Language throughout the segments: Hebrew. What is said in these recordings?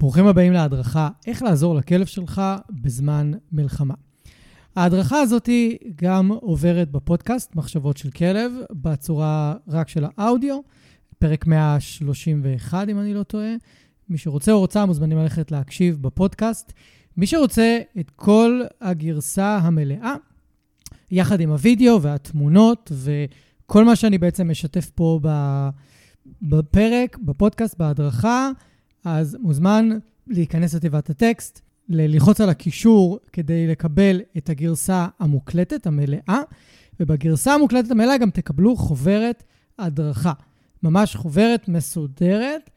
ברוכים הבאים להדרכה איך לעזור לכלב שלך בזמן מלחמה. ההדרכה הזאת גם עוברת בפודקאסט מחשבות של כלב, בצורה רק של האודיו, פרק 131 אם אני לא טועה. מי שרוצה או רוצה מוזמנים ללכת להקשיב בפודקאסט. מי שרוצה את כל הגרסה המלאה, יחד עם הוידאו והתמונות וכל מה שאני בעצם משתף פה בפרק, בפודקאסט, בהדרכה, אז מוזמן להיכנס לתיבת הטקסט, ללחוץ על הקישור כדי לקבל את הגרסה המוקלטת, המלאה, ובגרסה המוקלטת המלאה גם תקבלו חוברת הדרכה. ממש חוברת מסודרת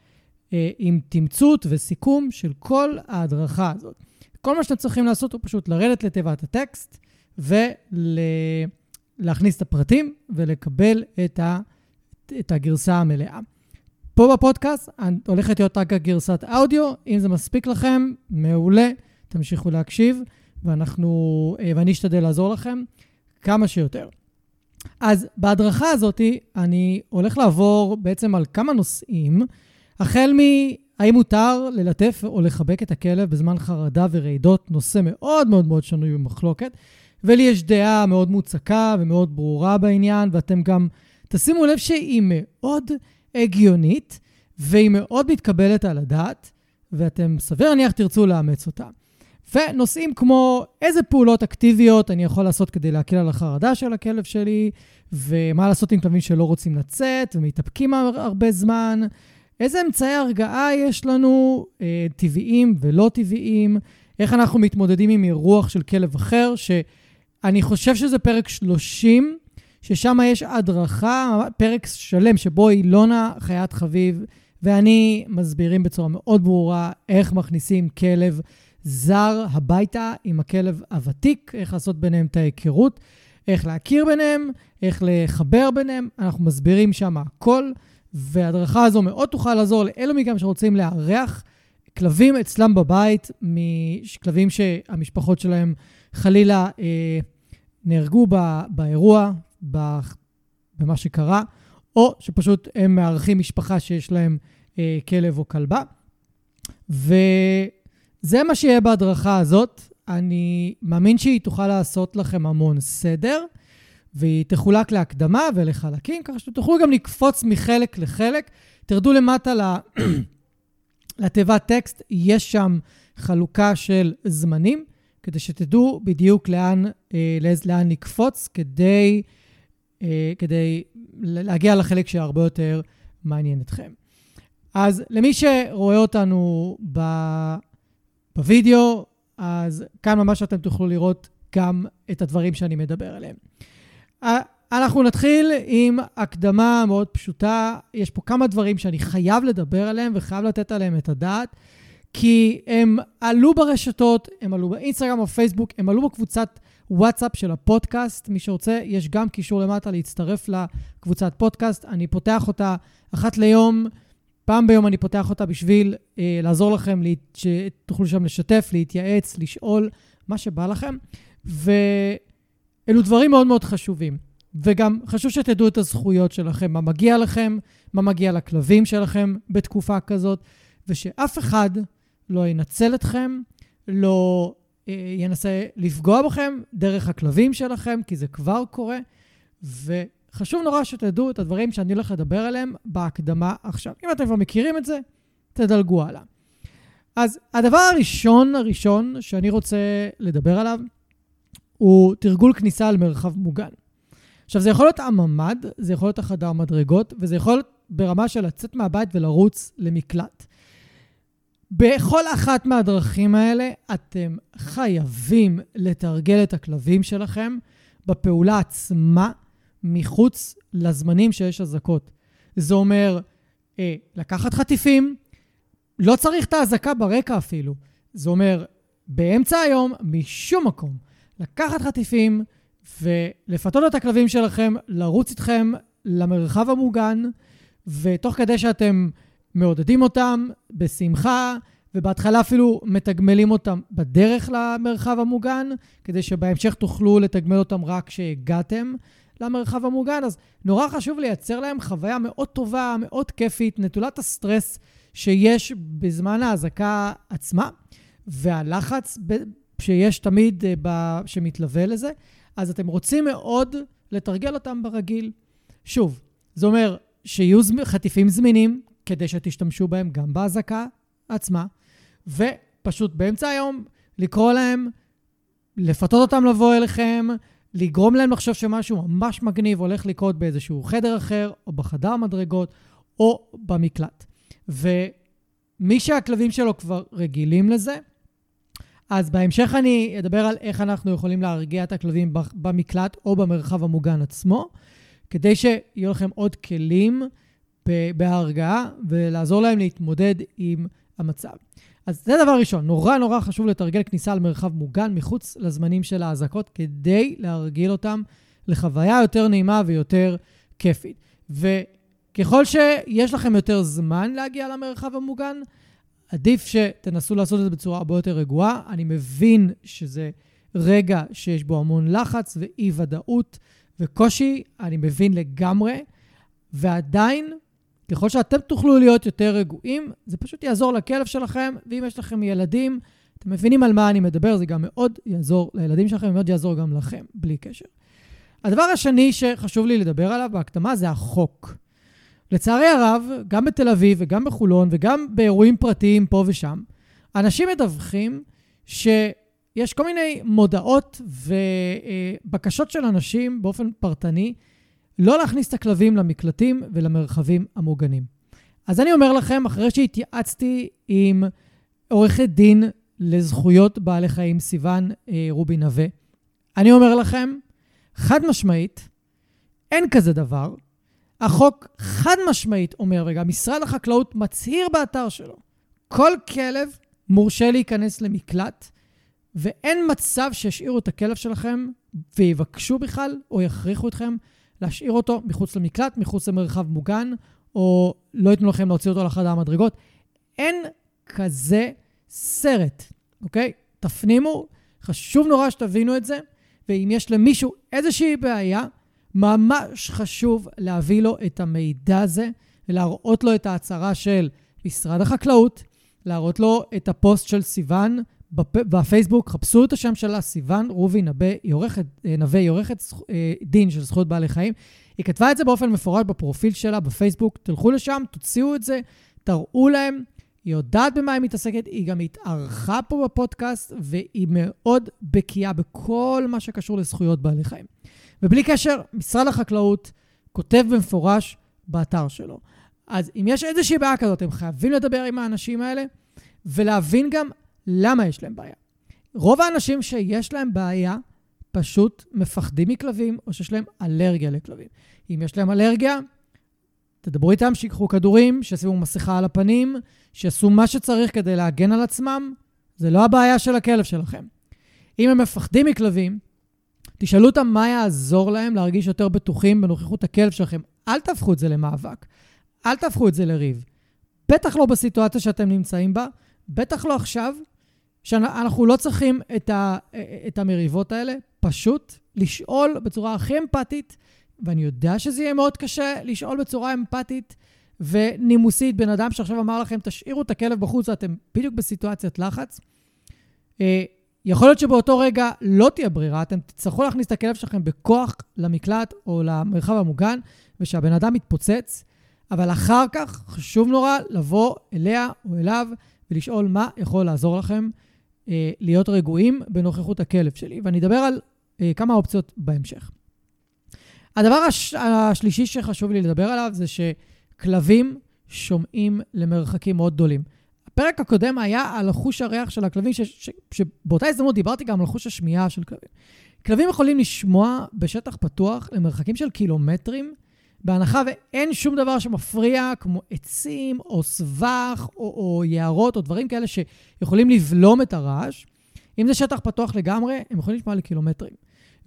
אה, עם תמצות וסיכום של כל ההדרכה הזאת. כל מה שאתם צריכים לעשות הוא פשוט לרדת לתיבת הטקסט ולהכניס את הפרטים ולקבל את, ה, את הגרסה המלאה. פה בפודקאסט הולכת להיות רק הגרסת אודיו, אם זה מספיק לכם, מעולה, תמשיכו להקשיב, ואנחנו, אה, ואני אשתדל לעזור לכם כמה שיותר. אז בהדרכה הזאת אני הולך לעבור בעצם על כמה נושאים, החל מהאם מותר ללטף או לחבק את הכלב בזמן חרדה ורעידות, נושא מאוד מאוד מאוד שנוי במחלוקת, ולי יש דעה מאוד מוצקה ומאוד ברורה בעניין, ואתם גם תשימו לב שהיא מאוד הגיונית, והיא מאוד מתקבלת על הדעת, ואתם סביר להניח תרצו לאמץ אותה. ונושאים כמו איזה פעולות אקטיביות אני יכול לעשות כדי להקל על החרדה של הכלב שלי, ומה לעשות עם כלבים שלא רוצים לצאת ומתאפקים הרבה זמן, איזה אמצעי הרגעה יש לנו, אה, טבעיים ולא טבעיים, איך אנחנו מתמודדים עם אירוח של כלב אחר, שאני חושב שזה פרק 30, ששם יש הדרכה, פרק שלם שבו אילונה חיית חביב ואני מסבירים בצורה מאוד ברורה איך מכניסים כלב זר הביתה עם הכלב הוותיק, איך לעשות ביניהם את ההיכרות, איך להכיר ביניהם, איך לחבר ביניהם. אנחנו מסבירים שם הכל, וההדרכה הזו מאוד תוכל לעזור לאלו מכם שרוצים לארח כלבים אצלם בבית, כלבים שהמשפחות שלהם חלילה אה, נהרגו באירוע, במה שקרה, או שפשוט הם מארחים משפחה שיש להם אה, כלב או כלבה. וזה מה שיהיה בהדרכה הזאת. אני מאמין שהיא תוכל לעשות לכם המון סדר, והיא תחולק להקדמה ולחלקים, ככה שתוכלו גם לקפוץ מחלק לחלק. תרדו למטה לתיבת טקסט, יש שם חלוקה של זמנים, כדי שתדעו בדיוק לאן, אה, לאן לקפוץ, כדי, כדי להגיע לחלק שהרבה יותר מעניין אתכם. אז למי שרואה אותנו ב... בווידאו, אז כאן ממש אתם תוכלו לראות גם את הדברים שאני מדבר עליהם. אנחנו נתחיל עם הקדמה מאוד פשוטה. יש פה כמה דברים שאני חייב לדבר עליהם וחייב לתת עליהם את הדעת, כי הם עלו ברשתות, הם עלו באינסטגרם או פייסבוק, הם עלו בקבוצת וואטסאפ של הפודקאסט. מי שרוצה, יש גם קישור למטה להצטרף לקבוצת פודקאסט. אני פותח אותה אחת ליום. פעם ביום אני פותח אותה בשביל אה, לעזור לכם, לה, שתוכלו שם לשתף, להתייעץ, לשאול, מה שבא לכם. ואלו דברים מאוד מאוד חשובים. וגם חשוב שתדעו את הזכויות שלכם, מה מגיע לכם, מה מגיע לכלבים שלכם בתקופה כזאת, ושאף אחד לא ינצל אתכם, לא ינסה לפגוע בכם דרך הכלבים שלכם, כי זה כבר קורה. ו... חשוב נורא שתדעו את הדברים שאני הולך לדבר עליהם בהקדמה עכשיו. אם אתם כבר מכירים את זה, תדלגו הלאה. אז הדבר הראשון הראשון שאני רוצה לדבר עליו הוא תרגול כניסה למרחב מוגן. עכשיו, זה יכול להיות הממ"ד, זה יכול להיות החדר מדרגות, וזה יכול להיות ברמה של לצאת מהבית ולרוץ למקלט. בכל אחת מהדרכים האלה אתם חייבים לתרגל את הכלבים שלכם בפעולה עצמה מחוץ לזמנים שיש אזעקות. זה אומר אה, לקחת חטיפים, לא צריך את האזעקה ברקע אפילו. זה אומר באמצע היום, משום מקום, לקחת חטיפים ולפתות את הכלבים שלכם לרוץ איתכם למרחב המוגן, ותוך כדי שאתם מעודדים אותם בשמחה, ובהתחלה אפילו מתגמלים אותם בדרך למרחב המוגן, כדי שבהמשך תוכלו לתגמל אותם רק כשהגעתם למרחב המוגן, אז נורא חשוב לייצר להם חוויה מאוד טובה, מאוד כיפית, נטולת הסטרס שיש בזמן האזעקה עצמה, והלחץ שיש תמיד אה, שמתלווה לזה. אז אתם רוצים מאוד לתרגל אותם ברגיל. שוב, זה אומר שיהיו חטיפים זמינים כדי שתשתמשו בהם גם באזעקה עצמה, ופשוט באמצע היום לקרוא להם, לפתות אותם לבוא אליכם, לגרום להם לחשוב שמשהו ממש מגניב הולך לקרות באיזשהו חדר אחר, או בחדר מדרגות, או במקלט. ומי שהכלבים שלו כבר רגילים לזה, אז בהמשך אני אדבר על איך אנחנו יכולים להרגיע את הכלבים במקלט או במרחב המוגן עצמו, כדי שיהיו לכם עוד כלים בהרגעה ולעזור להם להתמודד עם המצב. אז זה דבר ראשון, נורא נורא חשוב לתרגל כניסה למרחב מוגן מחוץ לזמנים של האזעקות, כדי להרגיל אותם לחוויה יותר נעימה ויותר כיפית. וככל שיש לכם יותר זמן להגיע למרחב המוגן, עדיף שתנסו לעשות את זה בצורה הרבה יותר רגועה. אני מבין שזה רגע שיש בו המון לחץ ואי-ודאות וקושי, אני מבין לגמרי, ועדיין, ככל שאתם תוכלו להיות יותר רגועים, זה פשוט יעזור לכלב שלכם, ואם יש לכם ילדים, אתם מבינים על מה אני מדבר, זה גם מאוד יעזור לילדים שלכם, ומאוד יעזור גם לכם, בלי קשר. הדבר השני שחשוב לי לדבר עליו בהקדמה זה החוק. לצערי הרב, גם בתל אביב וגם בחולון וגם באירועים פרטיים פה ושם, אנשים מדווחים שיש כל מיני מודעות ובקשות של אנשים באופן פרטני לא להכניס את הכלבים למקלטים ולמרחבים המוגנים. אז אני אומר לכם, אחרי שהתייעצתי עם עורכת דין לזכויות בעלי חיים, סיון אה, רובי נווה, אני אומר לכם, חד משמעית, אין כזה דבר. החוק חד משמעית אומר, וגם משרד החקלאות מצהיר באתר שלו, כל כלב מורשה להיכנס למקלט, ואין מצב שישאירו את הכלב שלכם ויבקשו בכלל, או יכריחו אתכם להשאיר אותו מחוץ למקלט, מחוץ למרחב מוגן, או לא ייתנו לכם להוציא אותו לחדר המדרגות. אין כזה סרט, אוקיי? תפנימו, חשוב נורא שתבינו את זה, ואם יש למישהו איזושהי בעיה, ממש חשוב להביא לו את המידע הזה ולהראות לו את ההצהרה של משרד החקלאות, להראות לו את הפוסט של סיוון בפייסבוק, חפשו את השם שלה, סיוון רובי נווה, היא עורכת, אה, נווה, היא עורכת אה, דין של זכויות בעלי חיים. היא כתבה את זה באופן מפורט בפרופיל שלה בפייסבוק, תלכו לשם, תוציאו את זה, תראו להם. היא יודעת במה היא מתעסקת, היא גם התארחה פה בפודקאסט, והיא מאוד בקיאה בכל מה שקשור לזכויות בעלי חיים. ובלי קשר, משרד החקלאות כותב במפורש באתר שלו. אז אם יש איזושהי בעיה כזאת, הם חייבים לדבר עם האנשים האלה ולהבין גם למה יש להם בעיה. רוב האנשים שיש להם בעיה פשוט מפחדים מכלבים או שיש להם אלרגיה לכלבים. אם יש להם אלרגיה, תדברו איתם, שיקחו כדורים, שישימו מסכה על הפנים, שיעשו מה שצריך כדי להגן על עצמם. זה לא הבעיה של הכלב שלכם. אם הם מפחדים מכלבים, תשאלו אותם מה יעזור להם להרגיש יותר בטוחים בנוכחות הכלב שלכם. אל תהפכו את זה למאבק. אל תהפכו את זה לריב. בטח לא בסיטואציה שאתם נמצאים בה, בטח לא עכשיו, שאנחנו לא צריכים את, ה, את המריבות האלה, פשוט לשאול בצורה הכי אמפתית, ואני יודע שזה יהיה מאוד קשה לשאול בצורה אמפתית ונימוסית. בן אדם שעכשיו אמר לכם, תשאירו את הכלב בחוץ, ואתם בדיוק בסיטואציית לחץ. אה, יכול להיות שבאותו רגע לא תהיה ברירה, אתם תצטרכו להכניס את הכלב שלכם בכוח למקלט או למרחב המוגן, ושהבן אדם יתפוצץ, אבל אחר כך חשוב נורא לבוא אליה או אליו ולשאול מה יכול לעזור לכם אה, להיות רגועים בנוכחות הכלב שלי. ואני אדבר על אה, כמה אופציות בהמשך. הדבר הש, השלישי שחשוב לי לדבר עליו זה שכלבים שומעים למרחקים מאוד גדולים. הפרק הקודם היה על חוש הריח של הכלבים, ש, ש, שבאותה הזדמנות דיברתי גם על חוש השמיעה של כלבים. כלבים יכולים לשמוע בשטח פתוח למרחקים של קילומטרים, בהנחה ואין שום דבר שמפריע, כמו עצים או סבך או, או יערות או דברים כאלה שיכולים לבלום את הרעש. אם זה שטח פתוח לגמרי, הם יכולים לשמוע לקילומטרים.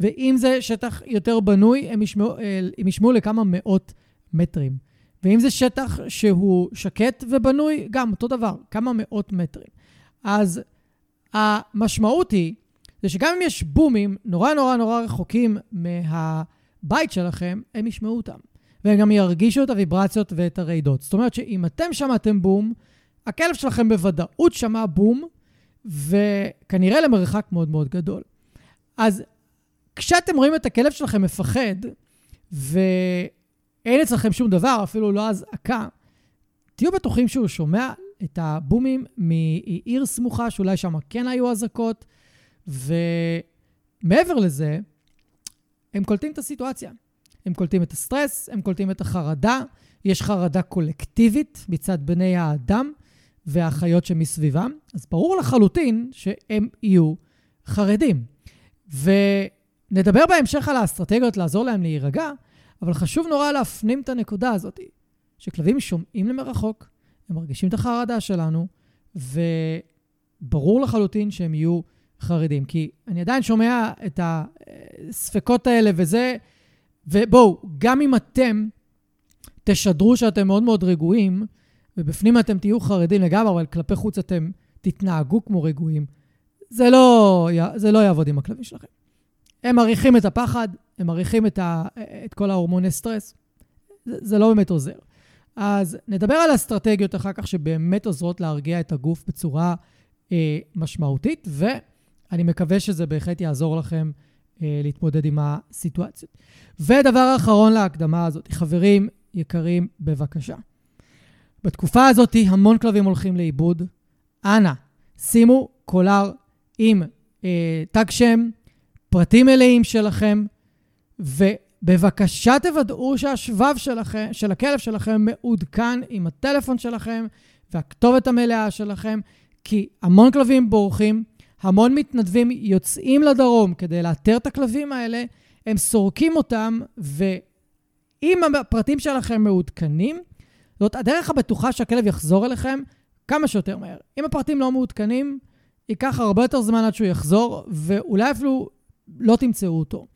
ואם זה שטח יותר בנוי, הם ישמעו, אה, הם ישמעו לכמה מאות מטרים. ואם זה שטח שהוא שקט ובנוי, גם אותו דבר, כמה מאות מטרים. אז המשמעות היא, זה שגם אם יש בומים נורא נורא נורא רחוקים מה, הבית שלכם, הם ישמעו אותם. והם גם ירגישו את הוויברציות ואת הרעידות. זאת אומרת שאם אתם שמעתם בום, הכלב שלכם בוודאות שמע בום, וכנראה למרחק מאוד מאוד גדול. אז כשאתם רואים את הכלב שלכם מפחד, ואין אצלכם שום דבר, אפילו לא אזעקה, תהיו בטוחים שהוא שומע את הבומים מעיר סמוכה, שאולי שם כן היו אזעקות, ומעבר לזה, הם קולטים את הסיטואציה. הם קולטים את הסטרס, הם קולטים את החרדה, יש חרדה קולקטיבית מצד בני האדם והחיות שמסביבם, אז ברור לחלוטין שהם יהיו חרדים. ונדבר בהמשך על האסטרטגיות לעזור להם להירגע, אבל חשוב נורא להפנים את הנקודה הזאת, שכלבים שומעים למרחוק, הם מרגישים את החרדה שלנו, וברור לחלוטין שהם יהיו חרדים. כי אני עדיין שומע את הספקות האלה, וזה... ובואו, גם אם אתם תשדרו שאתם מאוד מאוד רגועים, ובפנים אתם תהיו חרדים לגמרי, אבל כלפי חוץ אתם תתנהגו כמו רגועים, זה לא, זה לא יעבוד עם הכלבים שלכם. הם מריחים את הפחד, הם מריחים את, ה, את כל ההורמוני סטרס. זה, זה לא באמת עוזר. אז נדבר על אסטרטגיות אחר כך שבאמת עוזרות להרגיע את הגוף בצורה אה, משמעותית, ואני מקווה שזה בהחלט יעזור לכם להתמודד עם הסיטואציות. ודבר אחרון להקדמה הזאת, חברים יקרים, בבקשה. בתקופה הזאת המון כלבים הולכים לאיבוד. אנא, שימו קולר עם אה, תג שם, פרטים מלאים שלכם, ובבקשה תוודאו שהשבב שלכם, של הכלב שלכם מעודכן עם הטלפון שלכם והכתובת המלאה שלכם, כי המון כלבים בורחים, המון מתנדבים יוצאים לדרום כדי לאתר את הכלבים האלה, הם סורקים אותם, ואם הפרטים שלכם מעודכנים, זאת הדרך הבטוחה שהכלב יחזור אליכם כמה שיותר מהר. אם הפרטים לא מעודכנים, ייקח הרבה יותר זמן עד שהוא יחזור, ואולי אפילו לא תמצאו אותו.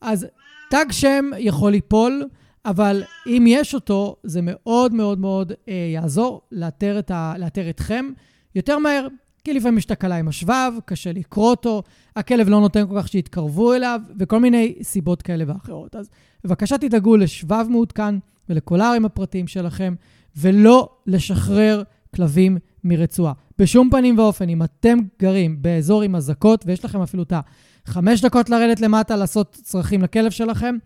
אז תג שם יכול ליפול, אבל אם יש אותו, זה מאוד מאוד מאוד אה, יעזור לאתר, את ה, לאתר אתכם יותר מהר. כי לפעמים יש תקלה עם השבב, קשה לקרוא אותו, הכלב לא נותן כל כך שיתקרבו אליו, וכל מיני סיבות כאלה ואחרות. אז בבקשה תדאגו לשבב מעודכן ולקולר עם הפרטים שלכם, ולא לשחרר כלבים מרצועה. בשום פנים ואופן, אם אתם גרים באזור עם אזעקות, ויש לכם אפילו את החמש דקות לרדת למטה לעשות צרכים לכלב שלכם,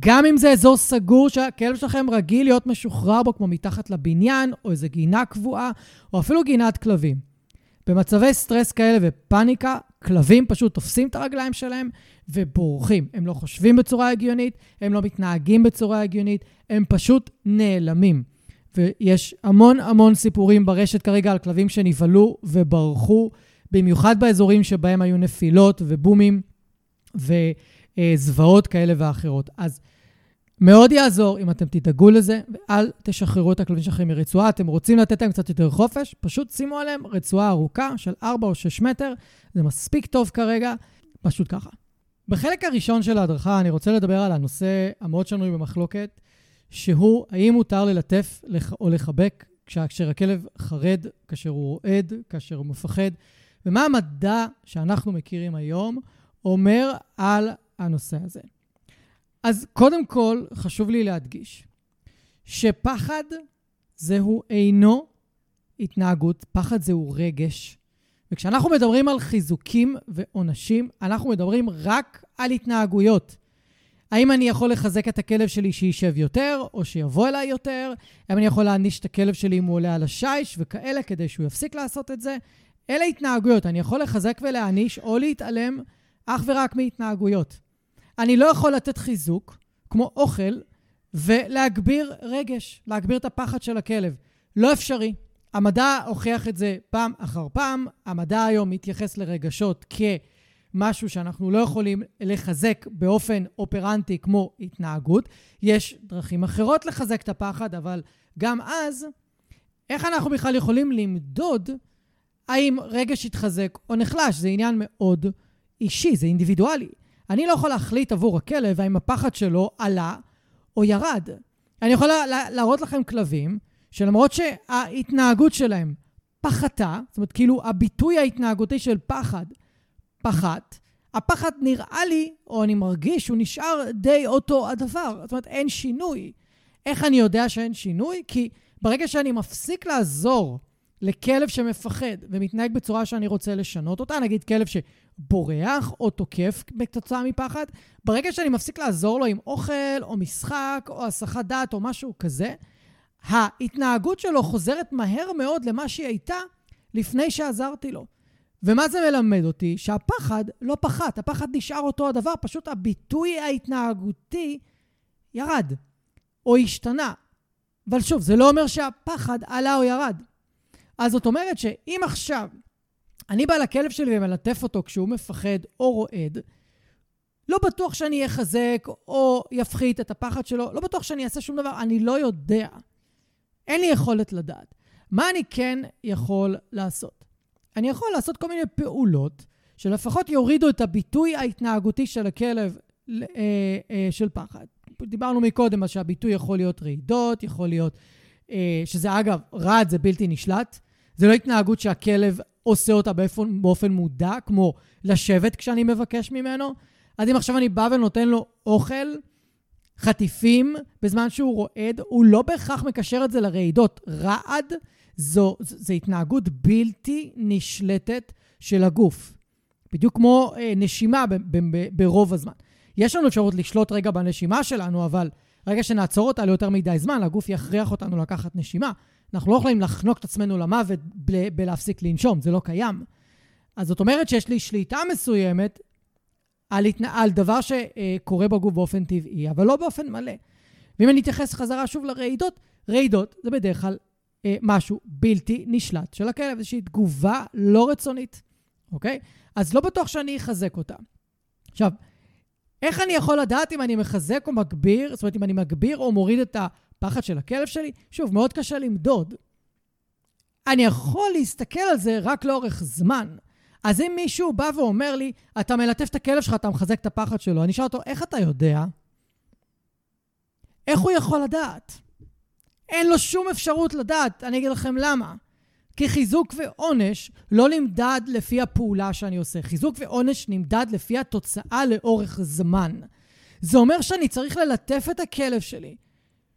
גם אם זה אזור סגור שהכלב שלכם רגיל להיות משוחרר בו, כמו מתחת לבניין, או איזו גינה קבועה, או אפילו גינת כלבים. במצבי סטרס כאלה ופאניקה, כלבים פשוט תופסים את הרגליים שלהם ובורחים. הם לא חושבים בצורה הגיונית, הם לא מתנהגים בצורה הגיונית, הם פשוט נעלמים. ויש המון המון סיפורים ברשת כרגע על כלבים שנבהלו וברחו, במיוחד באזורים שבהם היו נפילות ובומים וזוועות כאלה ואחרות. אז מאוד יעזור אם אתם תדאגו לזה, ואל תשחררו את הכלבים שלכם מרצועה. אתם רוצים לתת להם קצת יותר חופש, פשוט שימו עליהם רצועה ארוכה של 4 או 6 מטר, זה מספיק טוב כרגע, פשוט ככה. בחלק הראשון של ההדרכה אני רוצה לדבר על הנושא המאוד שנוי במחלוקת, שהוא האם מותר ללטף או לחבק כאשר הכלב חרד, כאשר הוא רועד, כאשר הוא מפחד, ומה המדע שאנחנו מכירים היום אומר על הנושא הזה. אז קודם כל, חשוב לי להדגיש שפחד זהו אינו התנהגות, פחד זהו רגש. וכשאנחנו מדברים על חיזוקים ועונשים, אנחנו מדברים רק על התנהגויות. האם אני יכול לחזק את הכלב שלי שישב יותר, או שיבוא אליי יותר? האם אני יכול להעניש את הכלב שלי אם הוא עולה על השיש וכאלה, כדי שהוא יפסיק לעשות את זה? אלה התנהגויות. אני יכול לחזק ולהעניש, או להתעלם אך ורק מהתנהגויות. אני לא יכול לתת חיזוק, כמו אוכל, ולהגביר רגש, להגביר את הפחד של הכלב. לא אפשרי. המדע הוכיח את זה פעם אחר פעם. המדע היום מתייחס לרגשות כמשהו שאנחנו לא יכולים לחזק באופן אופרנטי כמו התנהגות. יש דרכים אחרות לחזק את הפחד, אבל גם אז, איך אנחנו בכלל יכולים למדוד האם רגש התחזק או נחלש? זה עניין מאוד אישי, זה אינדיבידואלי. אני לא יכול להחליט עבור הכלב האם הפחד שלו עלה או ירד. אני יכול להראות לכם כלבים שלמרות שההתנהגות שלהם פחתה, זאת אומרת, כאילו הביטוי ההתנהגותי של פחד פחת, הפחד נראה לי, או אני מרגיש, הוא נשאר די אותו הדבר. זאת אומרת, אין שינוי. איך אני יודע שאין שינוי? כי ברגע שאני מפסיק לעזור לכלב שמפחד ומתנהג בצורה שאני רוצה לשנות אותה, נגיד כלב שבורח או תוקף כתוצאה מפחד, ברגע שאני מפסיק לעזור לו עם אוכל או משחק או הסחת דעת או משהו כזה, ההתנהגות שלו חוזרת מהר מאוד למה שהיא הייתה לפני שעזרתי לו. ומה זה מלמד אותי? שהפחד לא פחת, הפחד נשאר אותו הדבר, פשוט הביטוי ההתנהגותי ירד או השתנה. אבל שוב, זה לא אומר שהפחד עלה או ירד. אז זאת אומרת שאם עכשיו אני בא לכלב שלי ומלטף אותו כשהוא מפחד או רועד, לא בטוח שאני אחזק או יפחית את הפחד שלו, לא בטוח שאני אעשה שום דבר, אני לא יודע. אין לי יכולת לדעת. מה אני כן יכול לעשות? אני יכול לעשות כל מיני פעולות שלפחות יורידו את הביטוי ההתנהגותי של הכלב אה, אה, של פחד. דיברנו מקודם על שהביטוי יכול להיות רעידות, יכול להיות, אה, שזה אגב, רעד זה בלתי נשלט. זה לא התנהגות שהכלב עושה אותה באופן, באופן מודע, כמו לשבת כשאני מבקש ממנו. אז אם עכשיו אני בא ונותן לו אוכל, חטיפים, בזמן שהוא רועד, הוא לא בהכרח מקשר את זה לרעידות. רעד זו, זו התנהגות בלתי נשלטת של הגוף. בדיוק כמו אה, נשימה ב, ב, ב, ברוב הזמן. יש לנו אפשרות לשלוט רגע בנשימה שלנו, אבל רגע שנעצור אותה ליותר מדי זמן, הגוף יכריח אותנו לקחת נשימה. אנחנו לא יכולים לחנוק את עצמנו למוות בלהפסיק לנשום, זה לא קיים. אז זאת אומרת שיש לי שליטה מסוימת על, התנ... על דבר שקורה בגוף באופן טבעי, אבל לא באופן מלא. ואם אני אתייחס חזרה שוב לרעידות, רעידות זה בדרך כלל אה, משהו בלתי נשלט של הכלב, איזושהי תגובה לא רצונית, אוקיי? אז לא בטוח שאני אחזק אותה. עכשיו, איך אני יכול לדעת אם אני מחזק או מגביר, זאת אומרת, אם אני מגביר או מוריד את הפחד של הכלב שלי? שוב, מאוד קשה למדוד. אני יכול להסתכל על זה רק לאורך זמן. אז אם מישהו בא ואומר לי, אתה מלטף את הכלב שלך, אתה מחזק את הפחד שלו, אני אשאל אותו, איך אתה יודע? איך הוא יכול לדעת? אין לו שום אפשרות לדעת, אני אגיד לכם למה. כי חיזוק ועונש לא נמדד לפי הפעולה שאני עושה. חיזוק ועונש נמדד לפי התוצאה לאורך זמן. זה אומר שאני צריך ללטף את הכלב שלי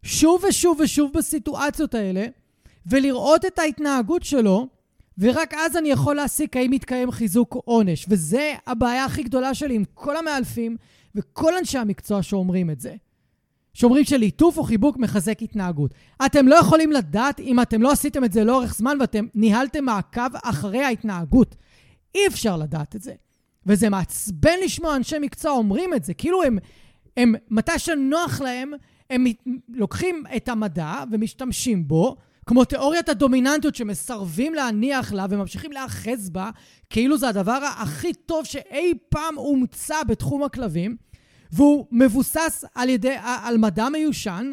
שוב ושוב ושוב בסיטואציות האלה, ולראות את ההתנהגות שלו, ורק אז אני יכול להסיק האם מתקיים חיזוק עונש. וזה הבעיה הכי גדולה שלי עם כל המאלפים וכל אנשי המקצוע שאומרים את זה. שאומרים שליטוף או חיבוק מחזק התנהגות. אתם לא יכולים לדעת אם אתם לא עשיתם את זה לאורך זמן ואתם ניהלתם מעקב אחרי ההתנהגות. אי אפשר לדעת את זה. וזה מעצבן לשמוע אנשי מקצוע אומרים את זה. כאילו הם, הם מתי שנוח להם, הם לוקחים את המדע ומשתמשים בו, כמו תיאוריית הדומיננטיות שמסרבים להניח לה וממשיכים להאחז בה, כאילו זה הדבר הכי טוב שאי פעם הומצא בתחום הכלבים. והוא מבוסס על, ידי, על מדע מיושן,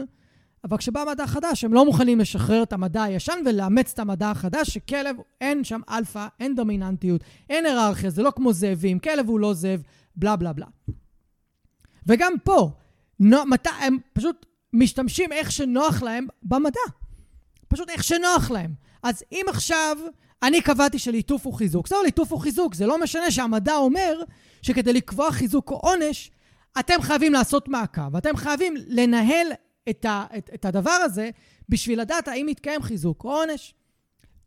אבל כשבא מדע חדש, הם לא מוכנים לשחרר את המדע הישן ולאמץ את המדע החדש, שכלב, אין שם אלפא, אין דומיננטיות, אין היררכיה, זה לא כמו זאבים, כלב הוא לא זאב, בלה בלה בלה. וגם פה, נו, מת, הם פשוט משתמשים איך שנוח להם במדע. פשוט איך שנוח להם. אז אם עכשיו אני קבעתי שליטוף הוא חיזוק, זהו, ליטוף הוא חיזוק. זה לא משנה שהמדע אומר שכדי לקבוע חיזוק או עונש, אתם חייבים לעשות מעקב, אתם חייבים לנהל את, ה, את, את הדבר הזה בשביל לדעת האם מתקיים חיזוק או עונש.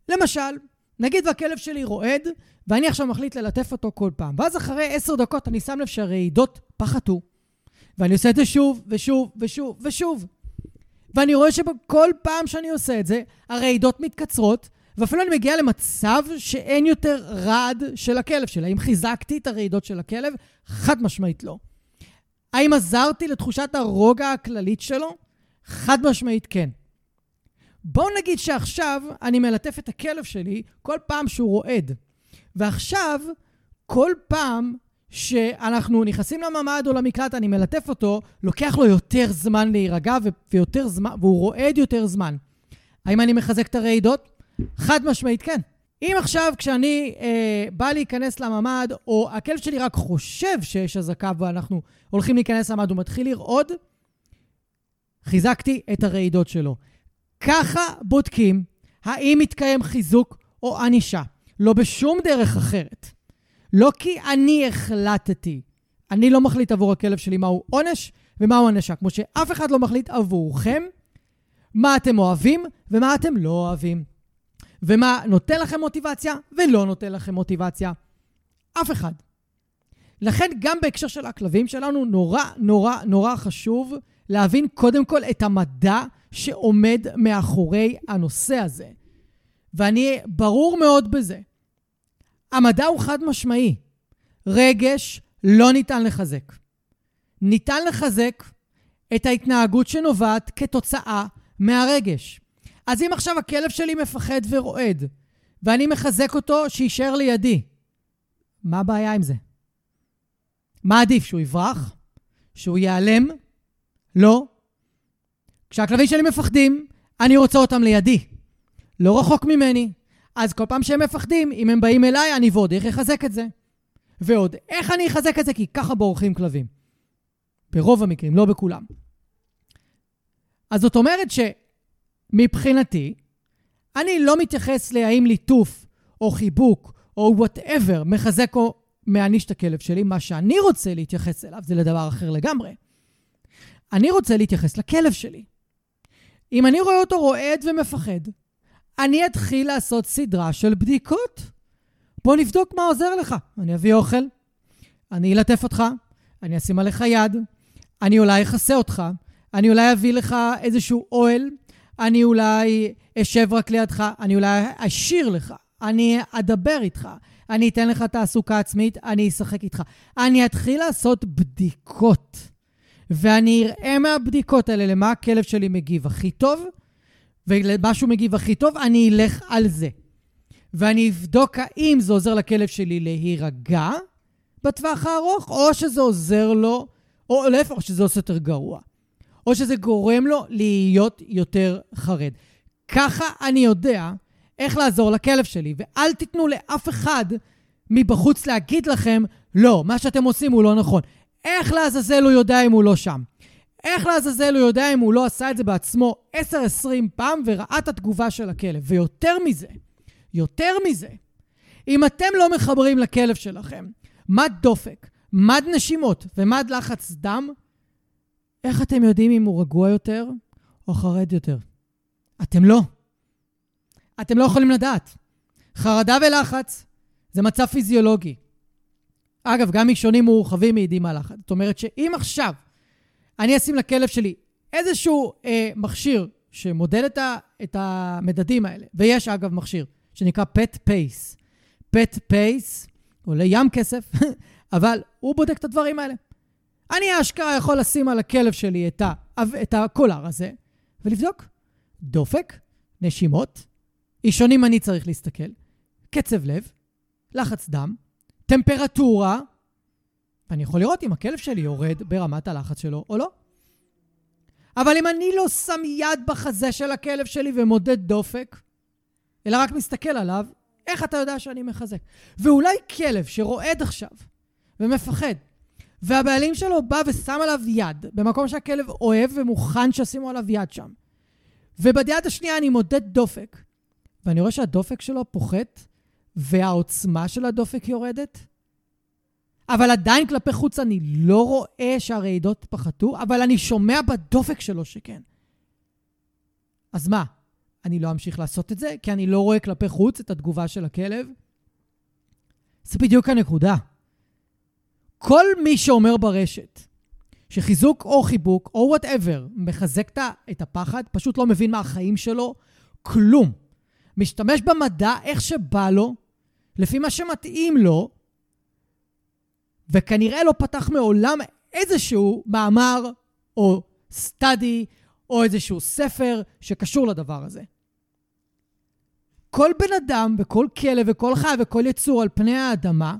למשל, נגיד והכלב שלי רועד, ואני עכשיו מחליט ללטף אותו כל פעם, ואז אחרי עשר דקות אני שם לב שהרעידות פחתו, ואני עושה את זה שוב ושוב ושוב ושוב. ואני רואה שבכל פעם שאני עושה את זה, הרעידות מתקצרות, ואפילו אני מגיע למצב שאין יותר רעד של הכלב שלי. האם חיזקתי את הרעידות של הכלב? חד משמעית לא. האם עזרתי לתחושת הרוגע הכללית שלו? חד משמעית כן. בואו נגיד שעכשיו אני מלטף את הכלב שלי כל פעם שהוא רועד. ועכשיו, כל פעם שאנחנו נכנסים לממ"ד או למקלט, אני מלטף אותו, לוקח לו יותר זמן להירגע ויותר זמן, והוא רועד יותר זמן. האם אני מחזק את הרעידות? חד משמעית כן. אם עכשיו כשאני אה, בא להיכנס לממ"ד, או הכלב שלי רק חושב שיש אזעקה ואנחנו הולכים להיכנס לממ"ד, הוא מתחיל לרעוד, חיזקתי את הרעידות שלו. ככה בודקים האם מתקיים חיזוק או ענישה. לא בשום דרך אחרת. לא כי אני החלטתי. אני לא מחליט עבור הכלב שלי מהו עונש ומהו ענשה, כמו שאף אחד לא מחליט עבורכם מה אתם אוהבים ומה אתם לא אוהבים. ומה נותן לכם מוטיבציה ולא נותן לכם מוטיבציה. אף אחד. לכן גם בהקשר של הכלבים שלנו, נורא נורא נורא חשוב להבין קודם כל את המדע שעומד מאחורי הנושא הזה. ואני ברור מאוד בזה. המדע הוא חד משמעי. רגש לא ניתן לחזק. ניתן לחזק את ההתנהגות שנובעת כתוצאה מהרגש. אז אם עכשיו הכלב שלי מפחד ורועד, ואני מחזק אותו שיישאר לידי, מה הבעיה עם זה? מה עדיף, שהוא יברח? שהוא ייעלם? לא. כשהכלבים שלי מפחדים, אני רוצה אותם לידי. לא רחוק ממני. אז כל פעם שהם מפחדים, אם הם באים אליי, אני ועוד איך לחזק את זה. ועוד, איך אני אחזק את זה? כי ככה בורחים כלבים. ברוב המקרים, לא בכולם. אז זאת אומרת שמבחינתי, אני לא מתייחס להאם ליטוף או חיבוק או whatever מחזק או מעניש את הכלב שלי. מה שאני רוצה להתייחס אליו זה לדבר אחר לגמרי. אני רוצה להתייחס לכלב שלי. אם אני רואה אותו רועד ומפחד, אני אתחיל לעשות סדרה של בדיקות. בוא נבדוק מה עוזר לך. אני אביא אוכל, אני אלטף אותך, אני אשים עליך יד, אני אולי אכסה אותך, אני אולי אביא לך איזשהו אוהל, אני אולי אשב רק לידך, אני אולי אשיר לך, אני אדבר איתך, אני אתן לך תעסוקה עצמית, אני אשחק איתך. אני אתחיל לעשות בדיקות, ואני אראה מהבדיקות האלה למה הכלב שלי מגיב הכי טוב, ולמה מגיב הכי טוב, אני אלך על זה. ואני אבדוק האם זה עוזר לכלב שלי להירגע בטווח הארוך, או שזה עוזר לו, או להפך, או שזה עושה יותר גרוע. או שזה גורם לו להיות יותר חרד. ככה אני יודע איך לעזור לכלב שלי, ואל תיתנו לאף אחד מבחוץ להגיד לכם, לא, מה שאתם עושים הוא לא נכון. איך לעזאזל הוא יודע אם הוא לא שם? איך לעזאזל הוא יודע אם הוא לא עשה את זה בעצמו 10-20 פעם וראה את התגובה של הכלב? ויותר מזה, יותר מזה, אם אתם לא מחברים לכלב שלכם מד דופק, מד נשימות ומד לחץ דם, איך אתם יודעים אם הוא רגוע יותר או חרד יותר? אתם לא. אתם לא יכולים לדעת. חרדה ולחץ זה מצב פיזיולוגי. אגב, גם אישונים מורחבים מעידים על לחץ. זאת אומרת שאם עכשיו אני אשים לכלב שלי איזשהו אה, מכשיר שמודד את, ה, את המדדים האלה, ויש אגב מכשיר שנקרא PetPace. PetPace עולה ים כסף, אבל הוא בודק את הדברים האלה. אני אשכרה יכול לשים על הכלב שלי את, ה, את הקולר הזה ולבדוק. דופק, נשימות, אישונים אני צריך להסתכל, קצב לב, לחץ דם, טמפרטורה, ואני יכול לראות אם הכלב שלי יורד ברמת הלחץ שלו או לא. אבל אם אני לא שם יד בחזה של הכלב שלי ומודד דופק, אלא רק מסתכל עליו, איך אתה יודע שאני מחזק? ואולי כלב שרועד עכשיו ומפחד, והבעלים שלו בא ושם עליו יד, במקום שהכלב אוהב ומוכן שישימו עליו יד שם. וביד השנייה אני מודד דופק, ואני רואה שהדופק שלו פוחת, והעוצמה של הדופק יורדת, אבל עדיין כלפי חוץ אני לא רואה שהרעידות פחתו, אבל אני שומע בדופק שלו שכן. אז מה, אני לא אמשיך לעשות את זה, כי אני לא רואה כלפי חוץ את התגובה של הכלב? זה בדיוק הנקודה. כל מי שאומר ברשת שחיזוק או חיבוק או וואטאבר מחזק את הפחד, פשוט לא מבין מהחיים שלו כלום. משתמש במדע איך שבא לו, לפי מה שמתאים לו, וכנראה לא פתח מעולם איזשהו מאמר או סטאדי או איזשהו ספר שקשור לדבר הזה. כל בן אדם וכל כלב וכל חי וכל יצור על פני האדמה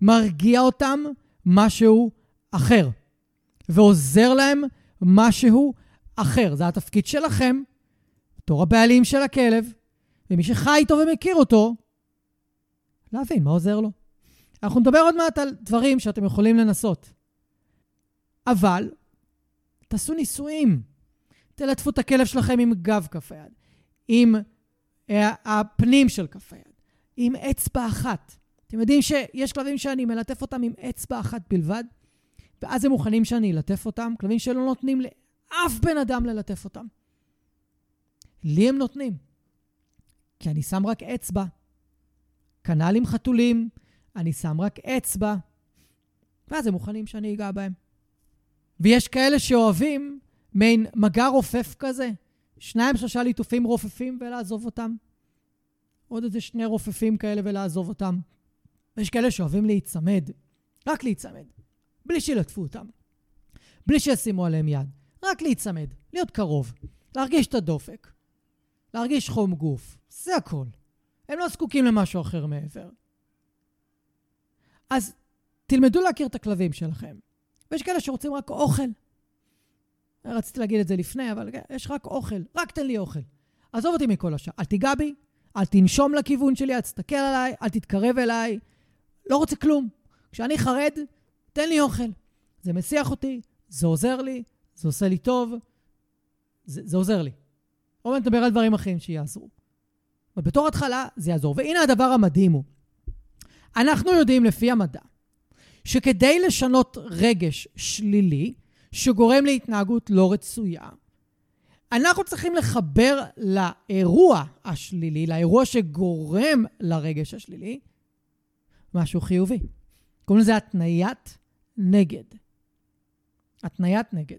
מרגיע אותם משהו אחר, ועוזר להם משהו אחר. זה התפקיד שלכם, בתור הבעלים של הכלב, ומי שחי איתו ומכיר אותו, להבין מה עוזר לו. אנחנו נדבר עוד מעט על דברים שאתם יכולים לנסות. אבל תעשו ניסויים. תלטפו את הכלב שלכם עם גב כף היד, עם אה, הפנים של כף היד, עם אצבע אחת. אתם יודעים שיש כלבים שאני מלטף אותם עם אצבע אחת בלבד, ואז הם מוכנים שאני אלטף אותם, כלבים שלא נותנים לאף בן אדם ללטף אותם. לי הם נותנים, כי אני שם רק אצבע. כנ"ל עם חתולים, אני שם רק אצבע, ואז הם מוכנים שאני אגע בהם. ויש כאלה שאוהבים מעין מגע רופף כזה, שניים, שלושה ליטופים רופפים ולעזוב אותם. עוד איזה שני רופפים כאלה ולעזוב אותם. ויש כאלה שאוהבים להיצמד, רק להיצמד, בלי שילטפו אותם, בלי שישימו עליהם יד, רק להיצמד, להיות קרוב, להרגיש את הדופק, להרגיש חום גוף, זה הכל. הם לא זקוקים למשהו אחר מעבר. אז תלמדו להכיר את הכלבים שלכם. ויש כאלה שרוצים רק אוכל. רציתי להגיד את זה לפני, אבל יש רק אוכל, רק תן לי אוכל. עזוב אותי מכל השאר. אל תיגע בי, אל תנשום לכיוון שלי, אל תסתכל עליי, אל תתקרב אליי. לא רוצה כלום. כשאני חרד, תן לי אוכל. זה מסיח אותי, זה עוזר לי, זה עושה לי טוב, זה, זה עוזר לי. או נדבר על דברים אחרים שיעזרו. אבל בתור התחלה זה יעזור. והנה הדבר המדהים הוא, אנחנו יודעים לפי המדע, שכדי לשנות רגש שלילי, שגורם להתנהגות לא רצויה, אנחנו צריכים לחבר לאירוע השלילי, לאירוע שגורם לרגש השלילי, משהו חיובי. קוראים לזה התניית נגד. התניית נגד.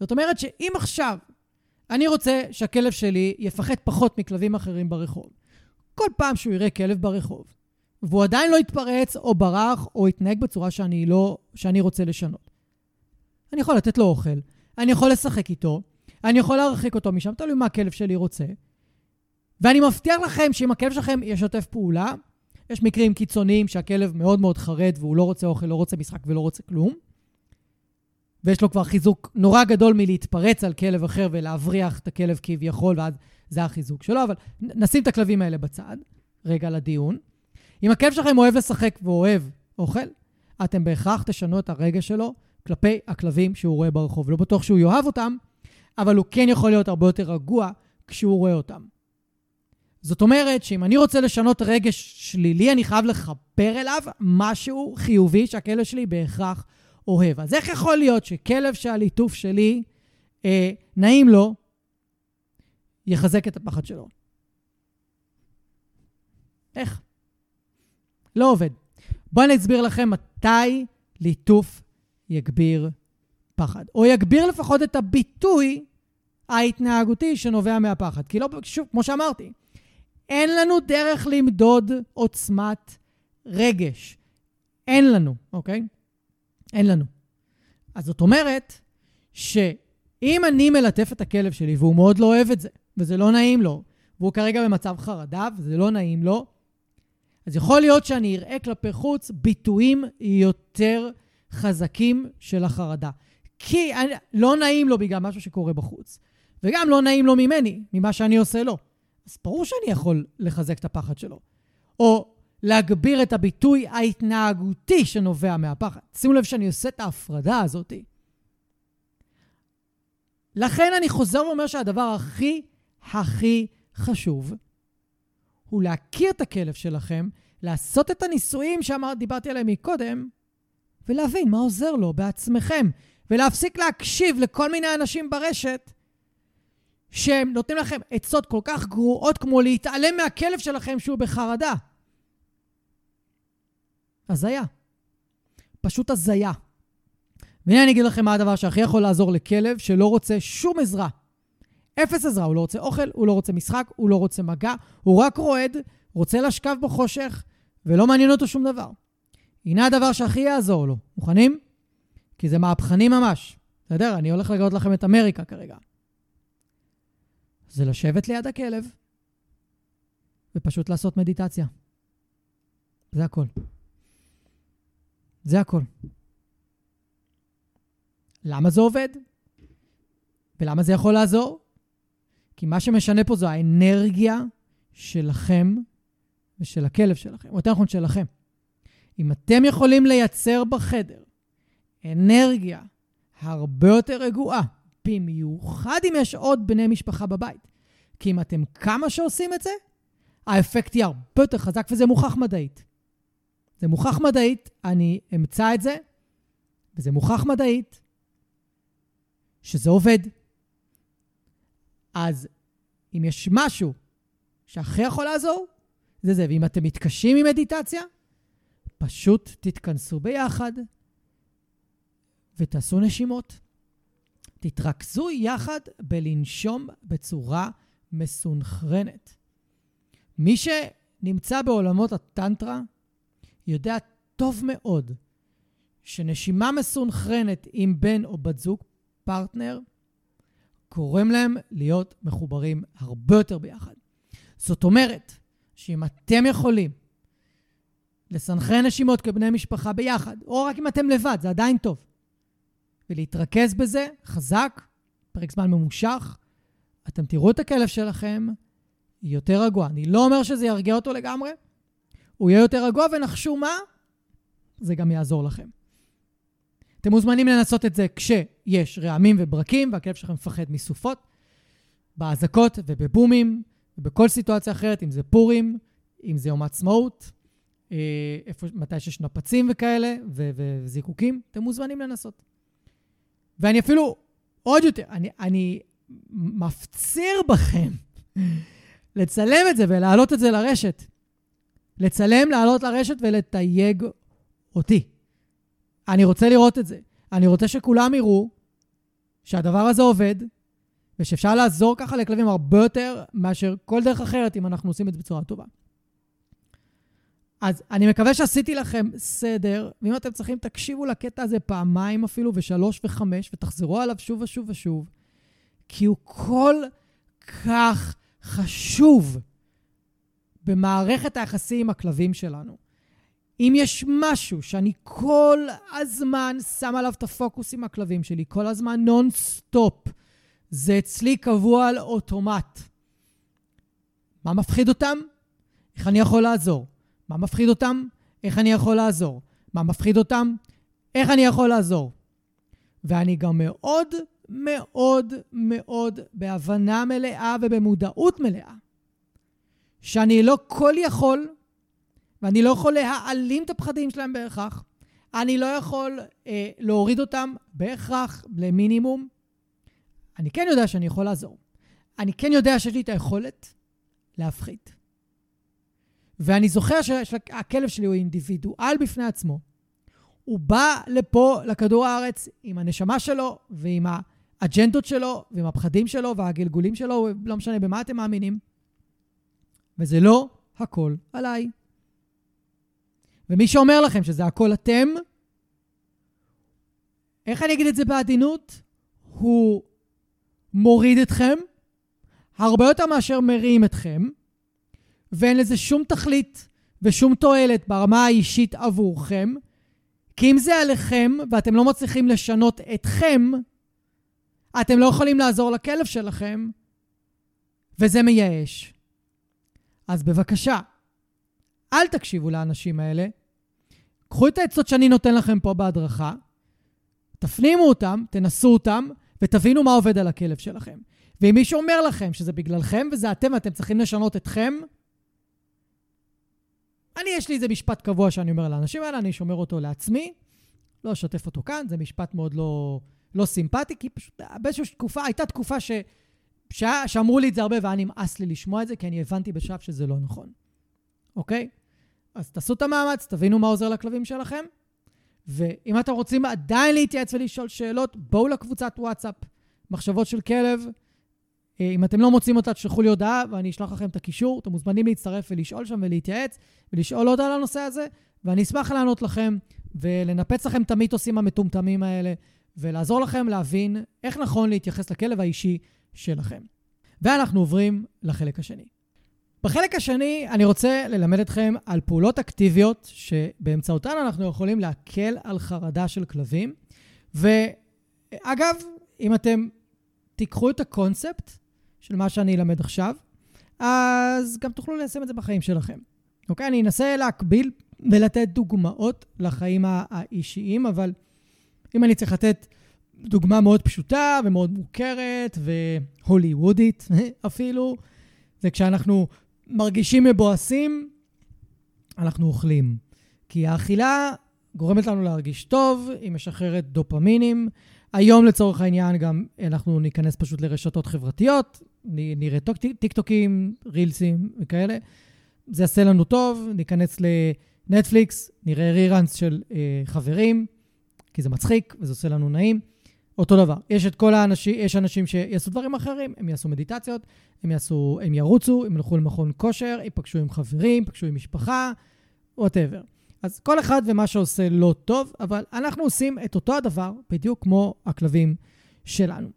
זאת אומרת שאם עכשיו אני רוצה שהכלב שלי יפחד פחות מכלבים אחרים ברחוב, כל פעם שהוא יראה כלב ברחוב, והוא עדיין לא יתפרץ או ברח או יתנהג בצורה שאני, לא, שאני רוצה לשנות. אני יכול לתת לו אוכל, אני יכול לשחק איתו, אני יכול להרחיק אותו משם, תלוי מה הכלב שלי רוצה. ואני מבטיח לכם שאם הכלב שלכם ישתף פעולה, יש מקרים קיצוניים שהכלב מאוד מאוד חרד והוא לא רוצה אוכל, לא רוצה משחק ולא רוצה כלום, ויש לו כבר חיזוק נורא גדול מלהתפרץ על כלב אחר ולהבריח את הכלב כביכול, ואז זה החיזוק שלו, אבל נשים את הכלבים האלה בצד, רגע לדיון. אם הכלב שלכם אוהב לשחק ואוהב אוכל, אתם בהכרח תשנו את הרגש שלו כלפי הכלבים שהוא רואה ברחוב. לא בטוח שהוא יאהב אותם, אבל הוא כן יכול להיות הרבה יותר רגוע כשהוא רואה אותם. זאת אומרת שאם אני רוצה לשנות רגש שלילי, אני חייב לחבר אליו משהו חיובי שהכלב שלי בהכרח אוהב. אז איך יכול להיות שכלב שהליטוף שלי אה, נעים לו, יחזק את הפחד שלו? איך? לא עובד. בואו אני אסביר לכם מתי ליטוף יגביר פחד. או יגביר לפחות את הביטוי ההתנהגותי שנובע מהפחד. כי לא, שוב, כמו שאמרתי, אין לנו דרך למדוד עוצמת רגש. אין לנו, אוקיי? אין לנו. אז זאת אומרת שאם אני מלטף את הכלב שלי והוא מאוד לא אוהב את זה, וזה לא נעים לו, והוא כרגע במצב חרדה וזה לא נעים לו, אז יכול להיות שאני אראה כלפי חוץ ביטויים יותר חזקים של החרדה. כי אני, לא נעים לו בגלל משהו שקורה בחוץ, וגם לא נעים לו ממני, ממה שאני עושה לו. אז ברור שאני יכול לחזק את הפחד שלו. או להגביר את הביטוי ההתנהגותי שנובע מהפחד. שימו לב שאני עושה את ההפרדה הזאת. לכן אני חוזר ואומר שהדבר הכי הכי חשוב הוא להכיר את הכלב שלכם, לעשות את הניסויים שדיברתי עליהם מקודם, ולהבין מה עוזר לו בעצמכם, ולהפסיק להקשיב לכל מיני אנשים ברשת שהם נותנים לכם עצות כל כך גרועות כמו להתעלם מהכלב שלכם שהוא בחרדה. הזיה. פשוט הזיה. והנה אני אגיד לכם מה הדבר שהכי יכול לעזור לכלב שלא רוצה שום עזרה. אפס עזרה, הוא לא רוצה אוכל, הוא לא רוצה משחק, הוא לא רוצה מגע, הוא רק רועד, רוצה לשכב בחושך, ולא מעניין אותו שום דבר. הנה הדבר שהכי יעזור לו. מוכנים? כי זה מהפכני ממש. בסדר? אני הולך לגלות לכם את אמריקה כרגע. זה לשבת ליד הכלב ופשוט לעשות מדיטציה. זה הכל. זה הכל. למה זה עובד? ולמה זה יכול לעזור? כי מה שמשנה פה זו האנרגיה שלכם ושל הכלב שלכם, או יותר נכון שלכם. אם אתם יכולים לייצר בחדר אנרגיה הרבה יותר רגועה, במיוחד אם יש עוד בני משפחה בבית, כי אם אתם כמה שעושים את זה, האפקט יהיה הרבה יותר חזק, וזה מוכח מדעית. זה מוכח מדעית, אני אמצא את זה, וזה מוכח מדעית שזה עובד. אז אם יש משהו שהכי יכול לעזור, זה זה. ואם אתם מתקשים עם מדיטציה, פשוט תתכנסו ביחד ותעשו נשימות. תתרכזו יחד בלנשום בצורה מסונכרנת. מי שנמצא בעולמות הטנטרה יודע טוב מאוד שנשימה מסונכרנת עם בן או בת זוג, פרטנר, גורם להם להיות מחוברים הרבה יותר ביחד. זאת אומרת, שאם אתם יכולים לסנכרן נשימות כבני משפחה ביחד, או רק אם אתם לבד, זה עדיין טוב, ולהתרכז בזה חזק, פרק זמן ממושך, אתם תראו את הכלב שלכם יותר רגוע. אני לא אומר שזה ירגיע אותו לגמרי, הוא יהיה יותר רגוע, ונחשו מה? זה גם יעזור לכם. אתם מוזמנים לנסות את זה כשיש רעמים וברקים והכלב שלכם מפחד מסופות, באזעקות ובבומים, ובכל סיטואציה אחרת, אם זה פורים, אם זה יום העצמאות, אה, איפה, מתי שיש נפצים וכאלה, ו- וזיקוקים, אתם מוזמנים לנסות. ואני אפילו, עוד יותר, אני, אני מפציר בכם לצלם את זה ולהעלות את זה לרשת. לצלם, לעלות לרשת ולתייג אותי. אני רוצה לראות את זה. אני רוצה שכולם יראו שהדבר הזה עובד, ושאפשר לעזור ככה לכלבים הרבה יותר מאשר כל דרך אחרת, אם אנחנו עושים את זה בצורה טובה. אז אני מקווה שעשיתי לכם סדר, ואם אתם צריכים, תקשיבו לקטע הזה פעמיים אפילו, ושלוש וחמש, ותחזרו עליו שוב ושוב ושוב, כי הוא כל כך חשוב במערכת היחסים עם הכלבים שלנו. אם יש משהו שאני כל הזמן שם עליו את הפוקוס עם הכלבים שלי, כל הזמן נונסטופ, זה אצלי קבוע על אוטומט. מה מפחיד אותם? איך אני יכול לעזור? מה מפחיד אותם? איך אני יכול לעזור? מה מפחיד אותם? איך אני יכול לעזור? ואני גם מאוד מאוד מאוד בהבנה מלאה ובמודעות מלאה שאני לא כל יכול ואני לא יכול להעלים את הפחדים שלהם בהכרח. אני לא יכול אה, להוריד אותם בהכרח למינימום. אני כן יודע שאני יכול לעזור. אני כן יודע שיש לי את היכולת להפחית. ואני זוכר שהכלב שלי הוא אינדיבידואל בפני עצמו. הוא בא לפה, לכדור הארץ, עם הנשמה שלו ועם האג'נדות שלו ועם הפחדים שלו והגלגולים שלו, לא משנה במה אתם מאמינים. וזה לא הכל עליי. ומי שאומר לכם שזה הכל אתם, איך אני אגיד את זה בעדינות? הוא מוריד אתכם הרבה יותר מאשר מרים אתכם, ואין לזה שום תכלית ושום תועלת ברמה האישית עבורכם, כי אם זה עליכם ואתם לא מצליחים לשנות אתכם, אתם לא יכולים לעזור לכלב שלכם, וזה מייאש. אז בבקשה, אל תקשיבו לאנשים האלה. קחו את העצות שאני נותן לכם פה בהדרכה, תפנימו אותם, תנסו אותם, ותבינו מה עובד על הכלב שלכם. ואם מישהו אומר לכם שזה בגללכם וזה אתם ואתם צריכים לשנות אתכם, אני, יש לי איזה משפט קבוע שאני אומר לאנשים האלה, אני שומר אותו לעצמי, לא אשתף אותו כאן, זה משפט מאוד לא, לא סימפטי, כי פשוט באיזושהי תקופה, הייתה תקופה ש, ש, שאמרו לי את זה הרבה והיה נמאס לי לשמוע את זה, כי אני הבנתי בשלב שזה לא נכון, אוקיי? אז תעשו את המאמץ, תבינו מה עוזר לכלבים שלכם, ואם אתם רוצים עדיין להתייעץ ולשאול שאלות, בואו לקבוצת וואטסאפ, מחשבות של כלב. אה, אם אתם לא מוצאים אותה, תשלחו לי הודעה ואני אשלח לכם את הקישור. אתם מוזמנים להצטרף ולשאול שם ולהתייעץ ולשאול עוד על הנושא הזה, ואני אשמח לענות לכם ולנפץ לכם את המיתוסים המטומטמים האלה ולעזור לכם להבין איך נכון להתייחס לכלב האישי שלכם. ואנחנו עוברים לחלק השני. בחלק השני אני רוצה ללמד אתכם על פעולות אקטיביות שבאמצעותן אנחנו יכולים להקל על חרדה של כלבים. ואגב, אם אתם תיקחו את הקונספט של מה שאני אלמד עכשיו, אז גם תוכלו ליישם את זה בחיים שלכם. אוקיי? אני אנסה להקביל ולתת דוגמאות לחיים האישיים, אבל אם אני צריך לתת דוגמה מאוד פשוטה ומאוד מוכרת והוליוודית אפילו, זה כשאנחנו מרגישים מבואסים, אנחנו אוכלים. כי האכילה גורמת לנו להרגיש טוב, היא משחררת דופמינים. היום לצורך העניין גם אנחנו ניכנס פשוט לרשתות חברתיות, נראה טיקטוקים, רילסים וכאלה. זה יעשה לנו טוב, ניכנס לנטפליקס, נראה ריראנס של אה, חברים, כי זה מצחיק וזה עושה לנו נעים. אותו דבר. יש את כל האנשים, יש אנשים שיעשו דברים אחרים, הם יעשו מדיטציות, הם, יעשו, הם ירוצו, הם ילכו למכון כושר, ייפגשו עם חברים, ייפגשו עם משפחה, וואטאבר. אז כל אחד ומה שעושה לא טוב, אבל אנחנו עושים את אותו הדבר בדיוק כמו הכלבים שלנו.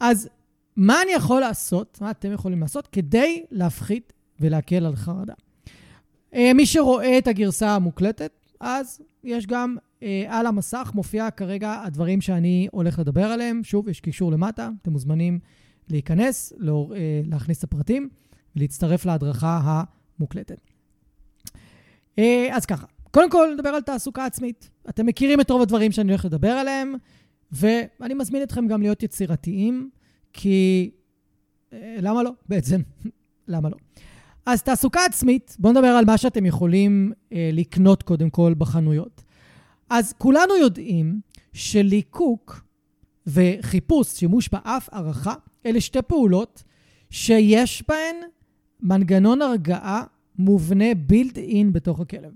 אז מה אני יכול לעשות, מה אתם יכולים לעשות, כדי להפחית ולהקל על חרדה? אה, מי שרואה את הגרסה המוקלטת, אז יש גם על המסך מופיע כרגע הדברים שאני הולך לדבר עליהם. שוב, יש קישור למטה, אתם מוזמנים להיכנס, לא, אה, להכניס את הפרטים ולהצטרף להדרכה המוקלטת. אה, אז ככה, קודם כל נדבר על תעסוקה עצמית. אתם מכירים את רוב הדברים שאני הולך לדבר עליהם, ואני מזמין אתכם גם להיות יצירתיים, כי אה, למה לא בעצם? למה לא? אז תעסוקה עצמית, בואו נדבר על מה שאתם יכולים אה, לקנות קודם כל בחנויות. אז כולנו יודעים שליקוק וחיפוש, שימוש באף, הערכה, אלה שתי פעולות שיש בהן מנגנון הרגעה מובנה בילד אין בתוך הכלב.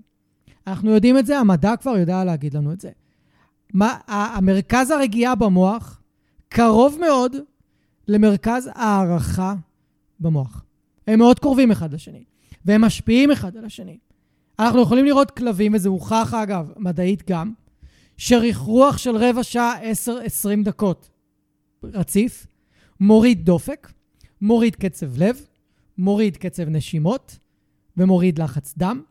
אנחנו יודעים את זה, המדע כבר יודע להגיד לנו את זה. מה, המרכז הרגיעה במוח קרוב מאוד למרכז הערכה במוח. הם מאוד קרובים אחד לשני, והם משפיעים אחד על השני. אנחנו יכולים לראות כלבים, וזה הוכח אגב, מדעית גם, שריחרוח של רבע שעה, 10-20 דקות רציף, מוריד דופק, מוריד קצב לב, מוריד קצב נשימות ומוריד לחץ דם,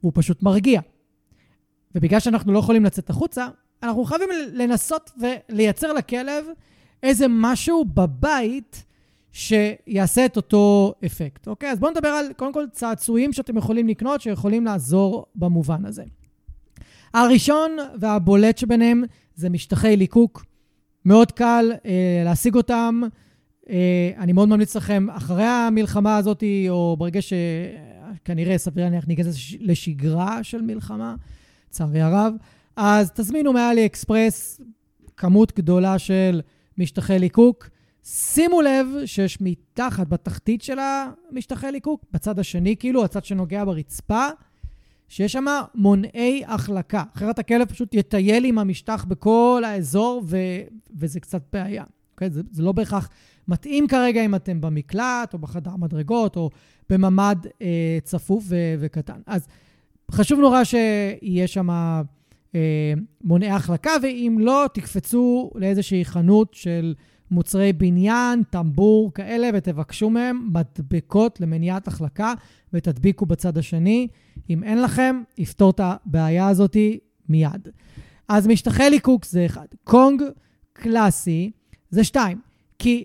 והוא פשוט מרגיע. ובגלל שאנחנו לא יכולים לצאת החוצה, אנחנו חייבים לנסות ולייצר לכלב איזה משהו בבית שיעשה את אותו אפקט. אוקיי? אז בואו נדבר על, קודם כל, צעצועים שאתם יכולים לקנות, שיכולים לעזור במובן הזה. הראשון והבולט שביניהם זה משטחי ליקוק. מאוד קל אה, להשיג אותם. אה, אני מאוד ממליץ לכם, אחרי המלחמה הזאת, או ברגע שכנראה, סביר להניח, ניכנס לשגרה של מלחמה, לצערי הרב, אז תזמינו מאלי אקספרס כמות גדולה של משטחי ליקוק. שימו לב שיש מתחת, בתחתית של המשטחי ליקוק, בצד השני, כאילו, הצד שנוגע ברצפה, שיש שם מונעי החלקה. אחרת הכלב פשוט יטייל עם המשטח בכל האזור, ו... וזה קצת בעיה. Okay? אוקיי? זה, זה לא בהכרח מתאים כרגע אם אתם במקלט, או בחדר מדרגות, או בממ"ד אה, צפוף ו... וקטן. אז חשוב נורא שיהיה שם אה, מונעי החלקה, ואם לא, תקפצו לאיזושהי חנות של... מוצרי בניין, טמבור, כאלה, ותבקשו מהם מדבקות למניעת החלקה ותדביקו בצד השני. אם אין לכם, יפתור את הבעיה הזאת מיד. אז משטחי ליקוק זה אחד. קונג קלאסי זה שתיים. כי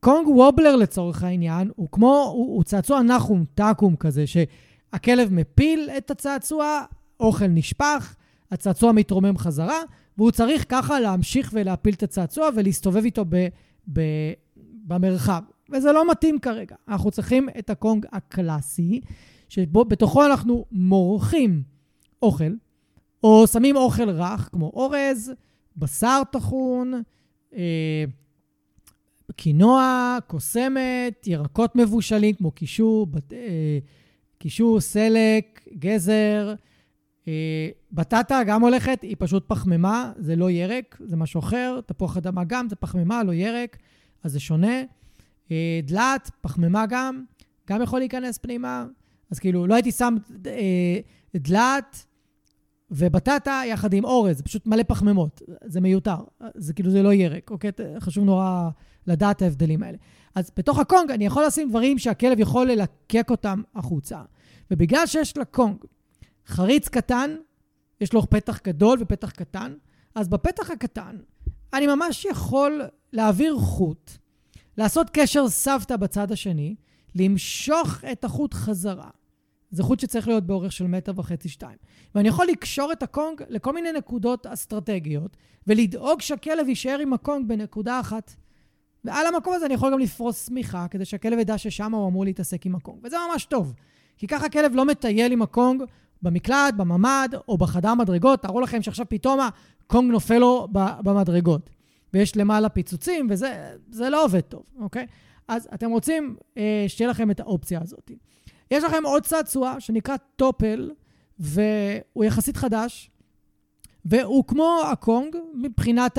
קונג וובלר לצורך העניין, הוא כמו, הוא, הוא צעצוע נחום טקום כזה, שהכלב מפיל את הצעצוע, אוכל נשפך, הצעצוע מתרומם חזרה, והוא צריך ככה להמשיך ולהפיל את הצעצוע ולהסתובב איתו ב, ב, במרחב. וזה לא מתאים כרגע. אנחנו צריכים את הקונג הקלאסי, שבתוכו אנחנו מורחים אוכל, או שמים אוכל רך, כמו אורז, בשר טחון, אה, קינוע, קוסמת, ירקות מבושלים כמו קישור, אה, קישור, סלק, גזר, בטטה גם הולכת, היא פשוט פחמימה, זה לא ירק, זה משהו אחר. תפוח אדמה גם, זה פחמימה, לא ירק, אז זה שונה. אה, דלת, פחמימה גם, גם יכול להיכנס פנימה. אז כאילו, לא הייתי שם אה, דלת ובטטה יחד עם אורז, זה פשוט מלא פחמימות, זה מיותר. זה כאילו, זה לא ירק, אוקיי? חשוב נורא לדעת ההבדלים האלה. אז בתוך הקונג אני יכול לשים דברים שהכלב יכול ללקק אותם החוצה. ובגלל שיש לקונג חריץ קטן, יש לו פתח גדול ופתח קטן, אז בפתח הקטן אני ממש יכול להעביר חוט, לעשות קשר סבתא בצד השני, למשוך את החוט חזרה. זה חוט שצריך להיות באורך של מטר וחצי, שתיים. ואני יכול לקשור את הקונג לכל מיני נקודות אסטרטגיות, ולדאוג שהכלב יישאר עם הקונג בנקודה אחת. ועל המקום הזה אני יכול גם לפרוס שמיכה, כדי שהכלב ידע ששם הוא אמור להתעסק עם הקונג. וזה ממש טוב. כי ככה הכלב לא מטייל עם הקונג במקלט, בממ"ד או בחדר מדרגות, תארו לכם שעכשיו פתאום הקונג נופל לו במדרגות, ויש למעלה פיצוצים, וזה לא עובד טוב, אוקיי? אז אתם רוצים אה, שתהיה לכם את האופציה הזאת. יש לכם עוד צעצוע שנקרא Toppl, והוא יחסית חדש, והוא כמו הקונג מבחינת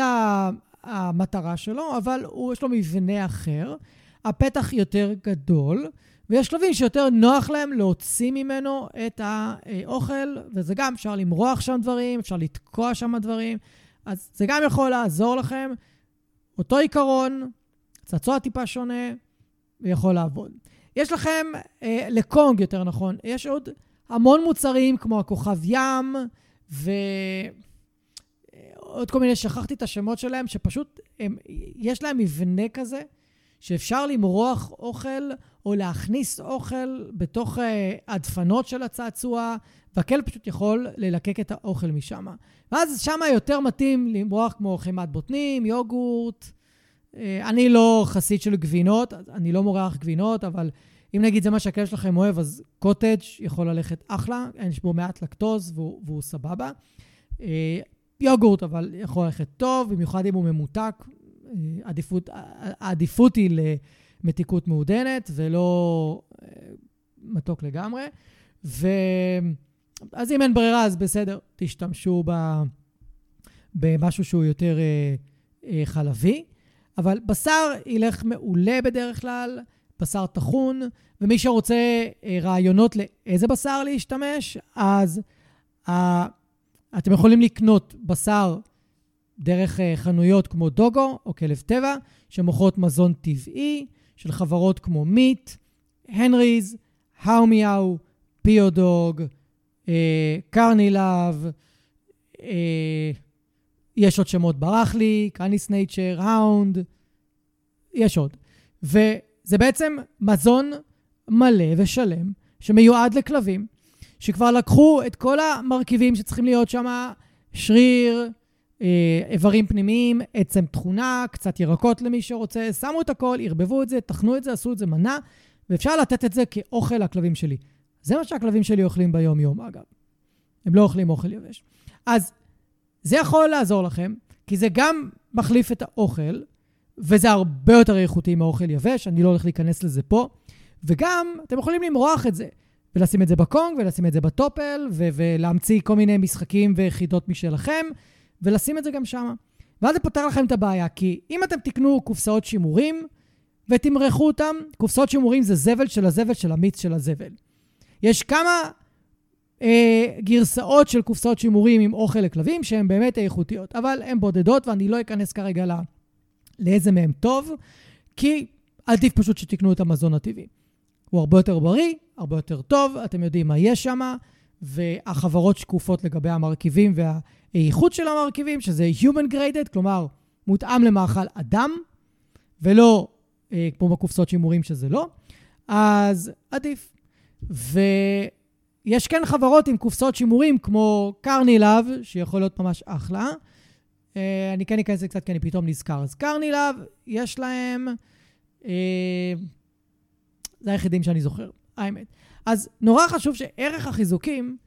המטרה שלו, אבל הוא, יש לו מבנה אחר. הפתח יותר גדול, ויש שלבים שיותר נוח להם להוציא ממנו את האוכל, וזה גם, אפשר למרוח שם דברים, אפשר לתקוע שם דברים, אז זה גם יכול לעזור לכם. אותו עיקרון, צעצוע טיפה שונה, ויכול לעבוד. יש לכם, אה, לקונג יותר נכון, יש עוד המון מוצרים כמו הכוכב ים, ועוד כל מיני, שכחתי את השמות שלהם, שפשוט, הם, יש להם מבנה כזה, שאפשר למרוח אוכל או להכניס אוכל בתוך uh, הדפנות של הצעצוע, והכלב פשוט יכול ללקק את האוכל משם. ואז שם יותר מתאים למרוח כמו חמת בוטנים, יוגורט. Uh, אני לא חסיד של גבינות, אני לא מורח גבינות, אבל אם נגיד זה מה שהכלב שלכם אוהב, אז קוטג' יכול ללכת אחלה, יש בו מעט לקטוז והוא, והוא סבבה. Uh, יוגורט, אבל יכול ללכת טוב, במיוחד אם הוא ממותק. עדיפות, העדיפות היא למתיקות מעודנת ולא אה, מתוק לגמרי. ו... אז אם אין ברירה, אז בסדר, תשתמשו ב... במשהו שהוא יותר אה, אה, חלבי. אבל בשר ילך מעולה בדרך כלל, בשר טחון, ומי שרוצה אה, רעיונות לאיזה בשר להשתמש, אז אה, אתם יכולים לקנות בשר דרך אה, חנויות כמו דוגו או כלב טבע, שמוכרות מזון טבעי של חברות כמו מיט, הנריז, האו מיאו, פיור דוג, אה, קרנילאב, אה, יש עוד שמות ברח לי, קניס נייצ'ר, האונד, יש עוד. וזה בעצם מזון מלא ושלם שמיועד לכלבים, שכבר לקחו את כל המרכיבים שצריכים להיות שם, שריר, איברים פנימיים, עצם תכונה, קצת ירקות למי שרוצה, שמו את הכל, ערבבו את זה, טחנו את זה, עשו את זה מנה, ואפשר לתת את זה כאוכל לכלבים שלי. זה מה שהכלבים שלי אוכלים ביום-יום, אגב. הם לא אוכלים אוכל יבש. אז זה יכול לעזור לכם, כי זה גם מחליף את האוכל, וזה הרבה יותר איכותי מהאוכל יבש, אני לא הולך להיכנס לזה פה, וגם אתם יכולים למרוח את זה, ולשים את זה בקונג, ולשים את זה בטופל, ולהמציא כל מיני משחקים וחידות משלכם. ולשים את זה גם שם. ואז זה פותר לכם את הבעיה, כי אם אתם תקנו קופסאות שימורים ותמרחו אותם, קופסאות שימורים זה זבל של הזבל של המיץ של הזבל. יש כמה אה, גרסאות של קופסאות שימורים עם אוכל לכלבים שהן באמת איכותיות, אבל הן בודדות ואני לא אכנס כרגע לא, לאיזה מהם טוב, כי עדיף פשוט שתקנו את המזון הטבעי. הוא הרבה יותר בריא, הרבה יותר טוב, אתם יודעים מה יש שם, והחברות שקופות לגבי המרכיבים וה... האיכות של המרכיבים, שזה Human Graded, כלומר, מותאם למאכל אדם, ולא אה, כמו בקופסאות שימורים שזה לא, אז עדיף. ויש כן חברות עם קופסאות שימורים כמו קרנילאב, שיכול להיות ממש אחלה. אה, אני כן אכנס לזה קצת כי אני פתאום נזכר. אז קרנילאב, יש להם... אה, זה היחידים שאני זוכר, האמת. אז נורא חשוב שערך החיזוקים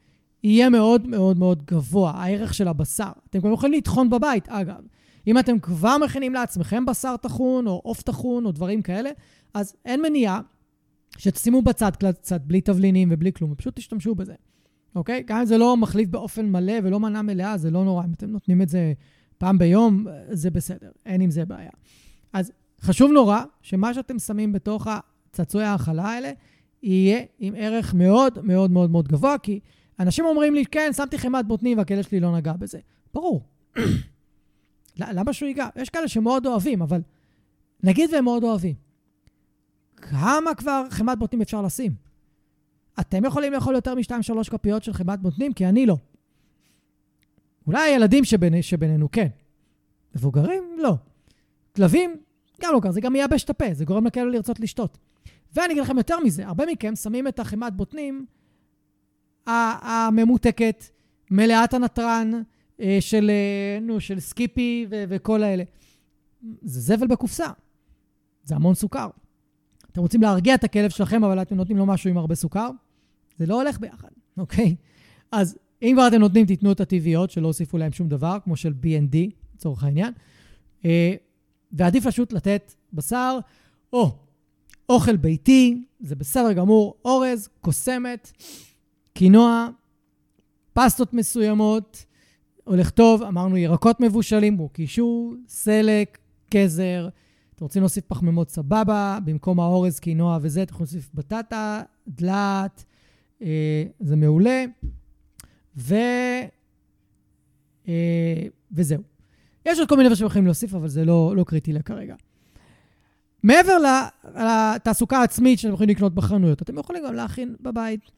יהיה מאוד מאוד מאוד גבוה, הערך של הבשר. אתם גם יכולים לטחון בבית, אגב. אם אתם כבר מכינים לעצמכם בשר טחון, או עוף טחון, או דברים כאלה, אז אין מניעה שתשימו בצד קצת, בלי תבלינים ובלי כלום, ופשוט תשתמשו בזה, אוקיי? גם אם זה לא מחליף באופן מלא ולא מנה מלאה, זה לא נורא. אם אתם נותנים את זה פעם ביום, זה בסדר, אין עם זה בעיה. אז חשוב נורא שמה שאתם שמים בתוך הצעצועי ההאכלה האלה, יהיה עם ערך מאוד מאוד מאוד מאוד גבוה, כי אנשים אומרים לי, כן, שמתי חמת בוטנים והכלב שלי לא נגע בזה. ברור. למה שהוא ייגע? יש כאלה שמאוד אוהבים, אבל נגיד והם מאוד אוהבים. כמה כבר חמת בוטנים אפשר לשים? אתם יכולים לאכול יותר משתיים-שלוש כפיות של חמת בוטנים? כי אני לא. אולי הילדים שבין, שבינינו כן. מבוגרים? לא. כלבים? גם לא ככה, זה גם מייבש את הפה, זה גורם לכאלה לרצות לשתות. ואני אגיד לכם יותר מזה, הרבה מכם שמים את החמת בוטנים הממותקת, מלאת הנתרן אה, של, אה, נו, של סקיפי ו- וכל האלה. זה זבל בקופסה. זה המון סוכר. אתם רוצים להרגיע את הכלב שלכם, אבל אתם נותנים לו משהו עם הרבה סוכר? זה לא הולך ביחד, אוקיי? אז אם כבר אתם נותנים, תיתנו את הטבעיות, שלא הוסיפו להם שום דבר, כמו של B&D, לצורך העניין. אה, ועדיף פשוט לתת בשר, או אוכל ביתי, זה בסדר גמור, אורז, קוסמת, קינוע, פסטות מסוימות, הולך טוב, אמרנו ירקות מבושלים, בו קישור, סלק, קזר. אתם רוצים להוסיף פחמימות סבבה, במקום האורז, קינוע וזה, אתם יכולים להוסיף בטטה, דלעת, אה, זה מעולה. ו... אה, וזהו. יש עוד כל מיני דברים שאתם יכולים להוסיף, אבל זה לא, לא קריטי לכרגע. מעבר לתעסוקה העצמית שאתם יכולים לקנות בחנויות, אתם יכולים גם להכין בבית.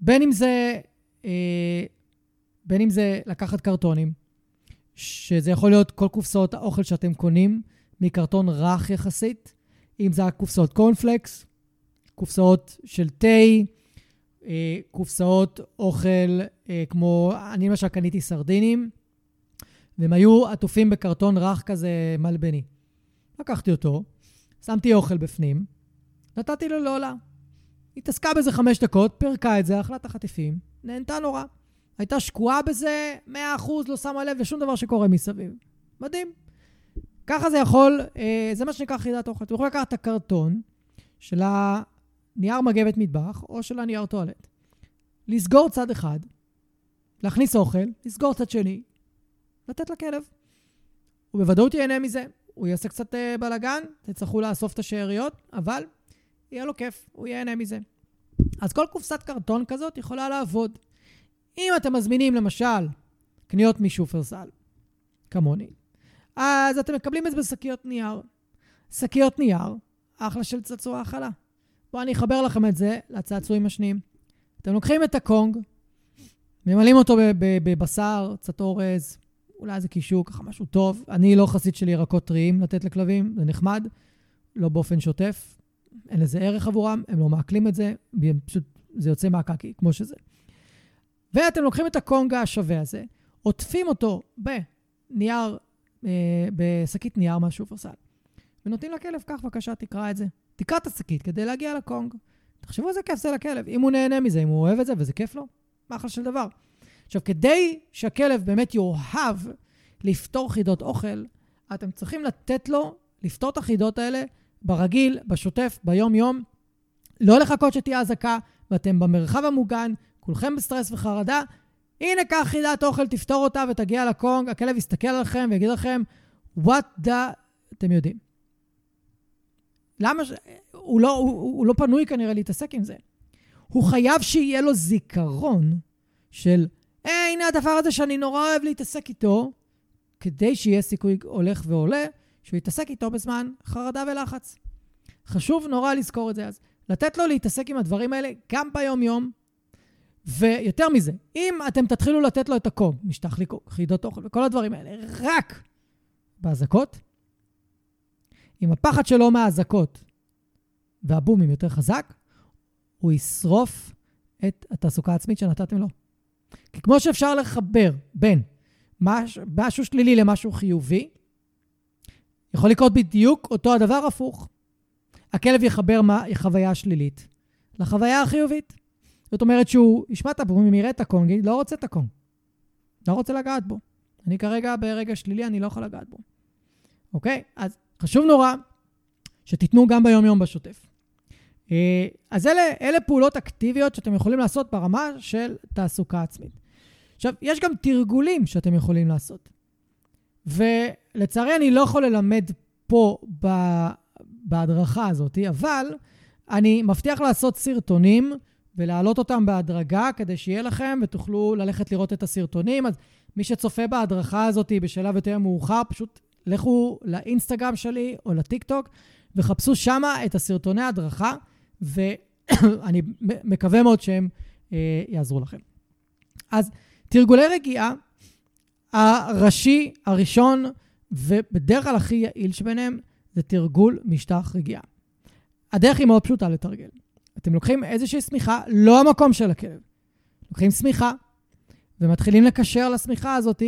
בין אם זה, אה, בין אם זה לקחת קרטונים, שזה יכול להיות כל קופסאות האוכל שאתם קונים מקרטון רך יחסית, אם זה הקופסאות קורנפלקס, קופסאות של תה, אה, קופסאות אוכל אה, כמו, אני למשל קניתי סרדינים, והם היו עטופים בקרטון רך כזה מלבני. לקחתי אותו, שמתי אוכל בפנים, נתתי לו לעולה. התעסקה בזה חמש דקות, פירקה את זה, אכלה את החטיפים, נהנתה נורא. הייתה שקועה בזה, מאה אחוז, לא שמה לב לשום דבר שקורה מסביב. מדהים. ככה זה יכול, אה, זה מה שנקרא חידת אוכל. אתם יכולים לקחת את הקרטון של הנייר מגבת מטבח או של הנייר טואלט, לסגור צד אחד, להכניס אוכל, לסגור צד שני, לתת לכלב. הוא בוודאות ייהנה מזה. הוא יעשה קצת uh, בלאגן, תצטרכו לאסוף את השאריות, אבל יהיה לו כיף, הוא ייהנה מזה. אז כל קופסת קרטון כזאת יכולה לעבוד. אם אתם מזמינים למשל קניות משופרסל, כמוני, אז אתם מקבלים את זה בשקיות נייר. שקיות נייר, אחלה של צעצוע האכלה. בואו אני אחבר לכם את זה לצעצועים השניים. אתם לוקחים את הקונג, ממלאים אותו בבשר, קצת אורז, אולי זה קישור, ככה משהו טוב. אני לא חסיד של ירקות טריים לתת לכלבים, זה נחמד, לא באופן שוטף. אין לזה ערך עבורם, הם לא מעכלים את זה, פשוט זה יוצא מהקקי, כמו שזה. ואתם לוקחים את הקונגה השווה הזה, עוטפים אותו בנייר, אה, בשקית נייר מהשופרסל, ונותנים לכלב, קח בבקשה, תקרא את זה. תקרא את השקית כדי להגיע לקונג. תחשבו איזה כיף זה לכלב. אם הוא נהנה מזה, אם הוא אוהב את זה וזה כיף לו, מה אחלה של דבר. עכשיו, כדי שהכלב באמת יאהב לפתור חידות אוכל, אתם צריכים לתת לו לפתור את החידות האלה ברגיל, בשוטף, ביום-יום. לא לחכות שתהיה אזעקה ואתם במרחב המוגן, כולכם בסטרס וחרדה. הנה, קח חידת אוכל, תפתור אותה ותגיע לקונג, הכלב יסתכל עליכם ויגיד לכם, what the... אתם יודעים. למה ש... הוא לא, הוא, הוא לא פנוי כנראה להתעסק עם זה. הוא חייב שיהיה לו זיכרון של אה, הנה הדבר הזה שאני נורא אוהב להתעסק איתו, כדי שיהיה סיכוי הולך ועולה, שהוא יתעסק איתו בזמן חרדה ולחץ. חשוב נורא לזכור את זה אז. לתת לו להתעסק עם הדברים האלה גם ביום-יום, ויותר מזה, אם אתם תתחילו לתת לו את הקום, משטח ליקוק, חידות אוכל וכל הדברים האלה, רק באזעקות, אם הפחד שלו מהאזעקות והבומים יותר חזק, הוא ישרוף את התעסוקה העצמית שנתתם לו. כי כמו שאפשר לחבר בין מש, משהו שלילי למשהו חיובי, יכול לקרות בדיוק אותו הדבר הפוך. הכלב יחבר מה, חוויה שלילית לחוויה החיובית. זאת אומרת שהוא ישמע את הפעמים, יראה את הקונג, לא רוצה את הקונג. לא רוצה לגעת בו. אני כרגע ברגע שלילי, אני לא יכול לגעת בו. אוקיי? אז חשוב נורא שתיתנו גם ביום-יום בשוטף. אה, אז אלה, אלה פעולות אקטיביות שאתם יכולים לעשות ברמה של תעסוקה עצמית. עכשיו, יש גם תרגולים שאתם יכולים לעשות. ולצערי אני לא יכול ללמד פה ב, בהדרכה הזאת, אבל אני מבטיח לעשות סרטונים ולהעלות אותם בהדרגה כדי שיהיה לכם ותוכלו ללכת לראות את הסרטונים. אז מי שצופה בהדרכה הזאת בשלב יותר מאוחר, פשוט לכו לאינסטגרם שלי או לטיקטוק וחפשו שמה את הסרטוני ההדרכה. ואני מקווה מאוד שהם אה, יעזרו לכם. אז תרגולי רגיעה, הראשי, הראשון, ובדרך כלל הכי יעיל שביניהם, זה תרגול משטח רגיעה. הדרך היא מאוד פשוטה לתרגל. אתם לוקחים איזושהי שמיכה, לא המקום של הכלב. לוקחים שמיכה, ומתחילים לקשר לשמיכה הזאת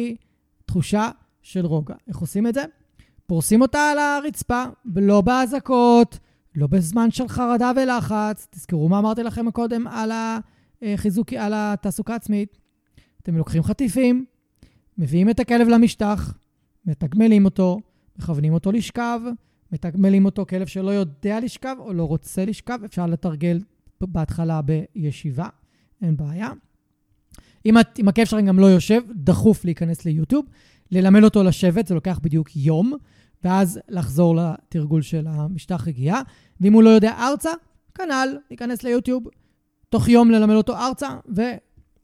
תחושה של רוגע. איך עושים את זה? פורסים אותה על הרצפה, ולא באזעקות, לא בזמן של חרדה ולחץ. תזכרו מה אמרתי לכם קודם על החיזוק, על התעסוקה עצמית. אתם לוקחים חטיפים, מביאים את הכלב למשטח, מתגמלים אותו, מכוונים אותו לשכב, מתגמלים אותו כלב שלא יודע לשכב או לא רוצה לשכב, אפשר לתרגל בהתחלה בישיבה, אין בעיה. אם, את, אם הכלב שלכם גם לא יושב, דחוף להיכנס ליוטיוב, ללמד אותו לשבת, זה לוקח בדיוק יום, ואז לחזור לתרגול של המשטח רגיעה. ואם הוא לא יודע ארצה, כנ"ל, להיכנס ליוטיוב, תוך יום ללמד אותו ארצה,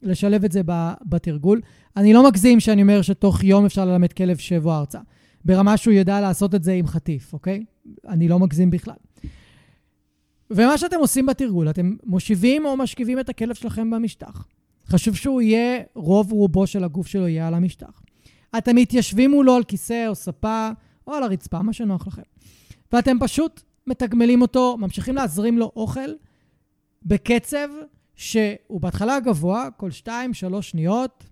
ולשלב את זה בתרגול. אני לא מגזים שאני אומר שתוך יום אפשר ללמד כלב שבו ארצה. ברמה שהוא ידע לעשות את זה עם חטיף, אוקיי? אני לא מגזים בכלל. ומה שאתם עושים בתרגול, אתם מושיבים או משכיבים את הכלב שלכם במשטח. חשוב שהוא יהיה, רוב רובו של הגוף שלו יהיה על המשטח. אתם מתיישבים מולו על כיסא או ספה או על הרצפה, מה שנוח לכם. ואתם פשוט מתגמלים אותו, ממשיכים להזרים לו אוכל בקצב שהוא בהתחלה גבוה, כל 2-3 שניות,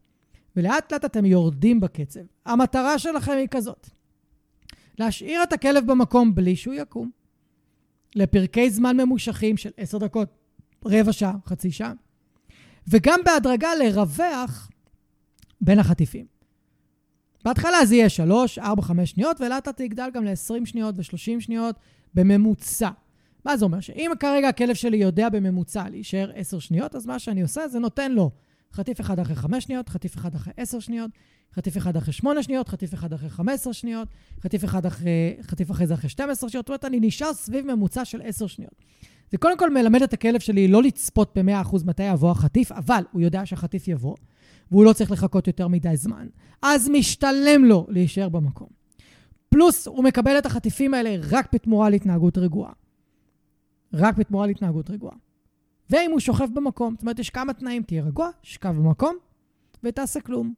ולאט לאט אתם יורדים בקצב. המטרה שלכם היא כזאת, להשאיר את הכלב במקום בלי שהוא יקום, לפרקי זמן ממושכים של 10 דקות, רבע שעה, חצי שעה, וגם בהדרגה לרווח בין החטיפים. בהתחלה זה יהיה 3, 4, 5 שניות, ולאט לאט יגדל גם ל-20 שניות ו-30 שניות בממוצע. מה זה אומר? שאם כרגע הכלב שלי יודע בממוצע להישאר 10 שניות, אז מה שאני עושה זה נותן לו חטיף אחד אחרי 5 שניות, חטיף אחד אחרי 10 שניות, חטיף אחד אחרי 8 שניות, חטיף אחד אחרי 15 שניות, חטיף אחד אחרי, חטיף אחרי זה אחרי 12 שניות. זאת אומרת, אני נשאר סביב ממוצע של 10 שניות. זה קודם כל מלמד את הכלב שלי לא לצפות ב-100% מתי יבוא החטיף, אבל הוא יודע שהחטיף יבוא, והוא לא צריך לחכות יותר מדי זמן. אז משתלם לו להישאר במקום. פלוס, הוא מקבל את החטיפים האלה רק בתמורה להתנהגות רגועה. רק בתמורה להתנהגות רגועה. ואם הוא שוכב במקום, זאת אומרת, יש כמה תנאים, תהיה רגוע, שכב במקום, ותעשה כלום.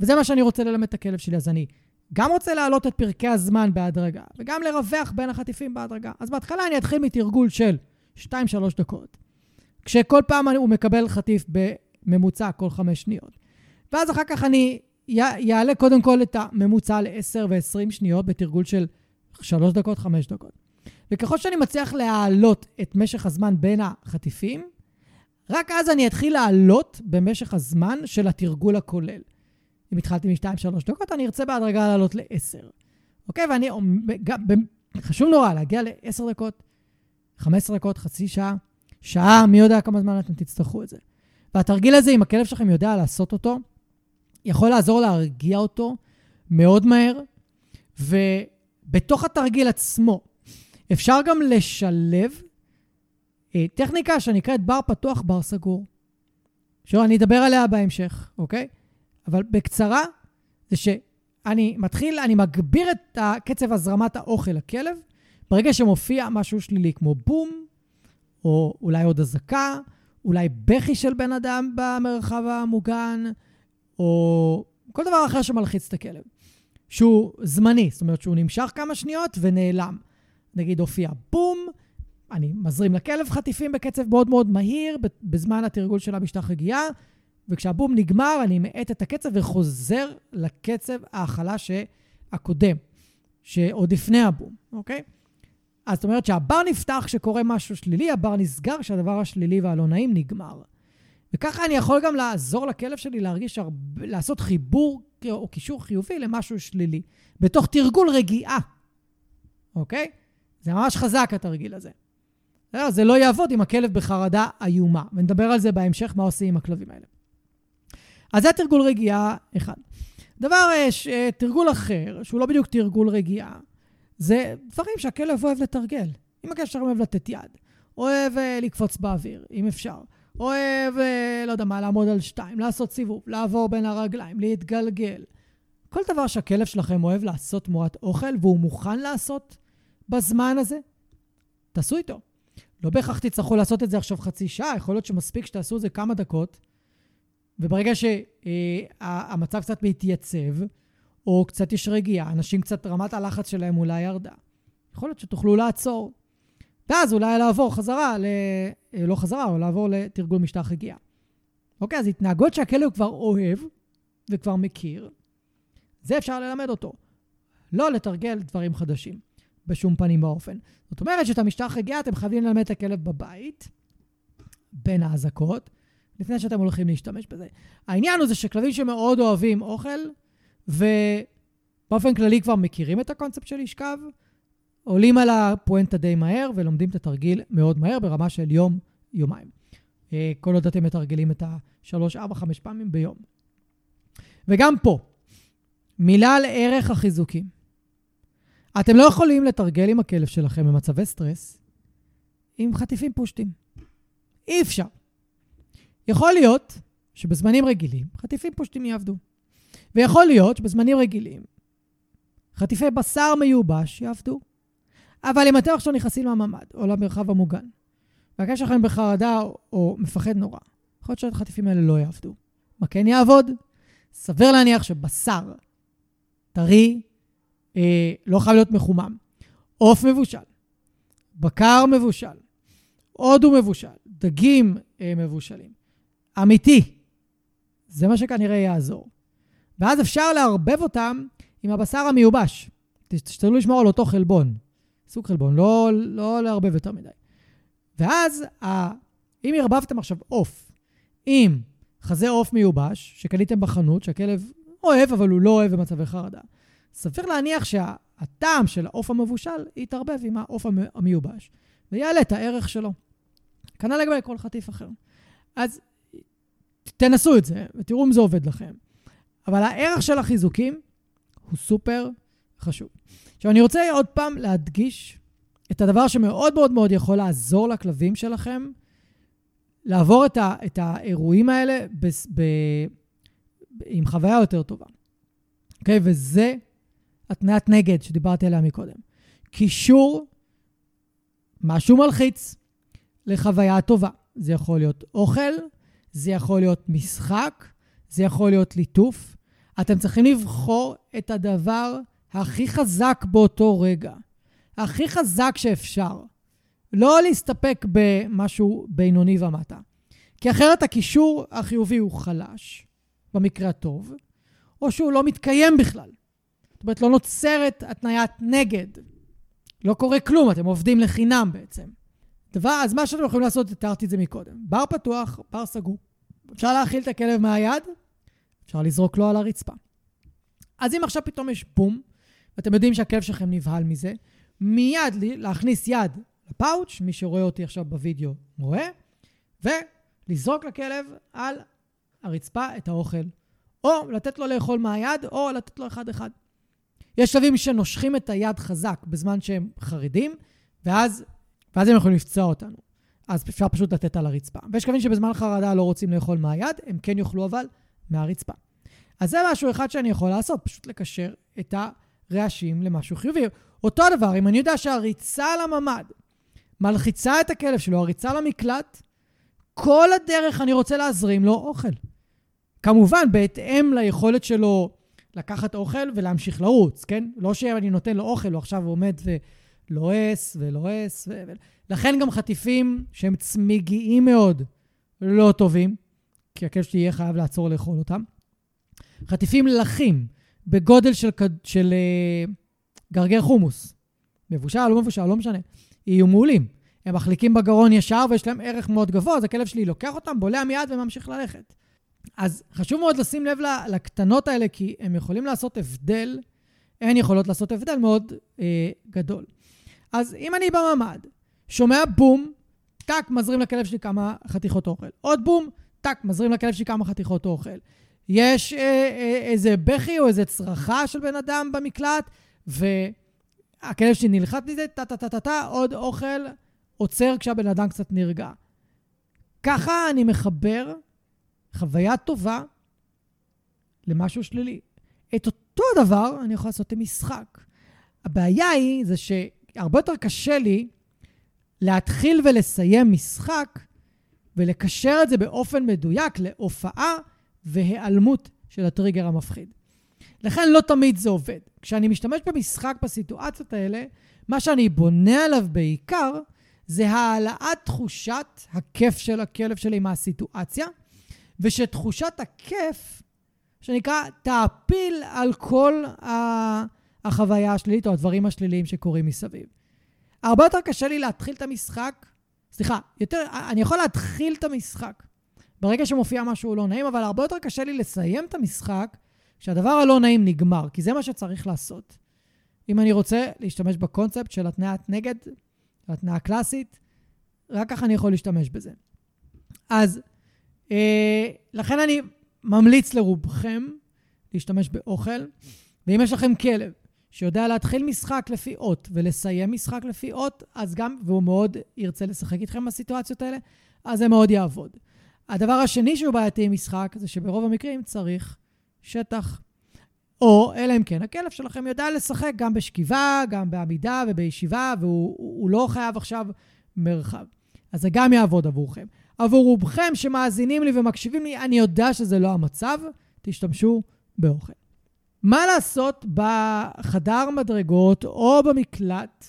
וזה מה שאני רוצה ללמד את הכלב שלי, אז אני גם רוצה להעלות את פרקי הזמן בהדרגה, וגם לרווח בין החטיפים בהדרגה. אז בהתחלה אני אתחיל מתרגול של 2-3 דקות, כשכל פעם הוא מקבל חטיף בממוצע כל 5 שניות. ואז אחר כך אני אעלה קודם כל את הממוצע ל-10 ו-20 שניות בתרגול של 3 דקות, 5 דקות. וככל שאני מצליח להעלות את משך הזמן בין החטיפים, רק אז אני אתחיל לעלות במשך הזמן של התרגול הכולל. אם התחלתי מ-2-3 דקות, אני ארצה בהדרגה לעלות ל-10. אוקיי? ואני, חשוב נורא להגיע ל-10 דקות, 15 דקות, חצי שעה, שעה, מי יודע כמה זמן אתם תצטרכו את זה. והתרגיל הזה, אם הכלב שלכם יודע לעשות אותו, יכול לעזור להרגיע אותו מאוד מהר, ובתוך התרגיל עצמו אפשר גם לשלב אה, טכניקה שנקראת בר פתוח, בר סגור. שאני אדבר עליה בהמשך, אוקיי? אבל בקצרה, זה שאני מתחיל, אני מגביר את קצב הזרמת האוכל לכלב, ברגע שמופיע משהו שלילי, כמו בום, או אולי עוד אזעקה, אולי בכי של בן אדם במרחב המוגן, או כל דבר אחר שמלחיץ את הכלב, שהוא זמני, זאת אומרת שהוא נמשך כמה שניות ונעלם. נגיד הופיע בום, אני מזרים לכלב חטיפים בקצב מאוד מאוד מהיר בזמן התרגול של המשטח רגיעה, וכשהבום נגמר, אני מאט את הקצב וחוזר לקצב ההכלה הקודם, שעוד לפני הבום, אוקיי? אז זאת אומרת שהבר נפתח כשקורה משהו שלילי, הבר נסגר כשהדבר השלילי והלא נעים נגמר. וככה אני יכול גם לעזור לכלב שלי להרגיש, הרבה, לעשות חיבור או קישור חיובי למשהו שלילי, בתוך תרגול רגיעה, אוקיי? זה ממש חזק התרגיל הזה. זה לא יעבוד אם הכלב בחרדה איומה, ונדבר על זה בהמשך, מה עושים עם הכלבים האלה. אז זה תרגול רגיעה אחד. דבר, ש... אה, תרגול אחר, שהוא לא בדיוק תרגול רגיעה, זה דברים שהכלב אוהב לתרגל. אם הכלב שלכם אוהב לתת יד, אוהב אה, לקפוץ באוויר, אם אפשר, אוהב, אה, לא יודע מה, לעמוד על שתיים, לעשות סיבוב, לעבור בין הרגליים, להתגלגל. כל דבר שהכלב שלכם אוהב לעשות תמורת אוכל, והוא מוכן לעשות בזמן הזה, תעשו איתו. לא בהכרח תצטרכו לעשות את זה עכשיו חצי שעה, יכול להיות שמספיק שתעשו את זה כמה דקות, וברגע שהמצב אה, קצת מתייצב, או קצת יש רגיעה, אנשים קצת, רמת הלחץ שלהם אולי ירדה. יכול להיות שתוכלו לעצור. ואז אולי לעבור חזרה, ל... אה, לא חזרה, או לעבור לתרגול משטח רגיעה. אוקיי, אז התנהגות שהכלב כבר אוהב וכבר מכיר, זה אפשר ללמד אותו. לא לתרגל דברים חדשים, בשום פנים ואופן. זאת אומרת שאת המשטח רגיעה אתם חייבים ללמד את הכלב בבית, בין האזעקות, לפני שאתם הולכים להשתמש בזה. העניין הוא זה שכלבים שמאוד אוהבים אוכל, ובאופן כללי כבר מכירים את הקונספט של לשכב, עולים על הפואנטה די מהר ולומדים את התרגיל מאוד מהר ברמה של יום, יומיים. אה, כל עוד אתם מתרגלים את ה-3, 4, 5 פעמים ביום. וגם פה, מילה על ערך החיזוקים. אתם לא יכולים לתרגל עם הכלב שלכם במצבי סטרס עם חטיפים פושטים. אי אפשר. יכול להיות שבזמנים רגילים חטיפים פושטים יעבדו. ויכול להיות שבזמנים רגילים חטיפי בשר מיובש יעבדו. אבל אם אתם עכשיו נכנסים לממ"ד או למרחב המוגן, והקשר שלכם בחרדה או, או מפחד נורא, יכול להיות שהחטיפים האלה לא יעבדו. מה כן יעבוד? סביר להניח שבשר טרי אה, לא חייב להיות מחומם. עוף מבושל, בקר מבושל, הודו מבושל, דגים אה, מבושלים. אמיתי. זה מה שכנראה יעזור. ואז אפשר לערבב אותם עם הבשר המיובש. תשתדלו לשמור על אותו חלבון. סוג חלבון, לא, לא לערבב יותר מדי. ואז, ה... אם ערבבתם עכשיו עוף עם חזה עוף מיובש, שקניתם בחנות, שהכלב אוהב, אבל הוא לא אוהב במצבי חרדה, סביר להניח שהטעם של העוף המבושל יתערבב עם העוף המיובש, ויעלה את הערך שלו. כנ"ל לגבי כל חטיף אחר. אז תנסו את זה, ותראו אם זה עובד לכם. אבל הערך של החיזוקים הוא סופר חשוב. עכשיו, אני רוצה עוד פעם להדגיש את הדבר שמאוד מאוד מאוד יכול לעזור לכלבים שלכם לעבור את, ה, את האירועים האלה ב, ב, עם חוויה יותר טובה. אוקיי? Okay, וזה התניית נגד שדיברתי עליה מקודם. קישור, משהו מלחיץ, לחוויה טובה. זה יכול להיות אוכל, זה יכול להיות משחק, זה יכול להיות ליטוף. אתם צריכים לבחור את הדבר הכי חזק באותו רגע. הכי חזק שאפשר. לא להסתפק במשהו בינוני ומטה. כי אחרת הקישור החיובי הוא חלש, במקרה הטוב, או שהוא לא מתקיים בכלל. זאת אומרת, לא נוצרת התניית נגד. לא קורה כלום, אתם עובדים לחינם בעצם. דבר, אז מה שאתם יכולים לעשות, תיארתי את זה מקודם. בר פתוח, בר סגור. אפשר להאכיל את הכלב מהיד, אפשר לזרוק לו על הרצפה. אז אם עכשיו פתאום יש בום, ואתם יודעים שהכלב שלכם נבהל מזה, מיד להכניס יד לפאוץ', מי שרואה אותי עכשיו בווידאו רואה, ולזרוק לכלב על הרצפה את האוכל, או לתת לו לאכול מהיד, או לתת לו אחד-אחד. יש שלבים שנושכים את היד חזק בזמן שהם חרדים, ואז, ואז הם יכולים לפצוע אותנו. אז אפשר פשוט לתת על הרצפה. ויש כלבים שבזמן חרדה לא רוצים לאכול מהיד, הם כן יאכלו אבל מהרצפה. אז זה משהו אחד שאני יכול לעשות, פשוט לקשר את הרעשים למשהו חיובי. אותו הדבר, אם אני יודע שהריצה לממ"ד מלחיצה את הכלב שלו, הריצה למקלט, כל הדרך אני רוצה להזרים לו אוכל. כמובן, בהתאם ליכולת שלו לקחת אוכל ולהמשיך לרוץ, כן? לא שאני נותן לו אוכל, הוא עכשיו עומד ולועס ולועס. ו... לכן גם חטיפים שהם צמיגיים מאוד לא טובים, כי הכלב שלי יהיה חייב לעצור לאכול אותם. חטיפים לחים בגודל של, של uh, גרגר חומוס, מבושל, לא מבושל, לא משנה, יהיו מעולים. הם מחליקים בגרון ישר ויש להם ערך מאוד גבוה, אז הכלב שלי לוקח אותם, בולע מיד וממשיך ללכת. אז חשוב מאוד לשים לב לקטנות האלה, כי הם יכולים לעשות הבדל, הן יכולות לעשות הבדל מאוד אה, גדול. אז אם אני בממ"ד, שומע בום, טאק, מזרים לכלב שלי כמה חתיכות אוכל. עוד בום, טאק, מזרים לכלב שלי כמה חתיכות אוכל. יש אה, אה, איזה בכי או איזה צרחה של בן אדם במקלט, והכלב שלי נלחץ מזה, טה-טה-טה-טה, עוד אוכל, עוצר כשהבן אדם קצת נרגע. ככה אני מחבר חוויה טובה למשהו שלילי. את אותו דבר אני יכול לעשות עם משחק. הבעיה היא, זה שהרבה יותר קשה לי להתחיל ולסיים משחק ולקשר את זה באופן מדויק להופעה והיעלמות של הטריגר המפחיד. לכן לא תמיד זה עובד. כשאני משתמש במשחק בסיטואציות האלה, מה שאני בונה עליו בעיקר זה העלאת תחושת הכיף של הכלב שלי מהסיטואציה, ושתחושת הכיף, שנקרא, תעפיל על כל החוויה השלילית או הדברים השליליים שקורים מסביב. הרבה יותר קשה לי להתחיל את המשחק, סליחה, יותר, אני יכול להתחיל את המשחק ברגע שמופיע משהו לא נעים, אבל הרבה יותר קשה לי לסיים את המשחק כשהדבר הלא נעים נגמר, כי זה מה שצריך לעשות. אם אני רוצה להשתמש בקונספט של התניית נגד, התניה קלאסית, רק ככה אני יכול להשתמש בזה. אז לכן אני ממליץ לרובכם להשתמש באוכל, ואם יש לכם כלב שיודע להתחיל משחק לפי אות ולסיים משחק לפי אות, אז גם, והוא מאוד ירצה לשחק איתכם בסיטואציות האלה, אז זה מאוד יעבוד. הדבר השני שהוא בעייתי עם משחק, זה שברוב המקרים צריך שטח. או, אלא אם כן, הכלב שלכם יודע לשחק גם בשכיבה, גם בעמידה ובישיבה, והוא לא חייב עכשיו מרחב. אז זה גם יעבוד עבורכם. עבור רובכם שמאזינים לי ומקשיבים לי, אני יודע שזה לא המצב, תשתמשו באוכל. מה לעשות בחדר מדרגות או במקלט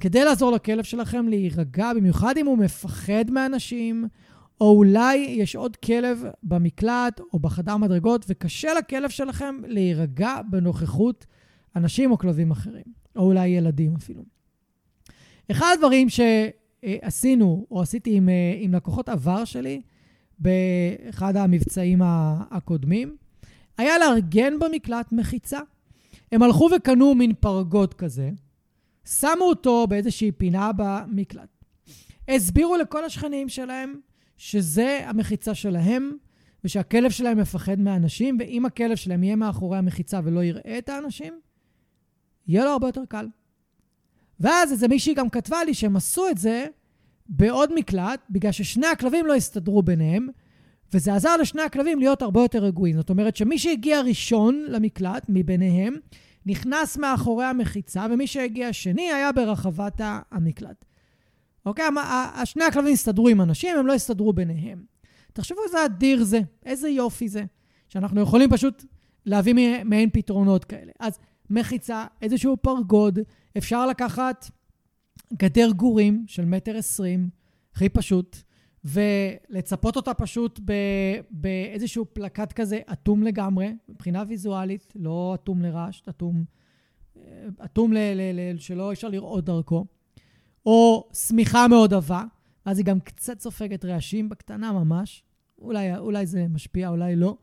כדי לעזור לכלב שלכם להירגע, במיוחד אם הוא מפחד מאנשים, או אולי יש עוד כלב במקלט או בחדר מדרגות, וקשה לכלב שלכם להירגע בנוכחות אנשים או כלבים אחרים, או אולי ילדים אפילו. אחד הדברים שעשינו, או עשיתי עם, עם לקוחות עבר שלי, באחד המבצעים הקודמים, היה לארגן במקלט מחיצה. הם הלכו וקנו מין פרגוד כזה, שמו אותו באיזושהי פינה במקלט. הסבירו לכל השכנים שלהם שזה המחיצה שלהם, ושהכלב שלהם מפחד מאנשים, ואם הכלב שלהם יהיה מאחורי המחיצה ולא יראה את האנשים, יהיה לו הרבה יותר קל. ואז איזה מישהי גם כתבה לי שהם עשו את זה בעוד מקלט, בגלל ששני הכלבים לא הסתדרו ביניהם, וזה עזר לשני הכלבים להיות הרבה יותר רגועים. זאת אומרת שמי שהגיע ראשון למקלט מביניהם, נכנס מאחורי המחיצה, ומי שהגיע שני היה ברחבת המקלט. אוקיי? שני הכלבים הסתדרו עם אנשים, הם לא הסתדרו ביניהם. תחשבו איזה אדיר זה, איזה יופי זה, שאנחנו יכולים פשוט להביא מעין פתרונות כאלה. אז מחיצה, איזשהו פרגוד, אפשר לקחת גדר גורים של מטר עשרים, הכי פשוט, ולצפות אותה פשוט באיזשהו פלקט כזה אטום לגמרי, מבחינה ויזואלית, לא אטום לרעש, אטום, אטום ל- ל- ל- שלא אפשר לראות דרכו. או שמיכה מאוד עבה, ואז היא גם קצת סופגת רעשים בקטנה ממש. אולי, אולי זה משפיע, אולי לא.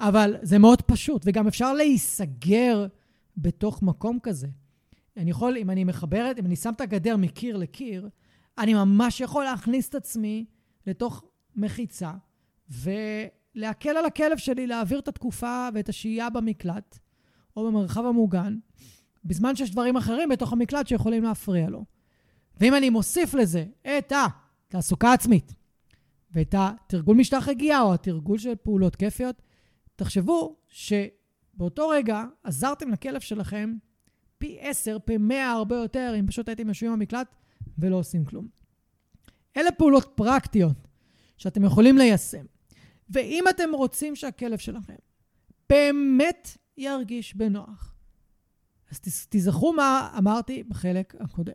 אבל זה מאוד פשוט, וגם אפשר להיסגר בתוך מקום כזה. אני יכול, אם אני מחברת, אם אני שם את הגדר מקיר לקיר, אני ממש יכול להכניס את עצמי לתוך מחיצה ולהקל על הכלב שלי להעביר את התקופה ואת השהייה במקלט או במרחב המוגן, בזמן שיש דברים אחרים בתוך המקלט שיכולים להפריע לו. ואם אני מוסיף לזה את התעסוקה עצמית ואת התרגול משטח הגיעה או התרגול של פעולות כיפיות, תחשבו שבאותו רגע עזרתם לכלב שלכם פי עשר, פי מאה הרבה יותר, אם פשוט הייתם יושבים במקלט ולא עושים כלום. אלה פעולות פרקטיות שאתם יכולים ליישם. ואם אתם רוצים שהכלב שלכם באמת ירגיש בנוח, אז תזכרו מה אמרתי בחלק הקודם.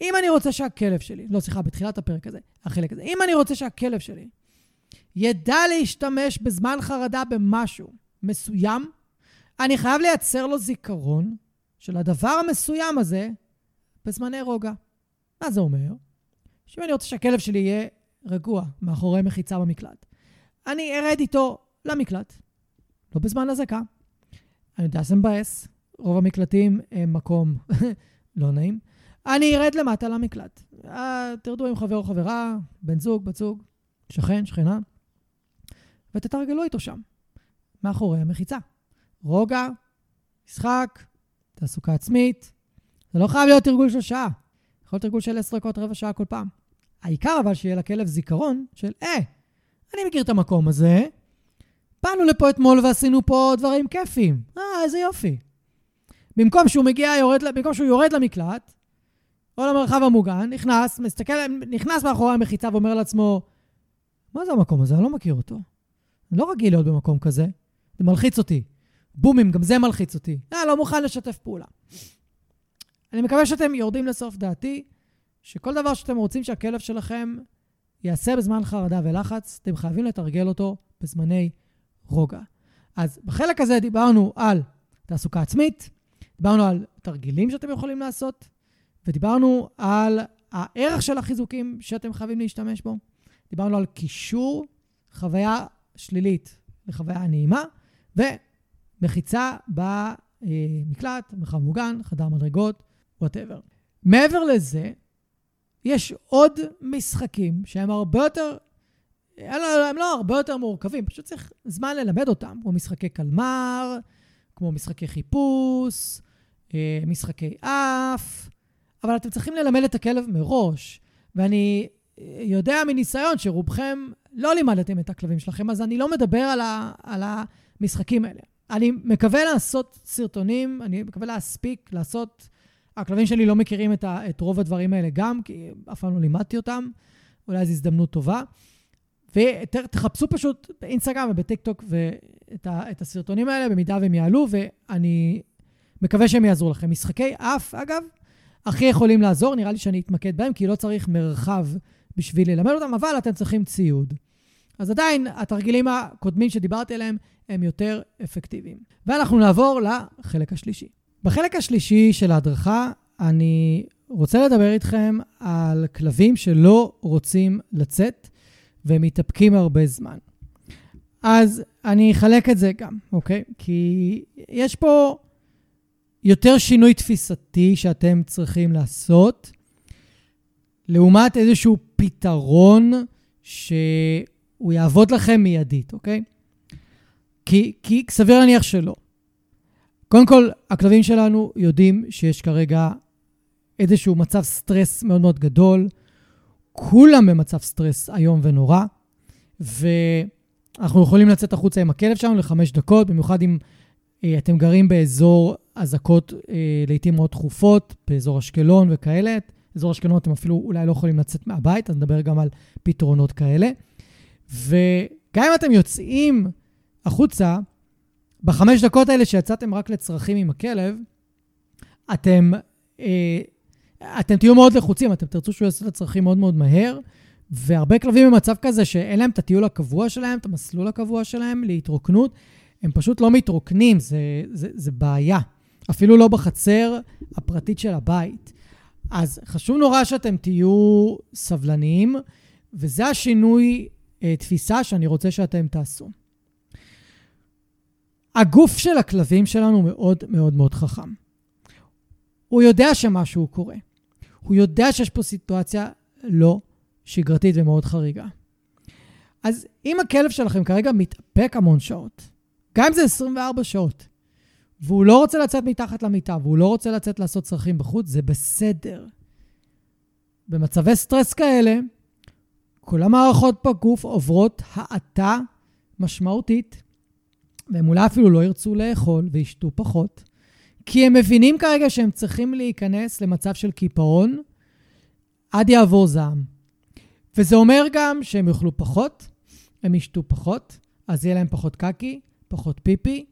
אם אני רוצה שהכלב שלי, לא, סליחה, בתחילת הפרק הזה, החלק הזה, אם אני רוצה שהכלב שלי ידע להשתמש בזמן חרדה במשהו מסוים, אני חייב לייצר לו זיכרון של הדבר המסוים הזה בזמני רוגע. מה זה אומר? שאם אני רוצה שהכלב שלי יהיה רגוע מאחורי מחיצה במקלט, אני ארד איתו למקלט, לא בזמן אזעקה. אני יודע שזה מבאס, רוב המקלטים הם מקום לא נעים. אני ארד למטה למקלט. אה, תרדו עם חבר או חברה, בן זוג, בת זוג, שכן, שכנה, ותתרגלו איתו שם, מאחורי המחיצה. רוגע, משחק, תעסוקה עצמית. זה לא חייב להיות תרגול של שעה. יכול להיות תרגול של עשר דקות, רבע שעה כל פעם. העיקר אבל שיהיה לכלב זיכרון של, אה, אני מכיר את המקום הזה, באנו לפה אתמול ועשינו פה דברים כיפיים. אה, איזה יופי. במקום שהוא מגיע, יורד, במקום שהוא יורד למקלט, או למרחב המוגן, נכנס, מסתכל, נכנס מאחורי המחיצה ואומר לעצמו, מה זה המקום הזה? אני לא מכיר אותו. אני לא רגיל להיות במקום כזה. זה מלחיץ אותי. בומים, גם זה מלחיץ אותי. אה, לא מוכן לשתף פעולה. אני מקווה שאתם יורדים לסוף דעתי, שכל דבר שאתם רוצים שהכלב שלכם יעשה בזמן חרדה ולחץ, אתם חייבים לתרגל אותו בזמני רוגע. אז בחלק הזה דיברנו על תעסוקה עצמית, דיברנו על תרגילים שאתם יכולים לעשות, ודיברנו על הערך של החיזוקים שאתם חייבים להשתמש בו. דיברנו על קישור חוויה שלילית לחוויה נעימה, ומחיצה במקלט, מרחב מוגן, חדר מדרגות, וואטאבר. מעבר לזה, יש עוד משחקים שהם הרבה יותר, הם לא הרבה יותר מורכבים, פשוט צריך זמן ללמד אותם, כמו משחקי קלמר, כמו משחקי חיפוש, אה, משחקי אף, אבל אתם צריכים ללמד את הכלב מראש. ואני יודע מניסיון שרובכם לא לימדתם את הכלבים שלכם, אז אני לא מדבר על, ה, על המשחקים האלה. אני מקווה לעשות סרטונים, אני מקווה להספיק לעשות... הכלבים שלי לא מכירים את, ה, את רוב הדברים האלה גם, כי אף פעם לא לימדתי אותם. אולי זו הזדמנות טובה. ותחפשו פשוט באינסטגרם ובטיקטוק ואת ה, את הסרטונים האלה, במידה והם יעלו, ואני מקווה שהם יעזרו לכם. משחקי אף, אגב, הכי יכולים לעזור, נראה לי שאני אתמקד בהם, כי לא צריך מרחב בשביל ללמד אותם, אבל אתם צריכים ציוד. אז עדיין, התרגילים הקודמים שדיברתי עליהם הם יותר אפקטיביים. ואנחנו נעבור לחלק השלישי. בחלק השלישי של ההדרכה, אני רוצה לדבר איתכם על כלבים שלא רוצים לצאת ומתאפקים הרבה זמן. אז אני אחלק את זה גם, אוקיי? כי יש פה יותר שינוי תפיסתי שאתם צריכים לעשות, לעומת איזשהו פתרון שהוא יעבוד לכם מיידית, אוקיי? כי, כי סביר להניח שלא. קודם כל, הכלבים שלנו יודעים שיש כרגע איזשהו מצב סטרס מאוד מאוד גדול. כולם במצב סטרס איום ונורא, ואנחנו יכולים לצאת החוצה עם הכלב שלנו לחמש דקות, במיוחד אם אה, אתם גרים באזור אזעקות אה, לעיתים מאוד תכופות, באזור אשקלון וכאלה. אזור אשקלון אתם אפילו אולי לא יכולים לצאת מהבית, אז נדבר גם על פתרונות כאלה. וגם אם אתם יוצאים החוצה, בחמש דקות האלה שיצאתם רק לצרכים עם הכלב, אתם, אה, אתם תהיו מאוד לחוצים, אתם תרצו שהוא יעשה את הצרכים מאוד מאוד מהר, והרבה כלבים במצב כזה שאין להם את הטיול הקבוע שלהם, את המסלול הקבוע שלהם להתרוקנות, הם פשוט לא מתרוקנים, זה, זה, זה בעיה. אפילו לא בחצר הפרטית של הבית. אז חשוב נורא שאתם תהיו סבלניים, וזה השינוי תפיסה שאני רוצה שאתם תעשו. הגוף של הכלבים שלנו מאוד מאוד מאוד חכם. הוא יודע שמשהו קורה. הוא יודע שיש פה סיטואציה לא שגרתית ומאוד חריגה. אז אם הכלב שלכם כרגע מתאפק המון שעות, גם אם זה 24 שעות, והוא לא רוצה לצאת מתחת למיטה, והוא לא רוצה לצאת לעשות צרכים בחוץ, זה בסדר. במצבי סטרס כאלה, כל המערכות בגוף עוברות האטה משמעותית, והם אולי אפילו לא ירצו לאכול וישתו פחות, כי הם מבינים כרגע שהם צריכים להיכנס למצב של קיפאון עד יעבור זעם. וזה אומר גם שהם יאכלו פחות, הם ישתו פחות, אז יהיה להם פחות קקי, פחות פיפי,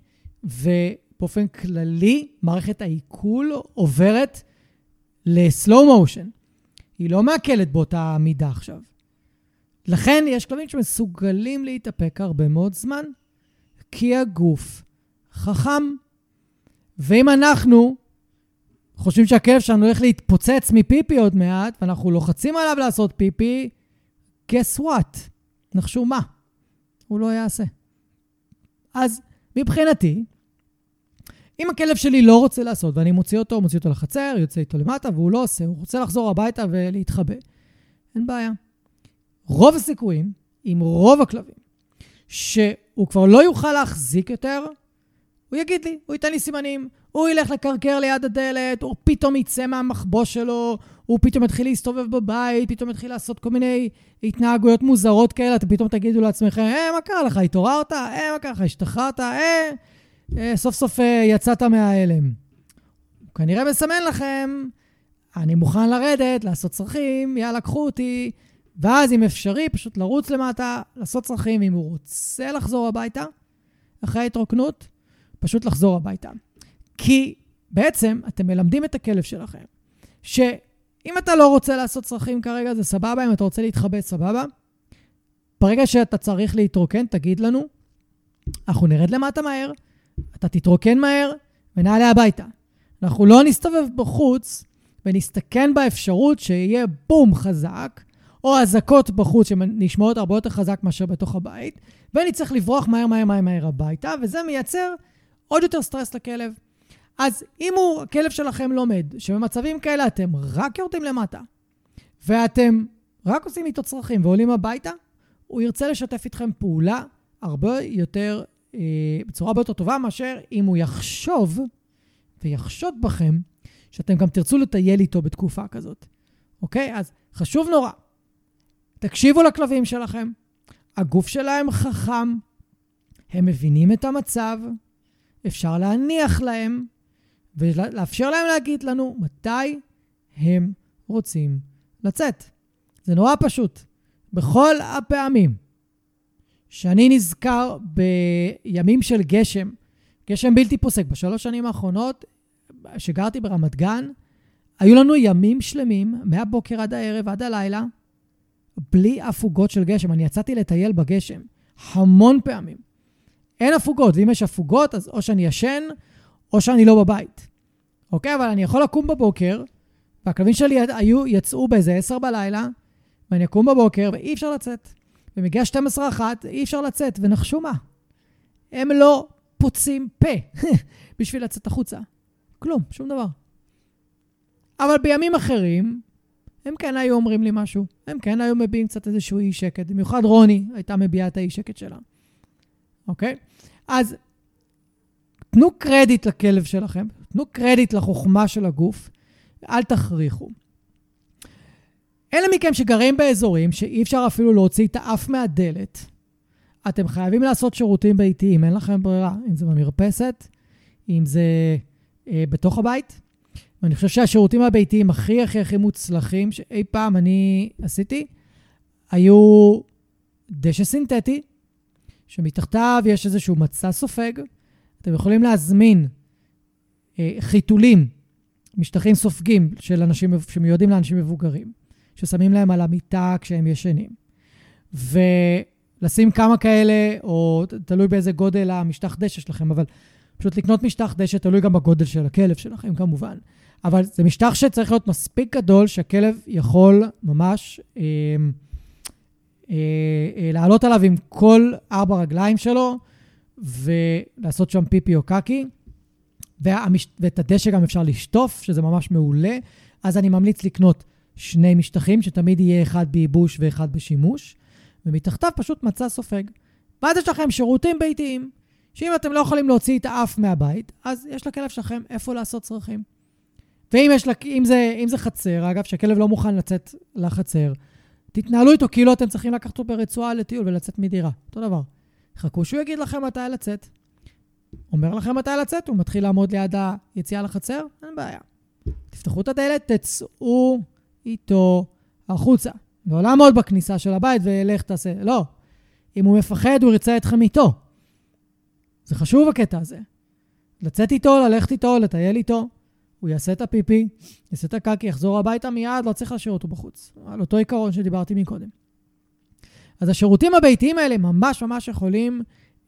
ובאופן כללי, מערכת העיכול עוברת לסלואו מושן. היא לא מעכלת באותה מידה עכשיו. לכן יש כלבים שמסוגלים להתאפק הרבה מאוד זמן, כי הגוף חכם. ואם אנחנו חושבים שהכלב שלנו הולך להתפוצץ מפיפי עוד מעט, ואנחנו לוחצים עליו לעשות פיפי, guess what? נחשו מה? הוא לא יעשה. אז מבחינתי, אם הכלב שלי לא רוצה לעשות, ואני מוציא אותו, מוציא אותו לחצר, יוצא איתו למטה, והוא לא עושה, הוא רוצה לחזור הביתה ולהתחבא, אין בעיה. רוב הסיכויים, עם רוב הכלבים, שהוא כבר לא יוכל להחזיק יותר, הוא יגיד לי, הוא ייתן לי סימנים, הוא ילך לקרקר ליד הדלת, הוא פתאום יצא מהמחבוש שלו, הוא פתאום יתחיל להסתובב בבית, פתאום יתחיל לעשות כל מיני התנהגויות מוזרות כאלה, אתם פתאום תגידו לעצמכם, אה, מה קרה לך? התעוררת? אה, מה קרה לך? השתחררת? אה, אה סוף סוף אה, יצאת מההלם. הוא כנראה מסמן לכם, אני מוכן לרדת, לעשות צרכים, יאללה, קחו אותי. ואז אם אפשרי, פשוט לרוץ למטה, לעשות צרכים. אם הוא רוצה לחזור הביתה, אחרי ההתרוקנות, פשוט לחזור הביתה. כי בעצם אתם מלמדים את הכלב שלכם, שאם אתה לא רוצה לעשות צרכים כרגע, זה סבבה, אם אתה רוצה להתחבא, סבבה. ברגע שאתה צריך להתרוקן, תגיד לנו, אנחנו נרד למטה מהר, אתה תתרוקן מהר ונעלה הביתה. אנחנו לא נסתובב בחוץ ונסתכן באפשרות שיהיה בום חזק, או אזעקות בחוץ שנשמעות הרבה יותר חזק מאשר בתוך הבית, ואני צריך לברוח מהר מהר מהר מהר הביתה, וזה מייצר עוד יותר סטרס לכלב. אז אם הוא, הכלב שלכם לומד, שבמצבים כאלה אתם רק יורדים למטה, ואתם רק עושים איתו צרכים ועולים הביתה, הוא ירצה לשתף איתכם פעולה הרבה יותר, אה, בצורה הרבה יותר טובה מאשר אם הוא יחשוב ויחשוד בכם שאתם גם תרצו לטייל איתו בתקופה כזאת. אוקיי? אז חשוב נורא, תקשיבו לכלבים שלכם, הגוף שלהם חכם, הם מבינים את המצב, אפשר להניח להם ולאפשר להם להגיד לנו מתי הם רוצים לצאת. זה נורא פשוט. בכל הפעמים שאני נזכר בימים של גשם, גשם בלתי פוסק, בשלוש שנים האחרונות, שגרתי ברמת גן, היו לנו ימים שלמים, מהבוקר עד הערב, עד הלילה, בלי הפוגות של גשם. אני יצאתי לטייל בגשם המון פעמים. אין הפוגות, ואם יש הפוגות, אז או שאני ישן, או שאני לא בבית. אוקיי? אבל אני יכול לקום בבוקר, והכלבים שלי היו, יצאו באיזה 10 בלילה, ואני אקום בבוקר, ואי אפשר לצאת. ומגיע 12 אחת, אי אפשר לצאת, ונחשו מה? הם לא פוצים פה בשביל לצאת החוצה. כלום, שום דבר. אבל בימים אחרים, הם כן היו אומרים לי משהו. הם כן היו מביעים קצת איזשהו אי שקט. במיוחד רוני הייתה מביעה את האי שקט שלה. אוקיי? אז תנו קרדיט לכלב שלכם, תנו קרדיט לחוכמה של הגוף, אל תכריחו. אלה מכם שגרים באזורים שאי אפשר אפילו להוציא את האף מהדלת, אתם חייבים לעשות שירותים ביתיים, אין לכם ברירה. אם זה במרפסת, אם זה אה, בתוך הבית. ואני חושב שהשירותים הביתיים הכי הכי הכי מוצלחים שאי פעם אני עשיתי, היו דשא סינתטי, שמתחתיו יש איזשהו מצע סופג. אתם יכולים להזמין אה, חיתולים, משטחים סופגים של אנשים שמיועדים לאנשים מבוגרים, ששמים להם על המיטה כשהם ישנים. ולשים כמה כאלה, או תלוי באיזה גודל המשטח דשא שלכם, אבל פשוט לקנות משטח דשא תלוי גם בגודל של הכלב שלכם כמובן. אבל זה משטח שצריך להיות מספיק גדול שהכלב יכול ממש אה, אה, אה, לעלות עליו עם כל ארבע רגליים שלו ולעשות שם פיפי או קקי. והמש... ואת הדשא גם אפשר לשטוף, שזה ממש מעולה. אז אני ממליץ לקנות שני משטחים, שתמיד יהיה אחד בייבוש ואחד בשימוש, ומתחתיו פשוט מצע סופג. ואז יש לכם שירותים ביתיים, שאם אתם לא יכולים להוציא את האף מהבית, אז יש לכלב שלכם איפה לעשות צרכים. ואם יש, לק... אם זה, אם זה חצר, אגב, שהכלב לא מוכן לצאת לחצר, תתנהלו איתו כאילו אתם צריכים לקחת אותו ברצועה לטיול ולצאת מדירה. אותו דבר. חכו שהוא יגיד לכם מתי לצאת. אומר לכם מתי לצאת, הוא מתחיל לעמוד ליד היציאה לחצר, אין בעיה. תפתחו את הדלת, תצאו איתו החוצה. לא לעמוד בכניסה של הבית ולך תעשה, לא. אם הוא מפחד, הוא ירצה אתכם איתו. זה חשוב הקטע הזה. לצאת איתו, ללכת איתו, לטייל איתו. הוא יעשה את הפיפי, יעשה את הקקי, יחזור הביתה מיד, לא צריך להשאיר אותו בחוץ. על אותו עיקרון שדיברתי מקודם. אז השירותים הביתיים האלה ממש ממש יכולים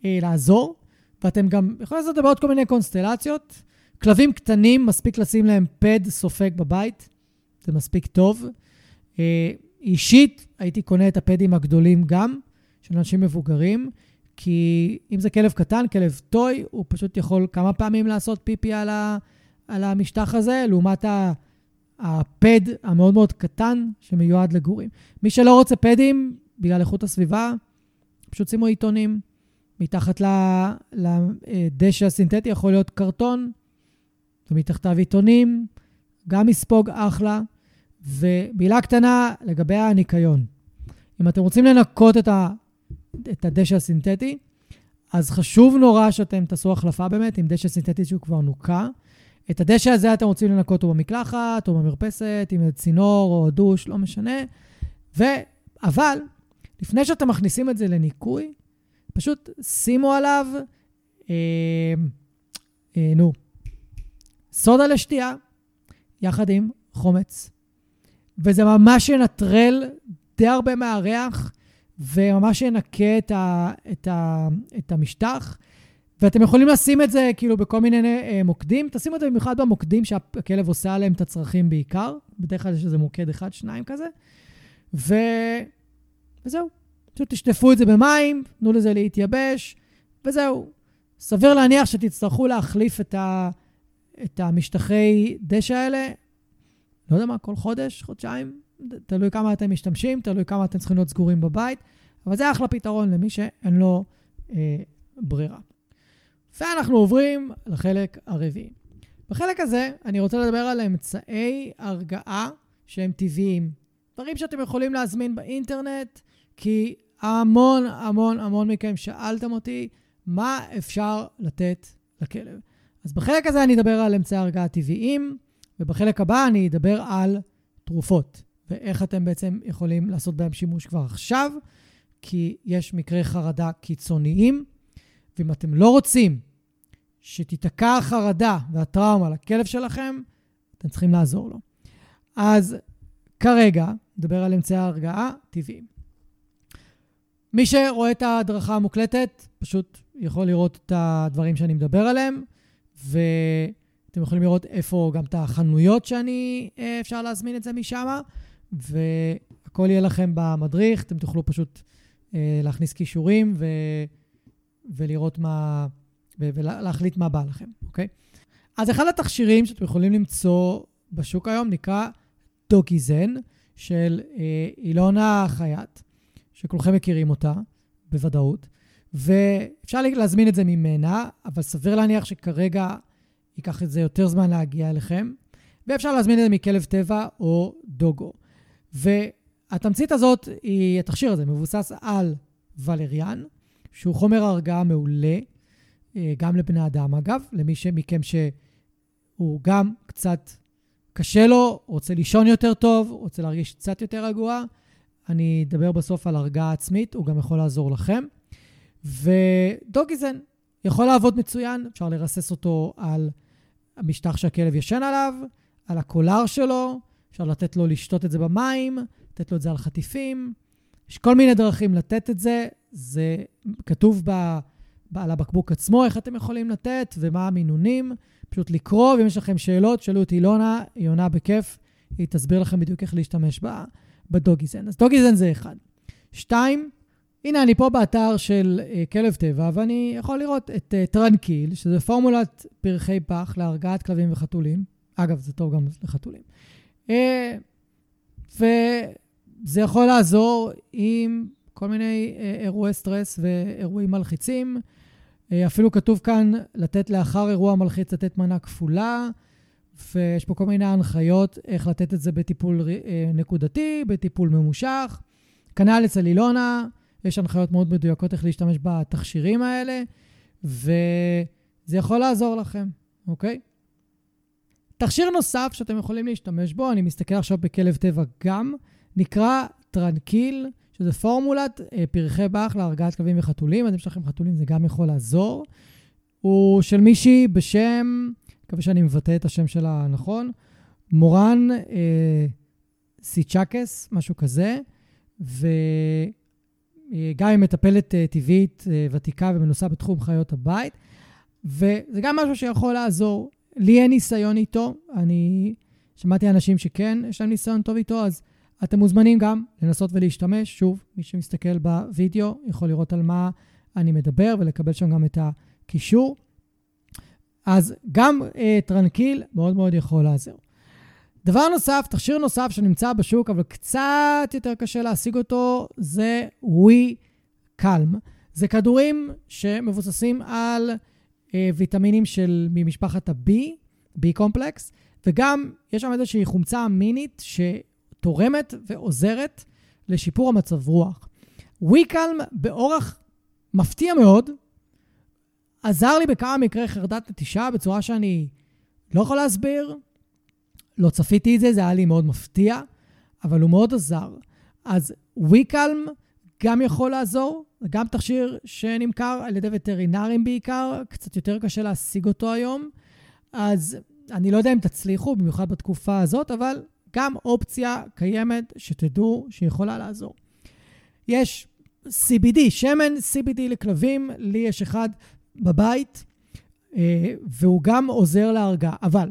אה, לעזור, ואתם גם יכולים לעשות את זה בעוד כל מיני קונסטלציות. כלבים קטנים, מספיק לשים להם פד סופג בבית, זה מספיק טוב. אה, אישית, הייתי קונה את הפדים הגדולים גם, של אנשים מבוגרים, כי אם זה כלב קטן, כלב טוי, הוא פשוט יכול כמה פעמים לעשות פיפי על, ה, על המשטח הזה, לעומת הפד המאוד מאוד קטן שמיועד לגורים. מי שלא רוצה פדים, בגלל איכות הסביבה, פשוט שימו עיתונים. מתחת לדשא הסינתטי יכול להיות קרטון, ומתחתיו עיתונים, גם מספוג אחלה. ומילה קטנה לגבי הניקיון. אם אתם רוצים לנקות את, ה, את הדשא הסינתטי, אז חשוב נורא שאתם תעשו החלפה באמת עם דשא סינתטי שהוא כבר נוקה. את הדשא הזה אתם רוצים לנקות או במקלחת, או במרפסת, עם צינור או דוש, לא משנה. ו... אבל, לפני שאתם מכניסים את זה לניקוי, פשוט שימו עליו, אה, אה, נו, סודה לשתייה, יחד עם חומץ. וזה ממש ינטרל די הרבה מהריח, וממש ינקה את, ה, את, ה, את המשטח. ואתם יכולים לשים את זה כאילו בכל מיני אה, מוקדים. תשימו את זה במיוחד במוקדים שהכלב עושה עליהם את הצרכים בעיקר. בדרך כלל יש איזה מוקד אחד, שניים כזה. ו... וזהו. פשוט תשטפו את זה במים, תנו לזה להתייבש, וזהו. סביר להניח שתצטרכו להחליף את, ה... את המשטחי דשא האלה, לא יודע מה, כל חודש, חודשיים, תלוי כמה אתם משתמשים, תלוי כמה אתם צריכים להיות סגורים בבית, אבל זה אחלה פתרון למי שאין לו אה, ברירה. ואנחנו עוברים לחלק הרביעי. בחלק הזה אני רוצה לדבר על אמצעי הרגעה שהם טבעיים. דברים שאתם יכולים להזמין באינטרנט, כי המון המון המון מכם שאלתם אותי מה אפשר לתת לכלב. אז בחלק הזה אני אדבר על אמצעי הרגעה טבעיים, ובחלק הבא אני אדבר על תרופות, ואיך אתם בעצם יכולים לעשות בהם שימוש כבר עכשיו, כי יש מקרי חרדה קיצוניים, ואם אתם לא רוצים שתיתקע החרדה והטראומה לכלב שלכם, אתם צריכים לעזור לו. אז כרגע, נדבר על אמצעי ההרגעה טבעיים. מי שרואה את ההדרכה המוקלטת, פשוט יכול לראות את הדברים שאני מדבר עליהם, ואתם יכולים לראות איפה גם את החנויות שאני, אה, אפשר להזמין את זה משם, והכל יהיה לכם במדריך, אתם תוכלו פשוט אה, להכניס כישורים ו... ולראות מה... ולהחליט מה בא לכם, אוקיי? אז אחד התכשירים שאתם יכולים למצוא בשוק היום נקרא דוגיזן של אה, אילונה חייט, שכולכם מכירים אותה בוודאות, ואפשר להזמין את זה ממנה, אבל סביר להניח שכרגע ייקח את זה יותר זמן להגיע אליכם, ואפשר להזמין את זה מכלב טבע או דוגו. והתמצית הזאת, היא, התכשיר הזה מבוסס על ולריאן, שהוא חומר הרגעה מעולה, אה, גם לבני אדם אגב, למי מכם שהוא גם קצת קשה לו, רוצה לישון יותר טוב, רוצה להרגיש קצת יותר רגוע. אני אדבר בסוף על הרגעה עצמית, הוא גם יכול לעזור לכם. ודוגיזן יכול לעבוד מצוין, אפשר לרסס אותו על המשטח שהכלב ישן עליו, על הקולר שלו, אפשר לתת לו לשתות את זה במים, לתת לו את זה על חטיפים. יש כל מיני דרכים לתת את זה, זה כתוב ב, על הבקבוק עצמו, איך אתם יכולים לתת ומה המינונים. פשוט לקרוא, ואם יש לכם שאלות, שאלו את אילונה, היא עונה בכיף, היא תסביר לכם בדיוק איך להשתמש בדוגיזן. אז דוגיזן זה אחד. שתיים, הנה, אני פה באתר של uh, כלב טבע, ואני יכול לראות את uh, טרנקיל, שזה פורמולת פרחי פח להרגעת כלבים וחתולים. אגב, זה טוב גם לחתולים. Uh, וזה יכול לעזור עם כל מיני uh, אירועי סטרס ואירועים מלחיצים. Uh, אפילו כתוב כאן לתת לאחר אירוע מלחיץ לתת מנה כפולה, ויש פה כל מיני הנחיות איך לתת את זה בטיפול uh, נקודתי, בטיפול ממושך. כנ"ל אצל אילונה. יש הנחיות מאוד מדויקות איך להשתמש בתכשירים האלה, וזה יכול לעזור לכם, אוקיי? תכשיר נוסף שאתם יכולים להשתמש בו, אני מסתכל עכשיו בכלב טבע גם, נקרא טרנקיל, שזה פורמולת אה, פרחי באך להרגעת כלבים וחתולים. אם יש לכם חתולים, זה גם יכול לעזור. הוא של מישהי בשם, מקווה שאני מבטא את השם שלה נכון, מורן אה, סיצ'קס, משהו כזה, ו... גם היא מטפלת אה, טבעית אה, ותיקה ומנוסה בתחום חיות הבית, וזה גם משהו שיכול לעזור. לי אין ניסיון איתו, אני שמעתי אנשים שכן, יש להם ניסיון טוב איתו, אז אתם מוזמנים גם לנסות ולהשתמש. שוב, מי שמסתכל בווידאו יכול לראות על מה אני מדבר ולקבל שם גם את הקישור. אז גם אה, טרנקיל מאוד מאוד יכול לעזור. דבר נוסף, תכשיר נוסף שנמצא בשוק, אבל קצת יותר קשה להשיג אותו, זה ווי קלם. זה כדורים שמבוססים על אה, ויטמינים של, ממשפחת ה-B, B קומפלקס, וגם יש שם איזושהי חומצה אמינית שתורמת ועוזרת לשיפור המצב רוח. ווי קלם באורח מפתיע מאוד, עזר לי בכמה מקרי חרדת נטישה בצורה שאני לא יכול להסביר, לא צפיתי את זה, זה היה לי מאוד מפתיע, אבל הוא מאוד עזר. אז ויקלם גם יכול לעזור, גם תכשיר שנמכר על ידי וטרינרים בעיקר, קצת יותר קשה להשיג אותו היום. אז אני לא יודע אם תצליחו, במיוחד בתקופה הזאת, אבל גם אופציה קיימת שתדעו שיכולה לעזור. יש CBD, שמן CBD לכלבים, לי יש אחד בבית, אה, והוא גם עוזר להרגעה. אבל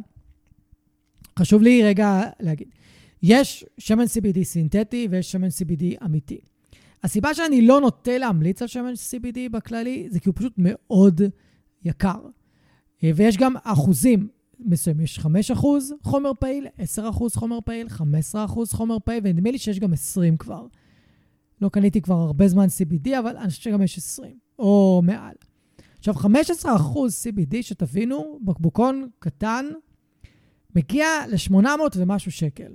חשוב לי רגע להגיד, יש שמן CBD סינתטי ויש שמן CBD אמיתי. הסיבה שאני לא נוטה להמליץ על שמן CBD בכללי, זה כי הוא פשוט מאוד יקר. אה, ויש גם אחוזים מסוימים, יש 5% חומר פעיל, 10% חומר פעיל, 15% חומר פעיל, ונדמה לי שיש גם 20 כבר. לא קניתי כבר הרבה זמן CBD, אבל אני חושב שגם יש 20, או מעל. עכשיו, 15% CBD, שתבינו, בקבוקון קטן, מגיע ל-800 ומשהו שקל.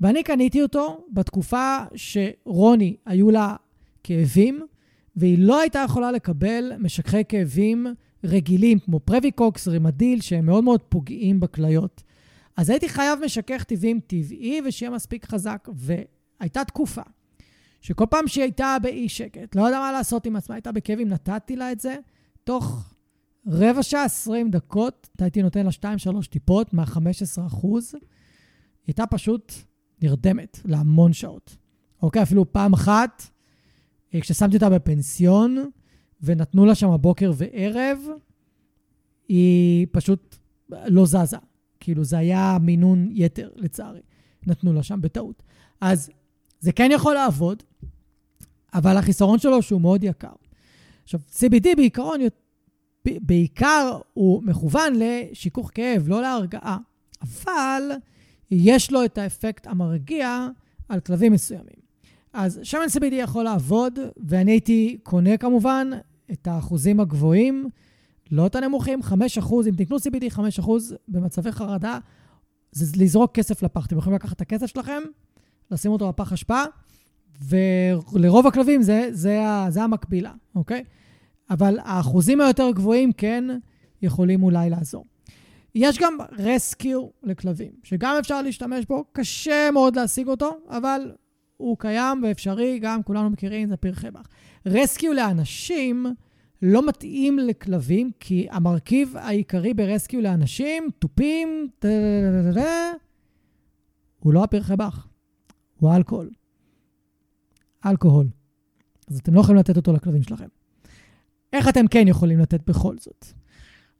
ואני קניתי אותו בתקופה שרוני, היו לה כאבים, והיא לא הייתה יכולה לקבל משככי כאבים רגילים, כמו פרוויקוקס, רימדיל, שהם מאוד מאוד פוגעים בכליות. אז הייתי חייב משכך כאבים טבעי ושיהיה מספיק חזק, והייתה תקופה שכל פעם שהיא הייתה באי שקט, לא יודע מה לעשות עם עצמה, הייתה בכאבים, נתתי לה את זה, תוך רבע שעה, 20 דקות, הייתי נותן לה 2-3 טיפות מה-15 אחוז, היא הייתה פשוט נרדמת להמון שעות. אוקיי, אפילו פעם אחת, כששמתי אותה בפנסיון, ונתנו לה שם בוקר וערב, היא פשוט לא זזה. כאילו, זה היה מינון יתר, לצערי. נתנו לה שם בטעות. אז זה כן יכול לעבוד, אבל החיסרון שלו שהוא מאוד יקר. עכשיו, CBD בעיקרון, בעיקר הוא מכוון לשיכוך כאב, לא להרגעה, אבל יש לו את האפקט המרגיע על כלבים מסוימים. אז שמן CBD יכול לעבוד, ואני הייתי קונה כמובן את האחוזים הגבוהים, לא את הנמוכים, 5%, אם תקנו CBD 5% במצבי חרדה, זה לזרוק כסף לפח. אתם יכולים לקחת את הכסף שלכם, לשים אותו בפח אשפה, ולרוב הכלבים זה, זה, זה המקבילה, אוקיי? אבל האחוזים היותר גבוהים כן יכולים אולי לעזור. יש גם רסקיו לכלבים, שגם אפשר להשתמש בו, קשה מאוד להשיג אותו, אבל הוא קיים ואפשרי, גם כולנו מכירים, זה פרחי באך. רסקיו לאנשים לא מתאים לכלבים, כי המרכיב העיקרי ברסקיו לאנשים, תופים, הוא לא הפרחי באך, הוא האלכוהול. אלכוהול. אז אתם לא יכולים לתת אותו לכלבים שלכם. איך אתם כן יכולים לתת בכל זאת?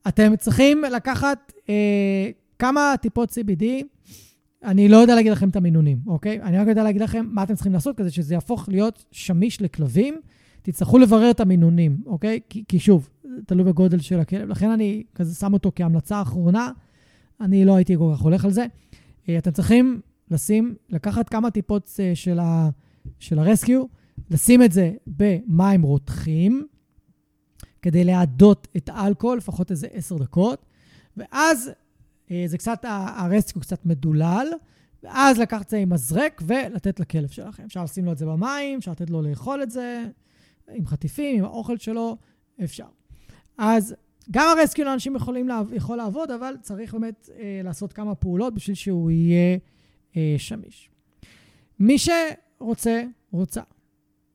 אתם צריכים לקחת אה, כמה טיפות CBD, אני לא יודע להגיד לכם את המינונים, אוקיי? אני רק יודע להגיד לכם מה אתם צריכים לעשות כדי שזה יהפוך להיות שמיש לכלבים. תצטרכו לברר את המינונים, אוקיי? כי, כי שוב, תלוי בגודל של הכלב. לכן אני כזה שם אותו כהמלצה אחרונה. אני לא הייתי כל כך הולך על זה. אה, אתם צריכים לשים, לקחת כמה טיפות אה, של, ה, של הרסקיו, לשים את זה במים רותחים, כדי להדות את האלכוהול, לפחות איזה עשר דקות, ואז אה, זה קצת, הרסקיו קצת מדולל, ואז לקחת את זה עם מזרק ולתת לכלב שלכם. אפשר לשים לו את זה במים, אפשר לתת לו לאכול את זה, עם חטיפים, עם האוכל שלו, אפשר. אז גם הרסקיו לאנשים יכולים, יכול לעבוד, אבל צריך באמת אה, לעשות כמה פעולות בשביל שהוא יהיה אה, שמיש. מי שרוצה, רוצה.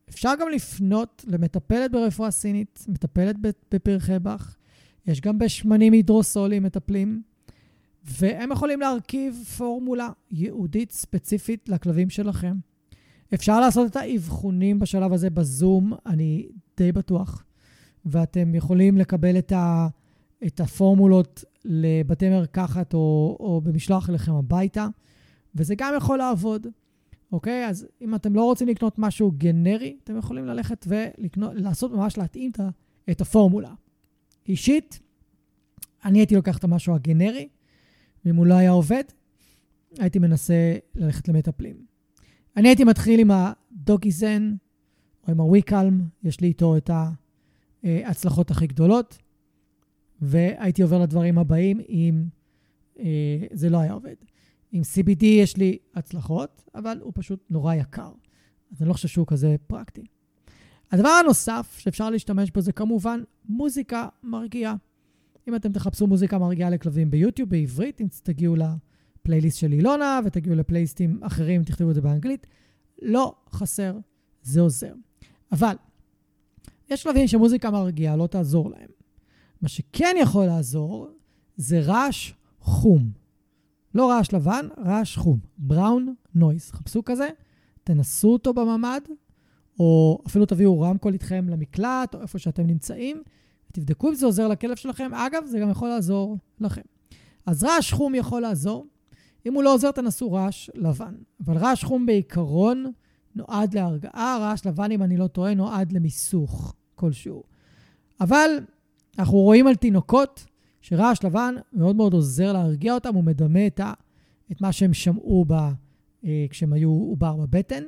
אפשר גם לפנות למטפלת ברפואה סינית, מטפלת בפרחי באך. יש גם בשמנים הידרוסוליים מטפלים. והם יכולים להרכיב פורמולה ייעודית ספציפית לכלבים שלכם. אפשר לעשות את האבחונים בשלב הזה בזום, אני די בטוח, ואתם יכולים לקבל את, ה, את הפורמולות לבתי מרקחת או, או במשלוח אליכם הביתה, וזה גם יכול לעבוד, אוקיי? אז אם אתם לא רוצים לקנות משהו גנרי, אתם יכולים ללכת ולעשות ממש להתאים את הפורמולה. אישית, אני הייתי לוקח את המשהו הגנרי, ואם הוא לא היה עובד, הייתי מנסה ללכת למטפלים. אני הייתי מתחיל עם הדוגיזן או עם הוויקלם, יש לי איתו את ההצלחות הכי גדולות, והייתי עובר לדברים הבאים אם אה, זה לא היה עובד. עם CBD יש לי הצלחות, אבל הוא פשוט נורא יקר. אז אני לא חושב שהוא כזה פרקטי. הדבר הנוסף שאפשר להשתמש בו זה כמובן מוזיקה מרגיעה. אם אתם תחפשו מוזיקה מרגיעה לכלבים ביוטיוב, בעברית, אם תגיעו לפלייליסט של אילונה ותגיעו לפלייליסטים אחרים, תכתבו את זה באנגלית, לא חסר, זה עוזר. אבל יש כלבים שמוזיקה מרגיעה לא תעזור להם. מה שכן יכול לעזור זה רעש חום. לא רעש לבן, רעש חום. בראון נויס. חפשו כזה, תנסו אותו בממ"ד, או אפילו תביאו רמקול איתכם למקלט, או איפה שאתם נמצאים, תבדקו אם זה עוזר לכלב שלכם. אגב, זה גם יכול לעזור לכם. אז רעש חום יכול לעזור. אם הוא לא עוזר, תנסו רעש לבן. אבל רעש חום בעיקרון נועד להרגעה, רעש לבן, אם אני לא טועה, נועד למיסוך כלשהו. אבל אנחנו רואים על תינוקות שרעש לבן מאוד מאוד עוזר להרגיע אותם, הוא מדמה את, ה, את מה שהם שמעו ב, אה, כשהם היו עובר בבטן.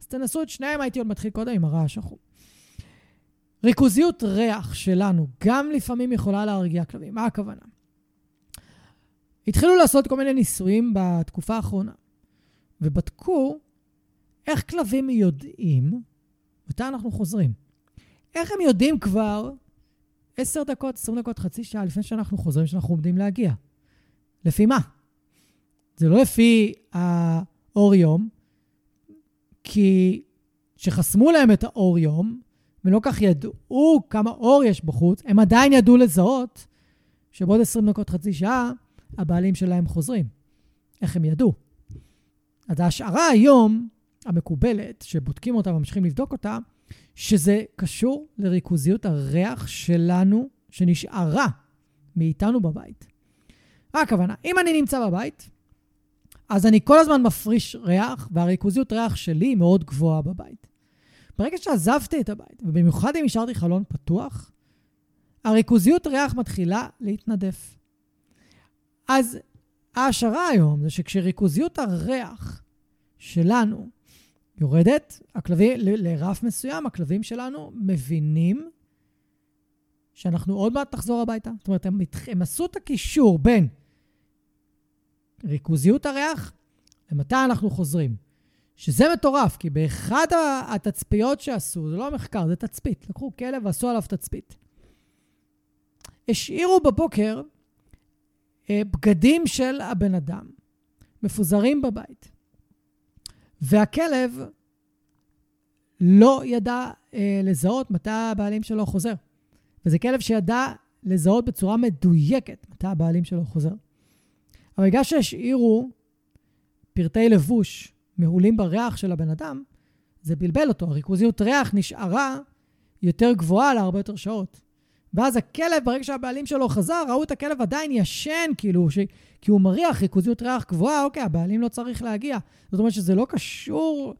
אז תנסו את שניהם, הייתי עוד מתחיל קודם עם הרעש החום. ריכוזיות ריח שלנו גם לפעמים יכולה להרגיע כלבים. מה הכוונה? התחילו לעשות כל מיני ניסויים בתקופה האחרונה, ובדקו איך כלבים יודעים מתי אנחנו חוזרים. איך הם יודעים כבר עשר דקות, עשרים דקות, חצי שעה לפני שאנחנו חוזרים, שאנחנו עומדים להגיע? לפי מה? זה לא לפי האור יום, כי כשחסמו להם את האור יום, ולא כך ידעו כמה אור יש בחוץ, הם עדיין ידעו לזהות שבעוד 20 דקות, חצי שעה, הבעלים שלהם חוזרים. איך הם ידעו? אז ההשערה היום, המקובלת, שבודקים אותה וממשיכים לבדוק אותה, שזה קשור לריכוזיות הריח שלנו, שנשארה מאיתנו בבית. מה הכוונה? אם אני נמצא בבית, אז אני כל הזמן מפריש ריח, והריכוזיות ריח שלי מאוד גבוהה בבית. ברגע שעזבתי את הבית, ובמיוחד אם השארתי חלון פתוח, הריכוזיות ריח מתחילה להתנדף. אז ההשערה היום זה שכשריכוזיות הריח שלנו יורדת, הכלבים, לרף מסוים, הכלבים שלנו מבינים שאנחנו עוד מעט תחזור הביתה. זאת אומרת, הם, הם עשו את הקישור בין ריכוזיות הריח למתי אנחנו חוזרים. שזה מטורף, כי באחד התצפיות שעשו, זה לא מחקר, זה תצפית. לקחו כלב ועשו עליו תצפית. השאירו בבוקר בגדים של הבן אדם, מפוזרים בבית. והכלב לא ידע אה, לזהות מתי הבעלים שלו חוזר. וזה כלב שידע לזהות בצורה מדויקת מתי הבעלים שלו חוזר. אבל בגלל שהשאירו פרטי לבוש מהולים בריח של הבן אדם, זה בלבל אותו. הריכוזיות ריח נשארה יותר גבוהה להרבה יותר שעות. ואז הכלב, ברגע שהבעלים שלו חזר, ראו את הכלב עדיין ישן, כאילו, ש... כי הוא מריח ריכוזיות ריח גבוהה, אוקיי, הבעלים לא צריך להגיע. זאת אומרת שזה לא קשור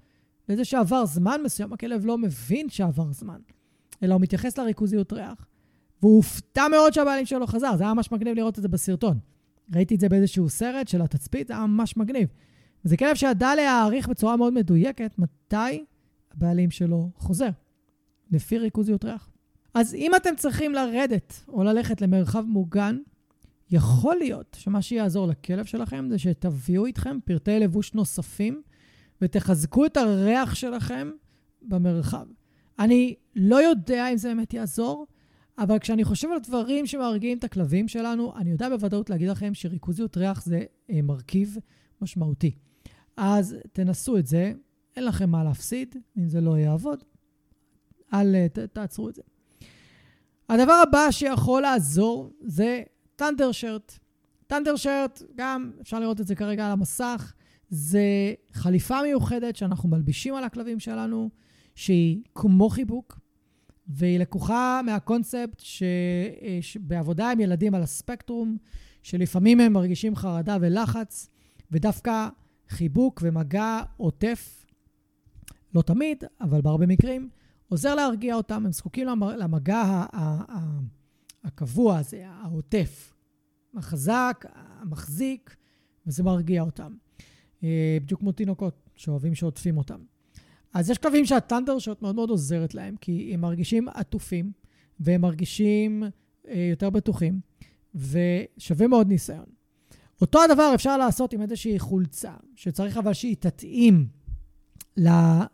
לזה שעבר זמן מסוים, הכלב לא מבין שעבר זמן, אלא הוא מתייחס לריכוזיות ריח. והוא הופתע מאוד שהבעלים שלו חזר, זה היה ממש מגניב לראות את זה בסרטון. ראיתי את זה באיזשהו סרט של התצפית, זה היה ממש מגניב. זה כלב שידע להעריך בצורה מאוד מדויקת מתי הבעלים שלו חוזר, לפי ריכוזיות ריח. אז אם אתם צריכים לרדת או ללכת למרחב מוגן, יכול להיות שמה שיעזור לכלב שלכם זה שתביאו איתכם פרטי לבוש נוספים ותחזקו את הריח שלכם במרחב. אני לא יודע אם זה באמת יעזור, אבל כשאני חושב על דברים שמרגיעים את הכלבים שלנו, אני יודע בוודאות להגיד לכם שריכוזיות ריח זה אה, מרכיב משמעותי. אז תנסו את זה, אין לכם מה להפסיד, אם זה לא יעבוד, אל תעצרו את זה. הדבר הבא שיכול לעזור זה טנדר שרט. טנדר שרט, גם אפשר לראות את זה כרגע על המסך, זה חליפה מיוחדת שאנחנו מלבישים על הכלבים שלנו, שהיא כמו חיבוק, והיא לקוחה מהקונספט שבעבודה עם ילדים על הספקטרום, שלפעמים הם מרגישים חרדה ולחץ, ודווקא חיבוק ומגע עוטף, לא תמיד, אבל בהרבה מקרים, עוזר להרגיע אותם, הם זקוקים למגע הקבוע הזה, העוטף, החזק, המחזיק, וזה מרגיע אותם. אה, בדיוק כמו תינוקות שאוהבים שעוטפים אותם. אז יש כלבים שהטנדר שוט מאוד מאוד עוזרת להם, כי הם מרגישים עטופים, והם מרגישים אה, יותר בטוחים, ושווה מאוד ניסיון. אותו הדבר אפשר לעשות עם איזושהי חולצה, שצריך אבל שהיא תתאים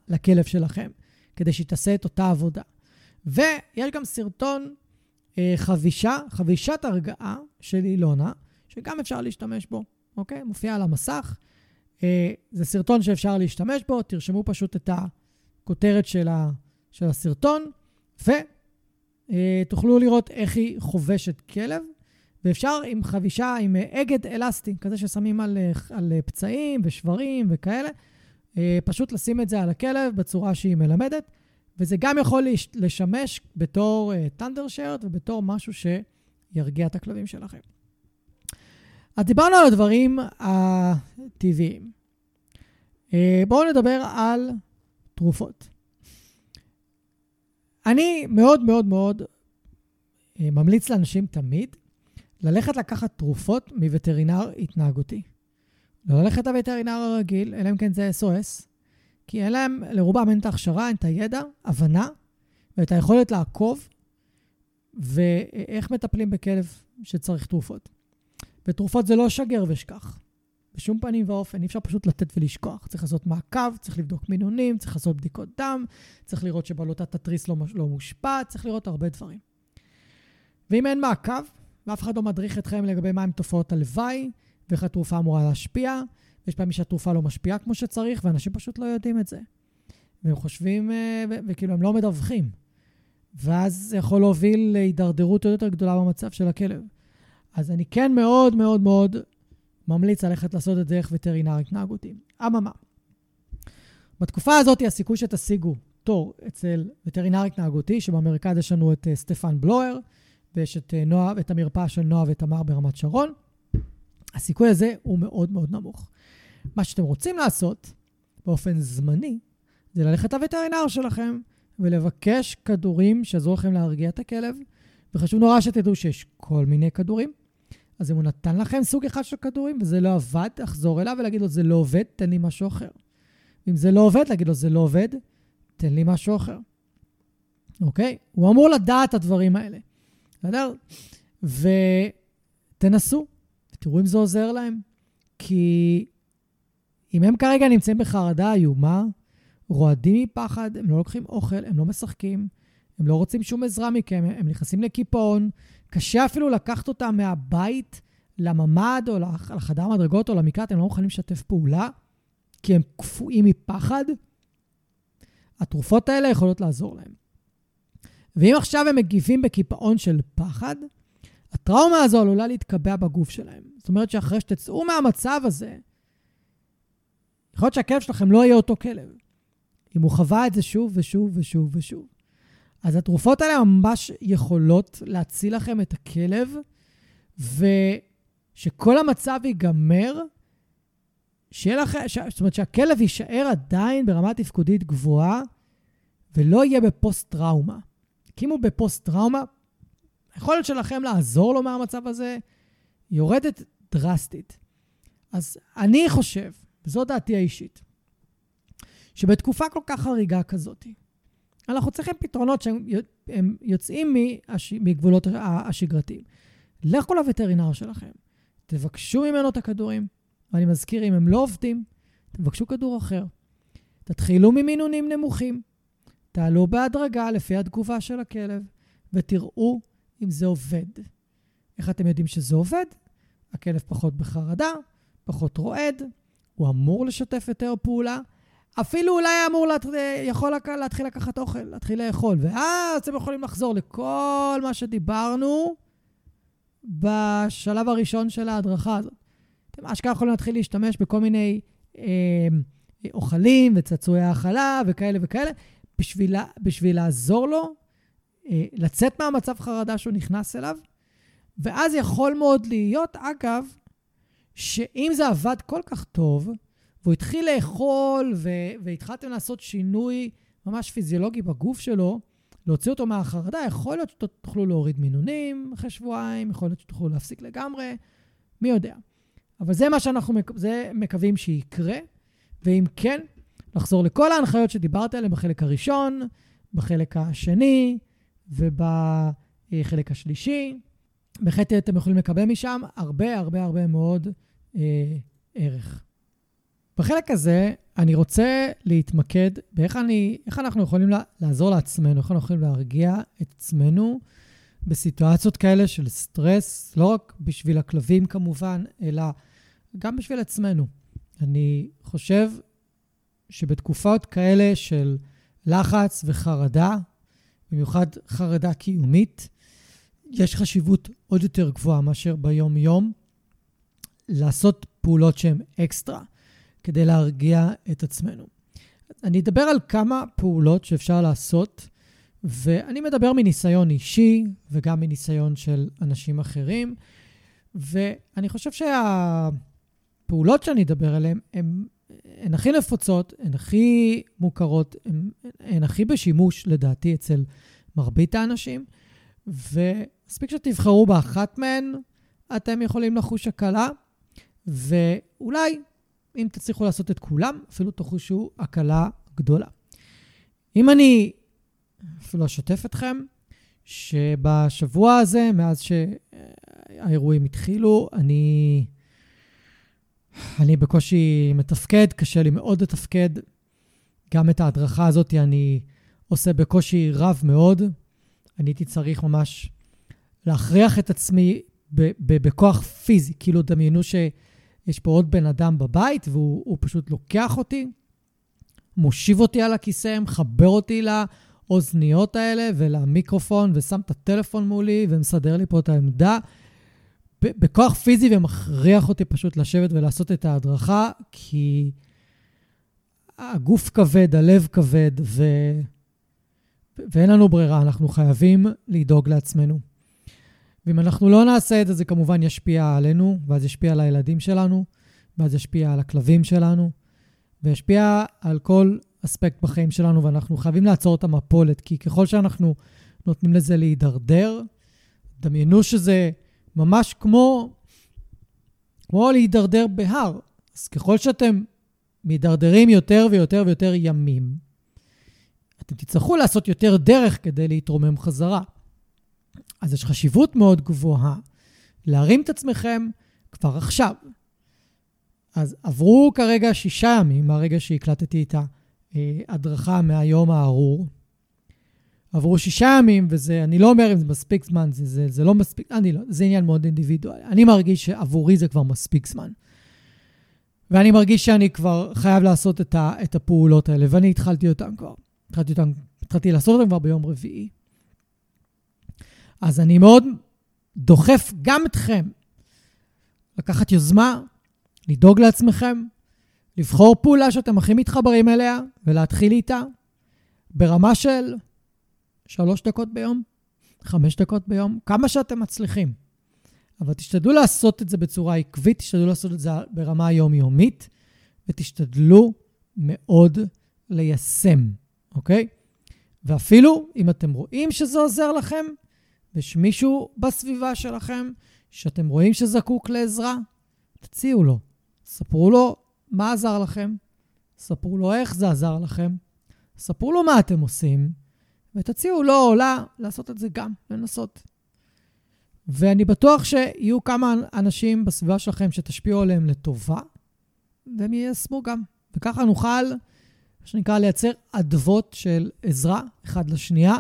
לכלב שלכם. כדי שהיא תעשה את אותה עבודה. ויש גם סרטון אה, חבישה, חבישת הרגעה של אילונה, שגם אפשר להשתמש בו, אוקיי? מופיע על המסך. אה, זה סרטון שאפשר להשתמש בו, תרשמו פשוט את הכותרת של, ה, של הסרטון, ותוכלו אה, לראות איך היא חובשת כלב. ואפשר עם חבישה, עם אגד אלסטי, כזה ששמים על, אה, על פצעים ושברים וכאלה, אה, פשוט לשים את זה על הכלב בצורה שהיא מלמדת, וזה גם יכול לשמש בתור טנדר uh, שרט ובתור משהו שירגיע את הכלבים שלכם. אז דיברנו על הדברים הטבעיים. אה, בואו נדבר על תרופות. אני מאוד מאוד מאוד אה, ממליץ לאנשים תמיד ללכת לקחת תרופות מווטרינר התנהגותי. לא ללכת לווטרינר הרגיל, אלא אם כן זה SOS, כי אין להם, לרובם אין את ההכשרה, אין את הידע, הבנה, ואת היכולת לעקוב, ואיך מטפלים בכלב שצריך תרופות. ותרופות זה לא שגר ושכח. בשום פנים ואופן, אי אפשר פשוט לתת ולשכוח. צריך לעשות מעקב, צריך לבדוק מינונים, צריך לעשות בדיקות דם, צריך לראות שבלוטת התריס לא, לא מושפעת, צריך לראות הרבה דברים. ואם אין מעקב, ואף אחד לא מדריך אתכם לגבי מהם תופעות הלוואי, ואיך התרופה אמורה להשפיע, יש פעמים שהתרופה לא משפיעה כמו שצריך, ואנשים פשוט לא יודעים את זה. והם חושבים, אה, וכאילו הם לא מדווחים. ואז זה יכול להוביל להידרדרות עוד יותר גדולה במצב של הכלב. אז אני כן מאוד מאוד מאוד ממליץ ללכת לעשות את זה דרך וטרינר התנהגותי. אממה, בתקופה הזאת הסיכוי שתשיגו תור אצל וטרינר התנהגותי, שבמרכז יש לנו את uh, סטפן בלואר, ויש את, uh, נועה, את המרפאה של נועה ותמר ברמת שרון, הסיכוי הזה הוא מאוד מאוד נמוך. מה שאתם רוצים לעשות באופן זמני, זה ללכת לווטרינר שלכם ולבקש כדורים שיעזרו לכם להרגיע את הכלב, וחשוב נורא שתדעו שיש כל מיני כדורים. אז אם הוא נתן לכם סוג אחד של כדורים וזה לא עבד, תחזור אליו ולהגיד לו, זה לא עובד, תן לי משהו אחר. אם זה לא עובד, להגיד לו, זה לא עובד, תן לי משהו אחר. אוקיי? הוא אמור לדעת את הדברים האלה. בסדר? ותנסו, ותראו אם זה עוזר להם. כי אם הם כרגע נמצאים בחרדה איומה, רועדים מפחד, הם לא לוקחים אוכל, הם לא משחקים, הם לא רוצים שום עזרה מכם, הם נכנסים לקיפאון. קשה אפילו לקחת אותם מהבית לממ"ד או לחדר מדרגות או למקלט, הם לא מוכנים לשתף פעולה, כי הם קפואים מפחד. התרופות האלה יכולות לעזור להם. ואם עכשיו הם מגיבים בקיפאון של פחד, הטראומה הזו עלולה להתקבע בגוף שלהם. זאת אומרת שאחרי שתצאו מהמצב הזה, יכול להיות שהכלב שלכם לא יהיה אותו כלב. אם הוא חווה את זה שוב ושוב ושוב ושוב. אז התרופות האלה ממש יכולות להציל לכם את הכלב, ושכל המצב ייגמר, שיהיה לכם, ש... זאת אומרת שהכלב יישאר עדיין ברמה תפקודית גבוהה, ולא יהיה בפוסט-טראומה. כי אם הוא בפוסט-טראומה, היכולת שלכם לעזור לו מהמצב הזה יורדת דרסטית. אז אני חושב, וזו דעתי האישית, שבתקופה כל כך חריגה כזאת, אנחנו צריכים פתרונות שהם יוצאים מגבולות השגרתיים. לכו לווטרינר שלכם, תבקשו ממנו את הכדורים, ואני מזכיר, אם הם לא עובדים, תבקשו כדור אחר. תתחילו ממינונים נמוכים, תעלו בהדרגה לפי התגובה של הכלב, ותראו אם זה עובד. איך אתם יודעים שזה עובד? הכלב פחות בחרדה, פחות רועד, הוא אמור לשתף יותר פעולה, אפילו אולי אמור, לה, יכול להתחיל לקחת אוכל, להתחיל לאכול, ואז אתם יכולים לחזור לכל מה שדיברנו בשלב הראשון של ההדרכה הזאת. אתם אשכרה יכולים להתחיל להשתמש בכל מיני אה, אוכלים וצעצועי האכלה וכאלה וכאלה, בשביל, בשביל לעזור לו אה, לצאת מהמצב חרדה שהוא נכנס אליו, ואז יכול מאוד להיות, אגב, שאם זה עבד כל כך טוב, והוא התחיל לאכול, ו- והתחלתם לעשות שינוי ממש פיזיולוגי בגוף שלו, להוציא אותו מהחרדה, יכול להיות שתוכלו להוריד מינונים אחרי שבועיים, יכול להיות שתוכלו להפסיק לגמרי, מי יודע. אבל זה מה שאנחנו מק- זה מקווים שיקרה, ואם כן, לחזור לכל ההנחיות שדיברתי עליהן בחלק הראשון, בחלק השני ובחלק השלישי. בהחלט אתם יכולים לקבל משם הרבה הרבה הרבה מאוד אה, ערך. בחלק הזה אני רוצה להתמקד באיך אני, איך אנחנו יכולים לעזור לעצמנו, איך אנחנו יכולים להרגיע את עצמנו בסיטואציות כאלה של סטרס, לא רק בשביל הכלבים כמובן, אלא גם בשביל עצמנו. אני חושב שבתקופות כאלה של לחץ וחרדה, במיוחד חרדה קיומית, יש חשיבות עוד יותר גבוהה מאשר ביום-יום לעשות פעולות שהן אקסטרה. כדי להרגיע את עצמנו. אני אדבר על כמה פעולות שאפשר לעשות, ואני מדבר מניסיון אישי וגם מניסיון של אנשים אחרים, ואני חושב שהפעולות שאני אדבר עליהן הן, הן הכי נפוצות, הן הכי מוכרות, הן, הן הכי בשימוש, לדעתי, אצל מרבית האנשים, ומספיק שתבחרו באחת מהן, אתם יכולים לחוש הקלה, ואולי, אם תצליחו לעשות את כולם, אפילו תחושו הקלה גדולה. אם אני אפילו אשתף אתכם, שבשבוע הזה, מאז שהאירועים התחילו, אני, אני בקושי מתפקד, קשה לי מאוד לתפקד. גם את ההדרכה הזאת אני עושה בקושי רב מאוד. אני הייתי צריך ממש להכריח את עצמי בכוח פיזי. כאילו, דמיינו שיש פה עוד בן אדם בבית, והוא פשוט לוקח אותי, מושיב אותי על הכיסא, מחבר אותי לאוזניות האלה ולמיקרופון, ושם את הטלפון מולי ומסדר לי פה את העמדה. בכוח פיזי ומכריח אותי פשוט לשבת ולעשות את ההדרכה, כי הגוף כבד, הלב כבד, ו... ואין לנו ברירה, אנחנו חייבים לדאוג לעצמנו. ואם אנחנו לא נעשה את זה, זה כמובן ישפיע עלינו, ואז ישפיע על הילדים שלנו, ואז ישפיע על הכלבים שלנו, וישפיע על כל אספקט בחיים שלנו, ואנחנו חייבים לעצור את המפולת, כי ככל שאנחנו נותנים לזה להידרדר, דמיינו שזה ממש כמו, כמו להידרדר בהר. אז ככל שאתם מידרדרים יותר ויותר ויותר ימים, אתם תצטרכו לעשות יותר דרך כדי להתרומם חזרה. אז יש חשיבות מאוד גבוהה להרים את עצמכם כבר עכשיו. אז עברו כרגע שישה ימים מהרגע שהקלטתי את ההדרכה מהיום הארור. עברו שישה ימים, וזה, אני לא אומר אם זה מספיק זמן, זה, זה, זה לא מספיק, אני לא, זה עניין מאוד אינדיבידואלי. אני מרגיש שעבורי זה כבר מספיק זמן. ואני מרגיש שאני כבר חייב לעשות את, ה, את הפעולות האלה, ואני התחלתי אותן כבר. התחלתי, אותן, התחלתי לעשות אותן כבר ביום רביעי. אז אני מאוד דוחף גם אתכם לקחת יוזמה, לדאוג לעצמכם, לבחור פעולה שאתם הכי מתחברים אליה ולהתחיל איתה ברמה של שלוש דקות ביום, חמש דקות ביום, כמה שאתם מצליחים. אבל תשתדלו לעשות את זה בצורה עקבית, תשתדלו לעשות את זה ברמה היומיומית, ותשתדלו מאוד ליישם, אוקיי? ואפילו אם אתם רואים שזה עוזר לכם, ויש מישהו בסביבה שלכם שאתם רואים שזקוק לעזרה, תציעו לו. ספרו לו מה עזר לכם, ספרו לו איך זה עזר לכם, ספרו לו מה אתם עושים, ותציעו לו או לה לעשות את זה גם, לנסות. ואני בטוח שיהיו כמה אנשים בסביבה שלכם שתשפיעו עליהם לטובה, והם יישמו גם. וככה נוכל, מה שנקרא, לייצר אדוות של עזרה אחד לשנייה,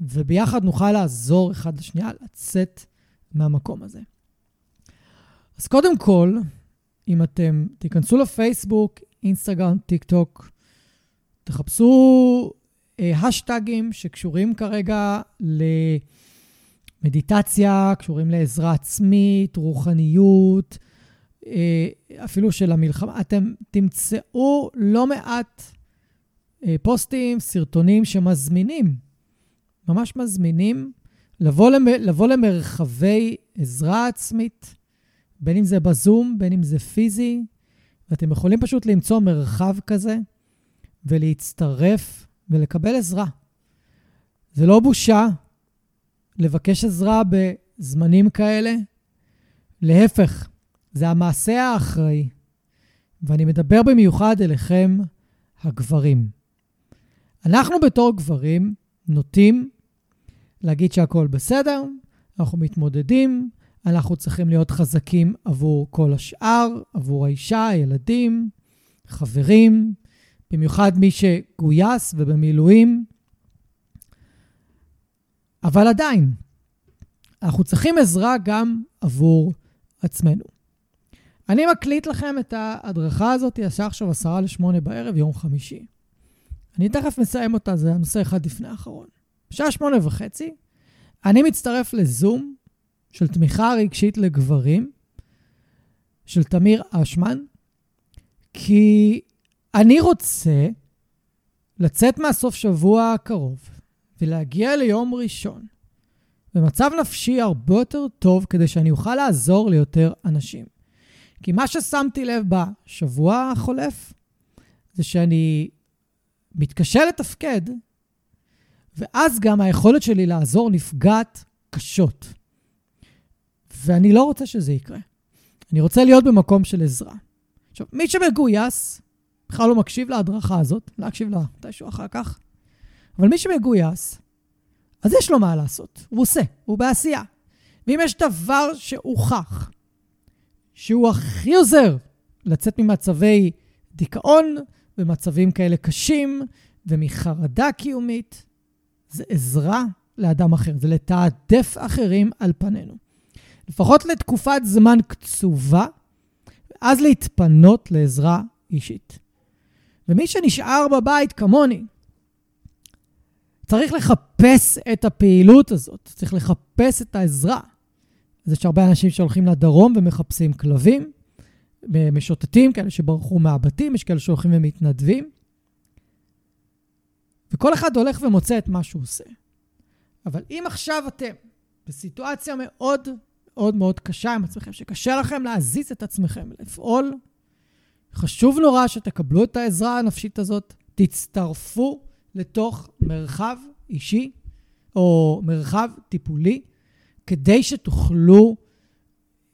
וביחד נוכל לעזור אחד לשנייה לצאת מהמקום הזה. אז קודם כל, אם אתם תיכנסו לפייסבוק, אינסטגרם, טיק טוק, תחפשו השטגים שקשורים כרגע למדיטציה, קשורים לעזרה עצמית, רוחניות, אה, אפילו של המלחמה. אתם תמצאו לא מעט אה, פוסטים, סרטונים שמזמינים, ממש מזמינים, לבוא, למ, לבוא למרחבי עזרה עצמית, בין אם זה בזום, בין אם זה פיזי, ואתם יכולים פשוט למצוא מרחב כזה ולהצטרף ולקבל עזרה. זה לא בושה לבקש עזרה בזמנים כאלה. להפך, זה המעשה האחראי. ואני מדבר במיוחד אליכם, הגברים. אנחנו בתור גברים נוטים להגיד שהכול בסדר, אנחנו מתמודדים, אנחנו צריכים להיות חזקים עבור כל השאר, עבור האישה, הילדים, חברים, במיוחד מי שגויס ובמילואים. אבל עדיין, אנחנו צריכים עזרה גם עבור עצמנו. אני מקליט לכם את ההדרכה הזאת, השעה עכשיו עשרה לשמונה בערב, יום חמישי. אני תכף מסיים אותה, זה הנושא אחד לפני האחרון. בשעה שמונה וחצי, אני מצטרף לזום של תמיכה רגשית לגברים, של תמיר אשמן, כי אני רוצה לצאת מהסוף שבוע הקרוב ולהגיע ליום ראשון במצב נפשי הרבה יותר טוב כדי שאני אוכל לעזור ליותר אנשים. כי מה ששמתי לב בשבוע החולף, זה שאני מתקשה לתפקד, ואז גם היכולת שלי לעזור נפגעת קשות. ואני לא רוצה שזה יקרה. אני רוצה להיות במקום של עזרה. עכשיו, מי שמגויס, בכלל לא מקשיב להדרכה הזאת, להקשיב לה מתישהו אחר כך, אבל מי שמגויס, אז יש לו מה לעשות, הוא עושה, הוא בעשייה. ואם יש דבר שהוכח שהוא הכי עוזר לצאת ממצבי דיכאון ומצבים כאלה קשים ומחרדה קיומית, זה עזרה לאדם אחר, זה לתעדף אחרים על פנינו. לפחות לתקופת זמן קצובה, ואז להתפנות לעזרה אישית. ומי שנשאר בבית כמוני, צריך לחפש את הפעילות הזאת, צריך לחפש את העזרה. אז יש הרבה אנשים שהולכים לדרום ומחפשים כלבים, משוטטים, כאלה שברחו מהבתים, יש כאלה שהולכים ומתנדבים. וכל אחד הולך ומוצא את מה שהוא עושה. אבל אם עכשיו אתם בסיטואציה מאוד מאוד מאוד קשה עם עצמכם, שקשה לכם להזיז את עצמכם, לפעול, חשוב נורא שתקבלו את העזרה הנפשית הזאת, תצטרפו לתוך מרחב אישי או מרחב טיפולי, כדי שתוכלו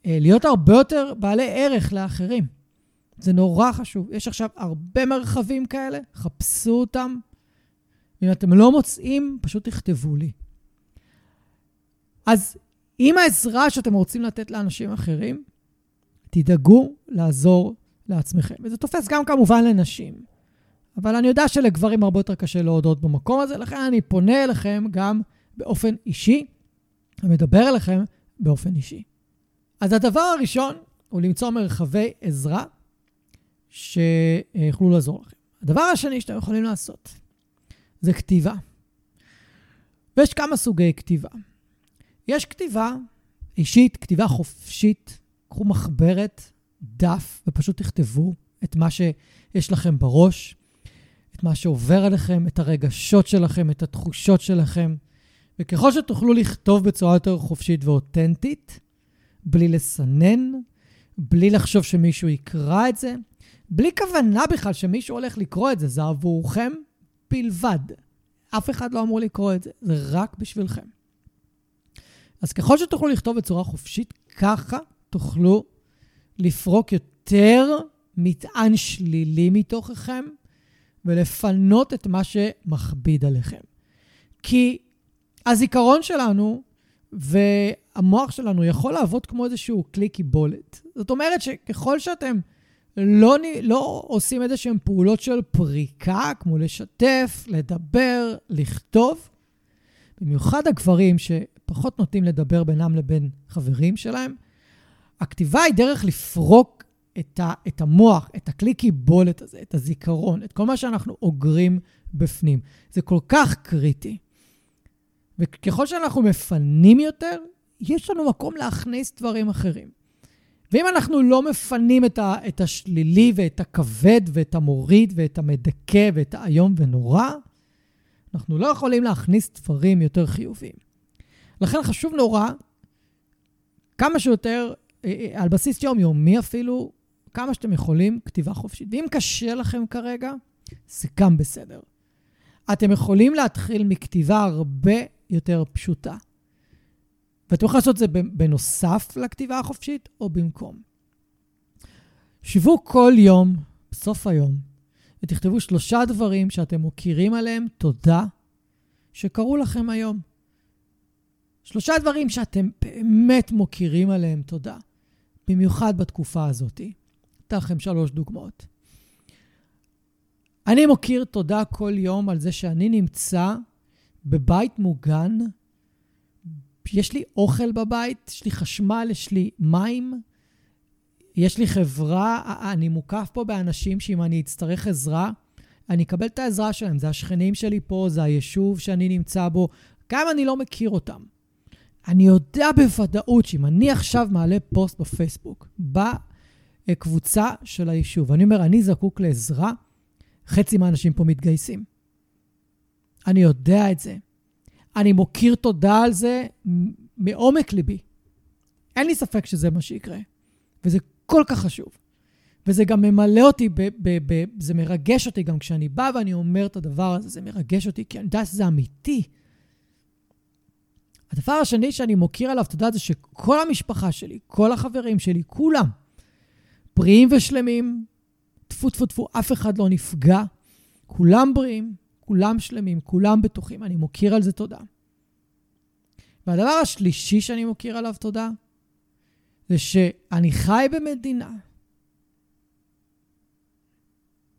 אה, להיות הרבה יותר בעלי ערך לאחרים. זה נורא חשוב. יש עכשיו הרבה מרחבים כאלה, חפשו אותם. אם אתם לא מוצאים, פשוט תכתבו לי. אז עם העזרה שאתם רוצים לתת לאנשים אחרים, תדאגו לעזור לעצמכם. וזה תופס גם כמובן לנשים. אבל אני יודע שלגברים הרבה יותר קשה להודות במקום הזה, לכן אני פונה אליכם גם באופן אישי, ומדבר אליכם באופן אישי. אז הדבר הראשון הוא למצוא מרחבי עזרה שיוכלו לעזור לכם. הדבר השני שאתם יכולים לעשות זה כתיבה. ויש כמה סוגי כתיבה. יש כתיבה אישית, כתיבה חופשית. קחו מחברת, דף, ופשוט תכתבו את מה שיש לכם בראש, את מה שעובר עליכם, את הרגשות שלכם, את התחושות שלכם. וככל שתוכלו לכתוב בצורה יותר חופשית ואותנטית, בלי לסנן, בלי לחשוב שמישהו יקרא את זה, בלי כוונה בכלל שמישהו הולך לקרוא את זה, זה עבורכם בלבד. אף אחד לא אמור לקרוא את זה, זה רק בשבילכם. אז ככל שתוכלו לכתוב בצורה חופשית, ככה תוכלו לפרוק יותר מטען שלילי מתוככם ולפנות את מה שמכביד עליכם. כי הזיכרון שלנו והמוח שלנו יכול לעבוד כמו איזשהו כלי קיבולת. זאת אומרת שככל שאתם לא, לא עושים איזה שהן פעולות של פריקה, כמו לשתף, לדבר, לכתוב, במיוחד הגברים שפחות נוטים לדבר בינם לבין חברים שלהם, הכתיבה היא דרך לפרוק את, ה, את המוח, את הכלי קיבולת הזה, את הזיכרון, את כל מה שאנחנו אוגרים בפנים. זה כל כך קריטי. וככל שאנחנו מפנים יותר, יש לנו מקום להכניס דברים אחרים. ואם אנחנו לא מפנים את, ה, את השלילי ואת הכבד ואת המוריד ואת המדכא ואת האיום ונורא, אנחנו לא יכולים להכניס דברים יותר חיוביים. לכן חשוב נורא, כמה שיותר, אה, אה, על בסיס יומיומי אפילו, כמה שאתם יכולים, כתיבה חופשית. ואם קשה לכם כרגע, זה גם בסדר. אתם יכולים להתחיל מכתיבה הרבה יותר פשוטה. ואתם יכולים לעשות את זה בנוסף לכתיבה החופשית או במקום. שבו כל יום, בסוף היום, ותכתבו שלושה דברים שאתם מוקירים עליהם תודה שקרו לכם היום. שלושה דברים שאתם באמת מוקירים עליהם תודה, במיוחד בתקופה הזאת. אתן לכם שלוש דוגמאות. אני מוקיר תודה כל יום על זה שאני נמצא בבית מוגן, יש לי אוכל בבית, יש לי חשמל, יש לי מים, יש לי חברה, אני מוקף פה באנשים שאם אני אצטרך עזרה, אני אקבל את העזרה שלהם. זה השכנים שלי פה, זה היישוב שאני נמצא בו, גם אני לא מכיר אותם. אני יודע בוודאות שאם אני עכשיו מעלה פוסט בפייסבוק, בקבוצה של היישוב, ואני אומר, אני זקוק לעזרה, חצי מהאנשים פה מתגייסים. אני יודע את זה. אני מוקיר תודה על זה מעומק ליבי. אין לי ספק שזה מה שיקרה, וזה כל כך חשוב. וזה גם ממלא אותי, ב, ב, ב, זה מרגש אותי גם כשאני בא ואני אומר את הדבר הזה, זה מרגש אותי, כי אני יודע שזה אמיתי. הדבר השני שאני מוקיר עליו תודה זה שכל המשפחה שלי, כל החברים שלי, כולם בריאים ושלמים, טפו טפו טפו, אף אחד לא נפגע, כולם בריאים, כולם שלמים, כולם בטוחים, אני מוקיר על זה תודה. והדבר השלישי שאני מוקיר עליו תודה, זה שאני חי במדינה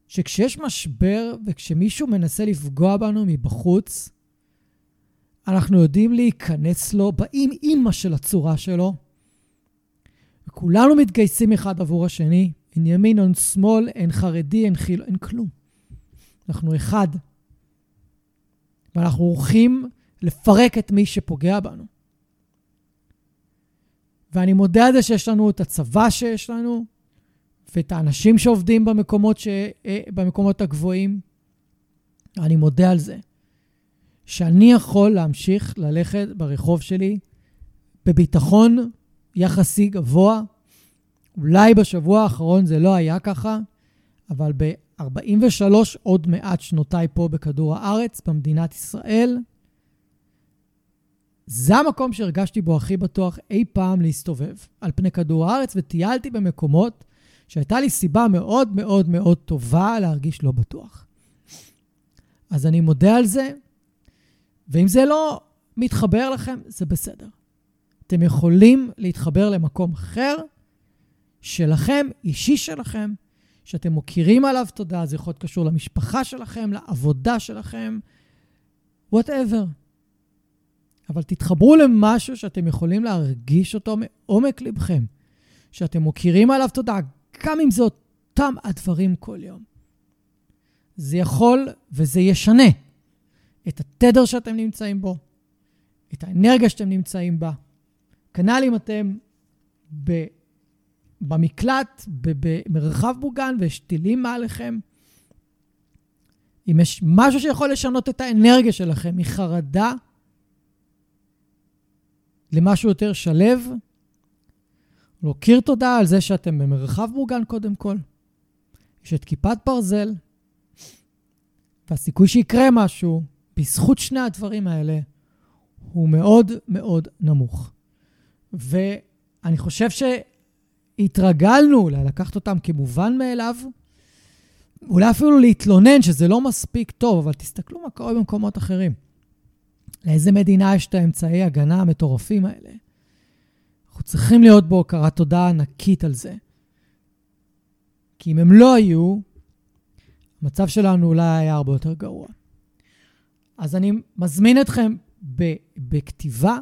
שכשיש משבר וכשמישהו מנסה לפגוע בנו מבחוץ, אנחנו יודעים להיכנס לו באים אימא של הצורה שלו, וכולנו מתגייסים אחד עבור השני, אין ימין, אין שמאל, אין חרדי, אין חיל, אין כלום. אנחנו אחד. ואנחנו הולכים לפרק את מי שפוגע בנו. ואני מודה על זה שיש לנו את הצבא שיש לנו, ואת האנשים שעובדים במקומות, ש... אה, במקומות הגבוהים. אני מודה על זה. שאני יכול להמשיך ללכת ברחוב שלי בביטחון יחסי גבוה. אולי בשבוע האחרון זה לא היה ככה, אבל ב-43 עוד מעט שנותיי פה בכדור הארץ, במדינת ישראל, זה המקום שהרגשתי בו הכי בטוח אי פעם להסתובב על פני כדור הארץ, וטיילתי במקומות שהייתה לי סיבה מאוד מאוד מאוד טובה להרגיש לא בטוח. אז אני מודה על זה, ואם זה לא מתחבר לכם, זה בסדר. אתם יכולים להתחבר למקום אחר שלכם, אישי שלכם, שאתם מוקירים עליו תודה, זה יכול להיות קשור למשפחה שלכם, לעבודה שלכם, וואטאבר. אבל תתחברו למשהו שאתם יכולים להרגיש אותו מעומק לבכם, שאתם מוקירים עליו תודה, גם אם זה אותם הדברים כל יום. זה יכול וזה ישנה את התדר שאתם נמצאים בו, את האנרגיה שאתם נמצאים בה. כנ"ל אם אתם במקלט, במרחב מוגן ויש טילים מעליכם. אם יש משהו שיכול לשנות את האנרגיה שלכם מחרדה למשהו יותר שלב, להכיר תודה על זה שאתם במרחב מוגן קודם כל. יש את כיפת ברזל, והסיכוי שיקרה משהו בזכות שני הדברים האלה הוא מאוד מאוד נמוך. ואני חושב שהתרגלנו אולי לקחת אותם כמובן מאליו, אולי אפילו להתלונן שזה לא מספיק טוב, אבל תסתכלו מה קורה במקומות אחרים. לאיזה מדינה יש את האמצעי הגנה המטורפים האלה? אנחנו צריכים להיות בהוקרת תודה ענקית על זה. כי אם הם לא היו, המצב שלנו אולי היה הרבה יותר גרוע. אז אני מזמין אתכם בכתיבה,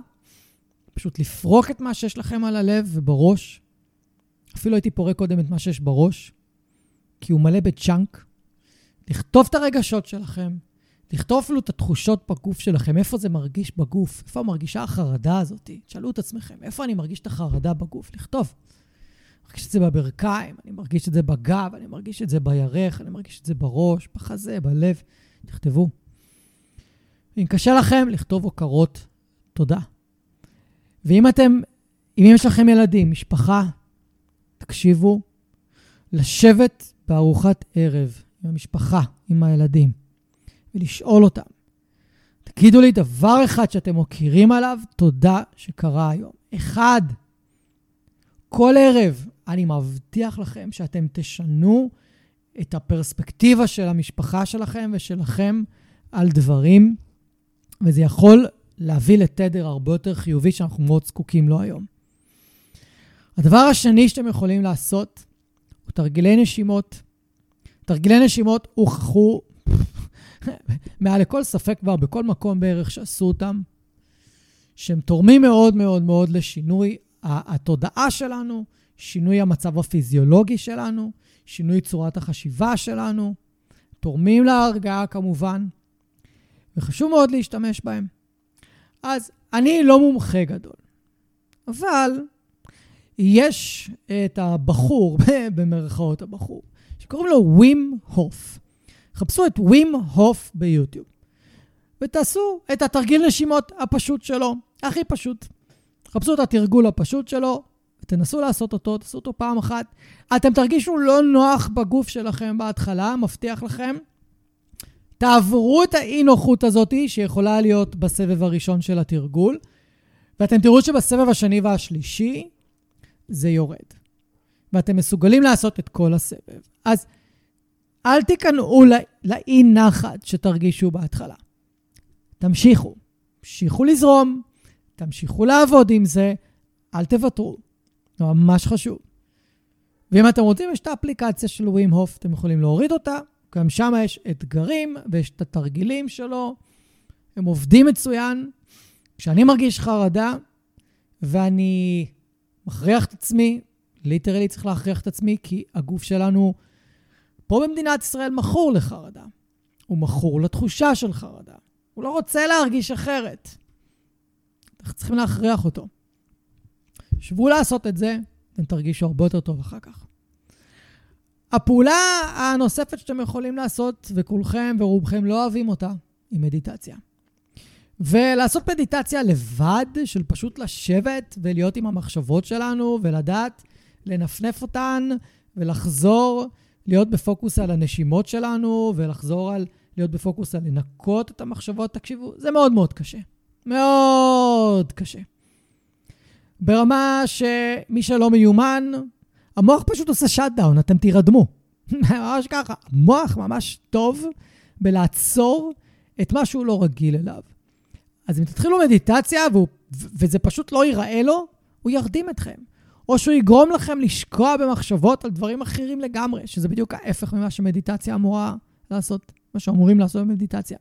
פשוט לפרוק את מה שיש לכם על הלב ובראש. אפילו הייתי פורק קודם את מה שיש בראש, כי הוא מלא בצ'אנק. לכתוב את הרגשות שלכם, לכתוב אפילו את התחושות בגוף שלכם, איפה זה מרגיש בגוף, איפה מרגישה החרדה הזאת. תשאלו את עצמכם, איפה אני מרגיש את החרדה בגוף? לכתוב. אני מרגיש את זה בברכיים, אני מרגיש את זה בגב, אני מרגיש את זה בירך, אני מרגיש את זה בראש, בחזה, בלב. תכתבו. אם קשה לכם, לכתוב הוקרות תודה. ואם אתם, אם יש לכם ילדים, משפחה, תקשיבו, לשבת בארוחת ערב עם המשפחה, עם הילדים. ולשאול אותם, תגידו לי דבר אחד שאתם מוקירים עליו, תודה שקרה היום. אחד, כל ערב, אני מבטיח לכם שאתם תשנו את הפרספקטיבה של המשפחה שלכם ושלכם על דברים, וזה יכול להביא לתדר הרבה יותר חיובי שאנחנו מאוד זקוקים לו היום. הדבר השני שאתם יכולים לעשות הוא תרגילי נשימות. תרגילי נשימות הוכחו מעל לכל ספק כבר בכל מקום בערך שעשו אותם, שהם תורמים מאוד מאוד מאוד לשינוי התודעה שלנו, שינוי המצב הפיזיולוגי שלנו, שינוי צורת החשיבה שלנו, תורמים להרגעה כמובן, וחשוב מאוד להשתמש בהם. אז אני לא מומחה גדול, אבל יש את הבחור, במרכאות הבחור, שקוראים לו ווים הוף. חפשו את ווים הוף ביוטיוב. ותעשו את התרגיל נשימות הפשוט שלו, הכי פשוט. חפשו את התרגול הפשוט שלו, ותנסו לעשות אותו, תעשו אותו פעם אחת. אתם תרגישו לא נוח בגוף שלכם בהתחלה, מבטיח לכם. תעברו את האי-נוחות הזאת, שיכולה להיות בסבב הראשון של התרגול, ואתם תראו שבסבב השני והשלישי זה יורד. ואתם מסוגלים לעשות את כל הסבב. אז אל תיכנעו לאי-נחת שתרגישו בהתחלה. תמשיכו, תמשיכו לזרום, תמשיכו לעבוד עם זה, אל תוותרו. זה ממש חשוב. ואם אתם רוצים, יש את האפליקציה של ווים הוף, אתם יכולים להוריד אותה, גם שם יש אתגרים ויש את התרגילים שלו, הם עובדים מצוין. כשאני מרגיש חרדה ואני מכריח את עצמי, ליטרלי צריך להכריח את עצמי, כי הגוף שלנו פה במדינת ישראל מכור לחרדה. הוא מכור לתחושה של חרדה. הוא לא רוצה להרגיש אחרת. אנחנו צריכים להכריח אותו. שבו לעשות את זה, אתם תרגישו הרבה יותר טוב אחר כך. הפעולה הנוספת שאתם יכולים לעשות, וכולכם ורובכם לא אוהבים אותה, היא מדיטציה. ולעשות מדיטציה לבד, של פשוט לשבת ולהיות עם המחשבות שלנו, ולדעת לנפנף אותן, ולחזור, להיות בפוקוס על הנשימות שלנו, ולחזור על להיות בפוקוס על לנקות את המחשבות. תקשיבו, זה מאוד מאוד קשה. מאוד קשה. ברמה שמי שלא מיומן, המוח פשוט עושה שאט דאון, אתם תירדמו. ממש ככה. המוח ממש טוב בלעצור את מה שהוא לא רגיל אליו. אז אם תתחילו מדיטציה והוא, וזה פשוט לא ייראה לו, הוא ירדים אתכם. או שהוא יגרום לכם לשקוע במחשבות על דברים אחרים לגמרי, שזה בדיוק ההפך ממה שמדיטציה אמורה לעשות, מה שאמורים לעשות במדיטציה.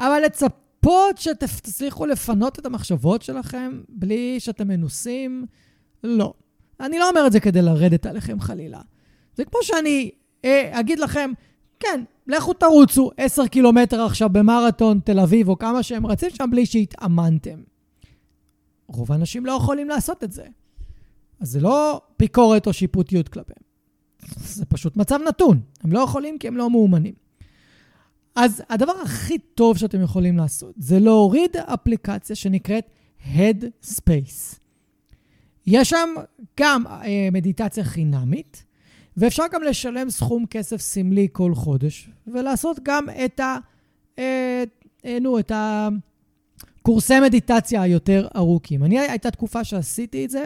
אבל לצפות שתצליחו לפנות את המחשבות שלכם בלי שאתם מנוסים, לא. אני לא אומר את זה כדי לרדת עליכם חלילה. זה כמו שאני אה, אגיד לכם, כן, לכו תרוצו 10 קילומטר עכשיו במרתון תל אביב, או כמה שהם רצים שם בלי שהתאמנתם. רוב האנשים לא יכולים לעשות את זה. אז זה לא ביקורת או שיפוטיות כלפיהם. זה פשוט מצב נתון. הם לא יכולים כי הם לא מאומנים. אז הדבר הכי טוב שאתם יכולים לעשות זה להוריד אפליקציה שנקראת Headspace. יש שם גם אה, מדיטציה חינמית, ואפשר גם לשלם סכום כסף סמלי כל חודש, ולעשות גם את ה... אה, אה, נו, את הקורסי מדיטציה היותר ארוכים. אני, הייתה תקופה שעשיתי את זה,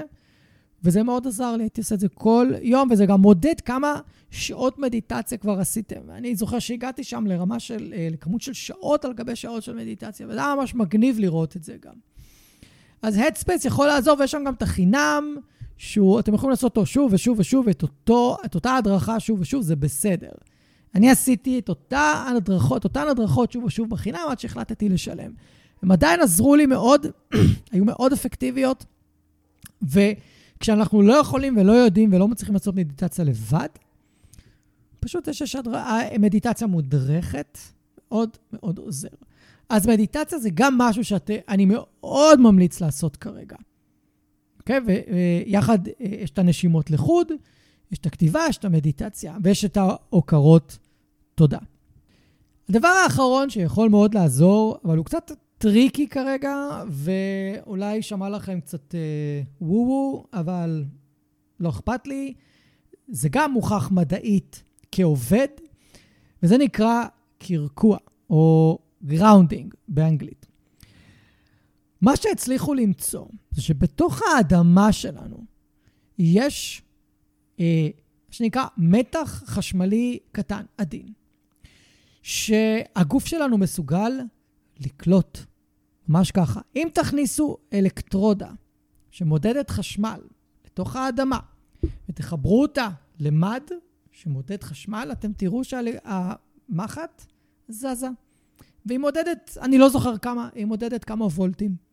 וזה מאוד עזר לי, הייתי עושה את זה כל יום, וזה גם מודד כמה שעות מדיטציה כבר עשיתם. אני זוכר שהגעתי שם לרמה של, אה, לכמות של שעות על גבי שעות של מדיטציה, וזה היה ממש מגניב לראות את זה גם. אז Headspace יכול לעזור, ויש שם גם את החינם, שאתם יכולים לעשות אותו שוב ושוב ושוב, את, אותו, את אותה הדרכה שוב ושוב, זה בסדר. אני עשיתי את אותה הדרכות, אותן הדרכות שוב ושוב בחינם, עד שהחלטתי לשלם. הם עדיין עזרו לי מאוד, היו מאוד אפקטיביות, וכשאנחנו לא יכולים ולא יודעים ולא מצליחים לעשות מדיטציה לבד, פשוט יש מדיטציה מודרכת, מאוד מאוד עוזר. אז מדיטציה זה גם משהו שאני מאוד ממליץ לעשות כרגע. אוקיי? ויחד אה, יש את הנשימות לחוד, יש את הכתיבה, יש את המדיטציה, ויש את ההוקרות תודה. הדבר האחרון שיכול מאוד לעזור, אבל הוא קצת tricky כרגע, ואולי ישמע לכם קצת אה, וו-וו, אבל לא אכפת לי, זה גם מוכח מדעית כעובד, וזה נקרא קרקוע, או grounding באנגלית. מה שהצליחו למצוא זה שבתוך האדמה שלנו יש אה, שנקרא מתח חשמלי קטן, עדין, שהגוף שלנו מסוגל לקלוט, ממש ככה. אם תכניסו אלקטרודה שמודדת חשמל לתוך האדמה ותחברו אותה למד שמודד חשמל, אתם תראו שהמחט זזה. והיא מודדת, אני לא זוכר כמה, היא מודדת כמה וולטים.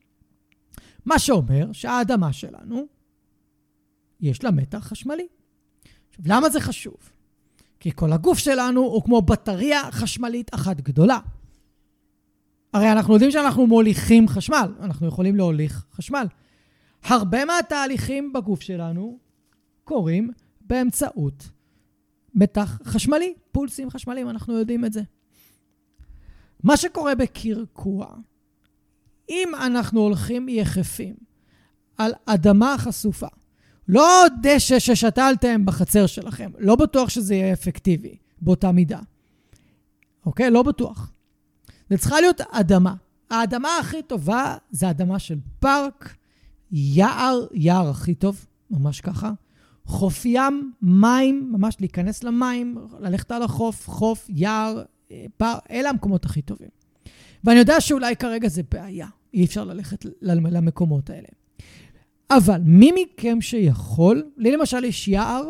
מה שאומר שהאדמה שלנו, יש לה מתח חשמלי. עכשיו, למה זה חשוב? כי כל הגוף שלנו הוא כמו בטריה חשמלית אחת גדולה. הרי אנחנו יודעים שאנחנו מוליכים חשמל, אנחנו יכולים להוליך חשמל. הרבה מהתהליכים בגוף שלנו קורים באמצעות מתח חשמלי, פולסים חשמליים, אנחנו יודעים את זה. מה שקורה בקרקוע, אם אנחנו הולכים יחפים על אדמה חשופה, לא דשא ששתלתם בחצר שלכם, לא בטוח שזה יהיה אפקטיבי באותה מידה. אוקיי? לא בטוח. זה צריכה להיות אדמה. האדמה הכי טובה זה אדמה של פארק, יער, יער הכי טוב, ממש ככה. חוף ים, מים, ממש להיכנס למים, ללכת על החוף, חוף, יער, אה, פארק, אלה המקומות הכי טובים. ואני יודע שאולי כרגע זה בעיה, אי אפשר ללכת למקומות האלה. אבל מי מכם שיכול, לי למשל יש יער,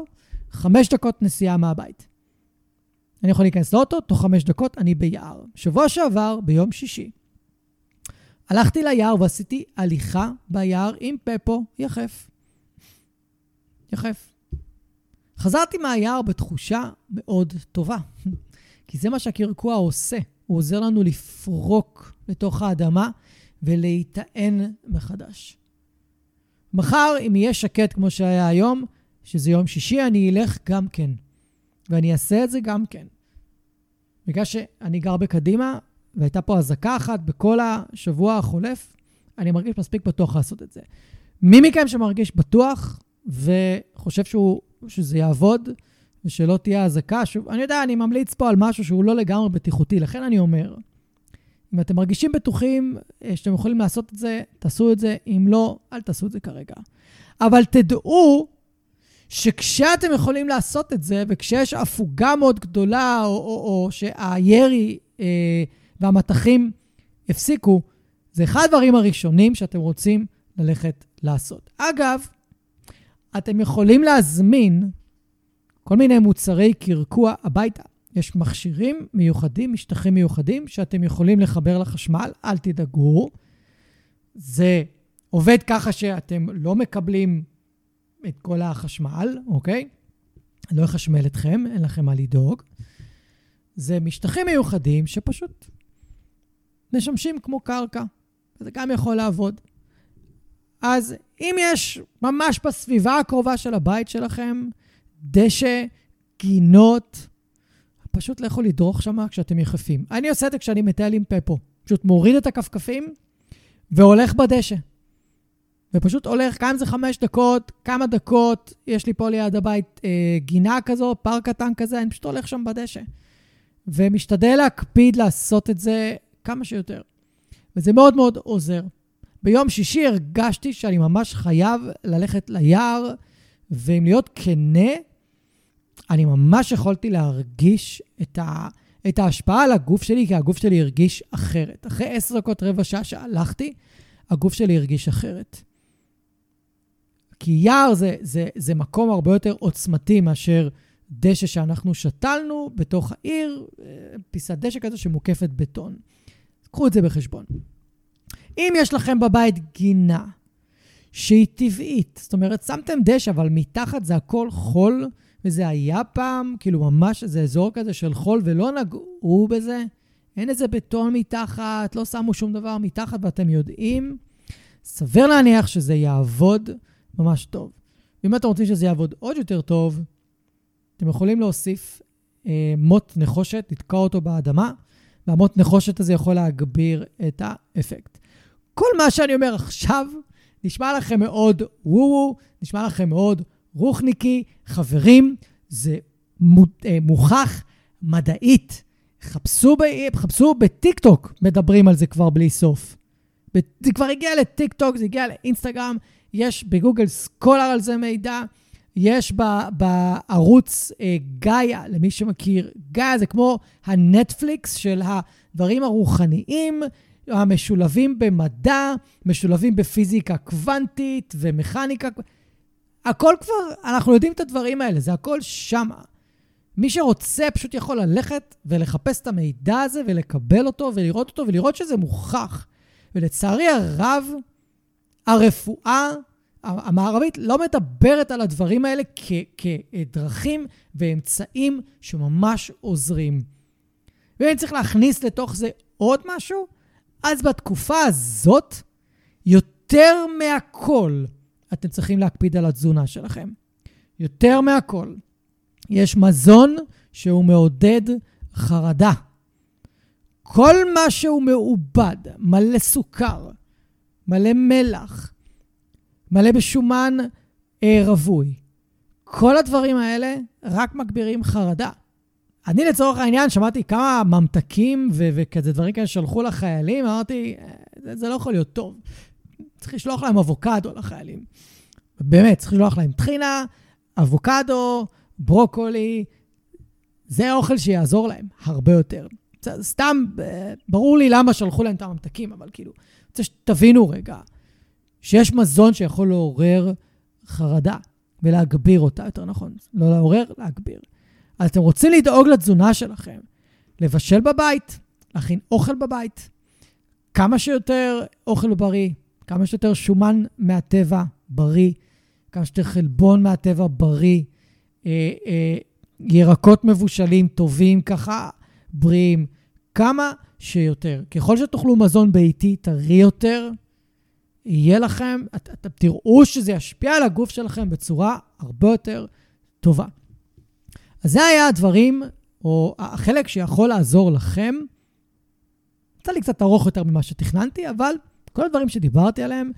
חמש דקות נסיעה מהבית. אני יכול להיכנס לאוטו, תוך חמש דקות אני ביער. שבוע שעבר, ביום שישי, הלכתי ליער ועשיתי הליכה ביער עם פפו יחף. יחף. חזרתי מהיער בתחושה מאוד טובה, כי זה מה שהקרקוע עושה. הוא עוזר לנו לפרוק לתוך האדמה ולהיטען מחדש. מחר, אם יהיה שקט כמו שהיה היום, שזה יום שישי, אני אלך גם כן. ואני אעשה את זה גם כן. בגלל שאני גר בקדימה, והייתה פה אזעקה אחת בכל השבוע החולף, אני מרגיש מספיק בטוח לעשות את זה. מי מכם שמרגיש בטוח וחושב שהוא, שזה יעבוד ושלא תהיה אזעקה, שוב, אני יודע, אני ממליץ פה על משהו שהוא לא לגמרי בטיחותי, לכן אני אומר, אם אתם מרגישים בטוחים אה, שאתם יכולים לעשות את זה, תעשו את זה, אם לא, אל תעשו את זה כרגע. אבל תדעו שכשאתם יכולים לעשות את זה, וכשיש הפוגה מאוד גדולה, או, או, או שהירי אה, והמטחים הפסיקו, זה אחד הדברים הראשונים שאתם רוצים ללכת לעשות. אגב, אתם יכולים להזמין כל מיני מוצרי קרקוע הביתה. יש מכשירים מיוחדים, משטחים מיוחדים, שאתם יכולים לחבר לחשמל, אל תדאגו. זה עובד ככה שאתם לא מקבלים את כל החשמל, אוקיי? לא יחשמל אתכם, אין לכם מה לדאוג. זה משטחים מיוחדים שפשוט משמשים כמו קרקע, וזה גם יכול לעבוד. אז אם יש ממש בסביבה הקרובה של הבית שלכם דשא, גינות, פשוט לכו לדרוך שם כשאתם יחפים. אני עושה את זה כשאני מטייל עם פפו. פשוט מוריד את הכפכפים והולך בדשא. ופשוט הולך, אם זה חמש דקות, כמה דקות, יש לי פה ליד הבית אה, גינה כזו, פארק קטן כזה, אני פשוט הולך שם בדשא. ומשתדל להקפיד לעשות את זה כמה שיותר. וזה מאוד מאוד עוזר. ביום שישי הרגשתי שאני ממש חייב ללכת ליער, ואם להיות כנה, אני ממש יכולתי להרגיש את, ה, את ההשפעה על הגוף שלי, כי הגוף שלי הרגיש אחרת. אחרי עשר דקות, רבע שעה שהלכתי, הגוף שלי הרגיש אחרת. כי יער זה, זה, זה מקום הרבה יותר עוצמתי מאשר דשא שאנחנו שתלנו בתוך העיר, אה, פיסת דשא כזו שמוקפת בטון. קחו את זה בחשבון. אם יש לכם בבית גינה שהיא טבעית, זאת אומרת, שמתם דשא, אבל מתחת זה הכל חול, וזה היה פעם, כאילו ממש איזה אזור כזה של חול, ולא נגעו בזה, אין איזה בטון מתחת, לא שמו שום דבר מתחת, ואתם יודעים, סביר להניח שזה יעבוד ממש טוב. ואם אתם רוצים שזה יעבוד עוד יותר טוב, אתם יכולים להוסיף אה, מוט נחושת, לתקוע אותו באדמה, והמוט נחושת הזה יכול להגביר את האפקט. כל מה שאני אומר עכשיו נשמע לכם מאוד וואו, נשמע לכם מאוד רוחניקי. חברים, זה אה, מוכח מדעית. חפשו, ב, חפשו בטיקטוק, מדברים על זה כבר בלי סוף. זה כבר הגיע לטיקטוק, זה הגיע לאינסטגרם, יש בגוגל סקולר על זה מידע, יש בערוץ אה, גאיה, למי שמכיר, גאיה זה כמו הנטפליקס של הדברים הרוחניים, המשולבים במדע, משולבים בפיזיקה קוונטית ומכניקה. הכל כבר, אנחנו יודעים את הדברים האלה, זה הכל שמה. מי שרוצה פשוט יכול ללכת ולחפש את המידע הזה ולקבל אותו ולראות אותו ולראות שזה מוכח. ולצערי הרב, הרפואה המערבית לא מדברת על הדברים האלה כ- כדרכים ואמצעים שממש עוזרים. ואם צריך להכניס לתוך זה עוד משהו, אז בתקופה הזאת, יותר מהכל, אתם צריכים להקפיד על התזונה שלכם. יותר מהכל. יש מזון שהוא מעודד חרדה. כל מה שהוא מעובד, מלא סוכר, מלא מלח, מלא בשומן אה, רווי, כל הדברים האלה רק מגבירים חרדה. אני לצורך העניין שמעתי כמה ממתקים ו- וכזה דברים כאלה שלחו לחיילים, אמרתי, אה, זה, זה לא יכול להיות טוב. צריך לשלוח להם אבוקדו לחיילים. באמת, צריך לשלוח להם טחינה, אבוקדו, ברוקולי, זה אוכל שיעזור להם הרבה יותר. סתם, ברור לי למה שלחו להם את הממתקים, אבל כאילו, רוצה שתבינו רגע, שיש מזון שיכול לעורר חרדה ולהגביר אותה, יותר נכון. לא לעורר, להגביר. אז אתם רוצים לדאוג לתזונה שלכם, לבשל בבית, להכין אוכל בבית, כמה שיותר אוכל בריא, כמה שיותר שומן מהטבע בריא, כמה שיותר חלבון מהטבע בריא, אה, אה, ירקות מבושלים טובים ככה, בריאים, כמה שיותר. ככל שתאכלו מזון ביתי טרי יותר, יהיה לכם, את, אתם תראו שזה ישפיע על הגוף שלכם בצורה הרבה יותר טובה. אז זה היה הדברים, או החלק שיכול לעזור לכם. יצא לי קצת ארוך יותר ממה שתכננתי, אבל כל הדברים שדיברתי עליהם,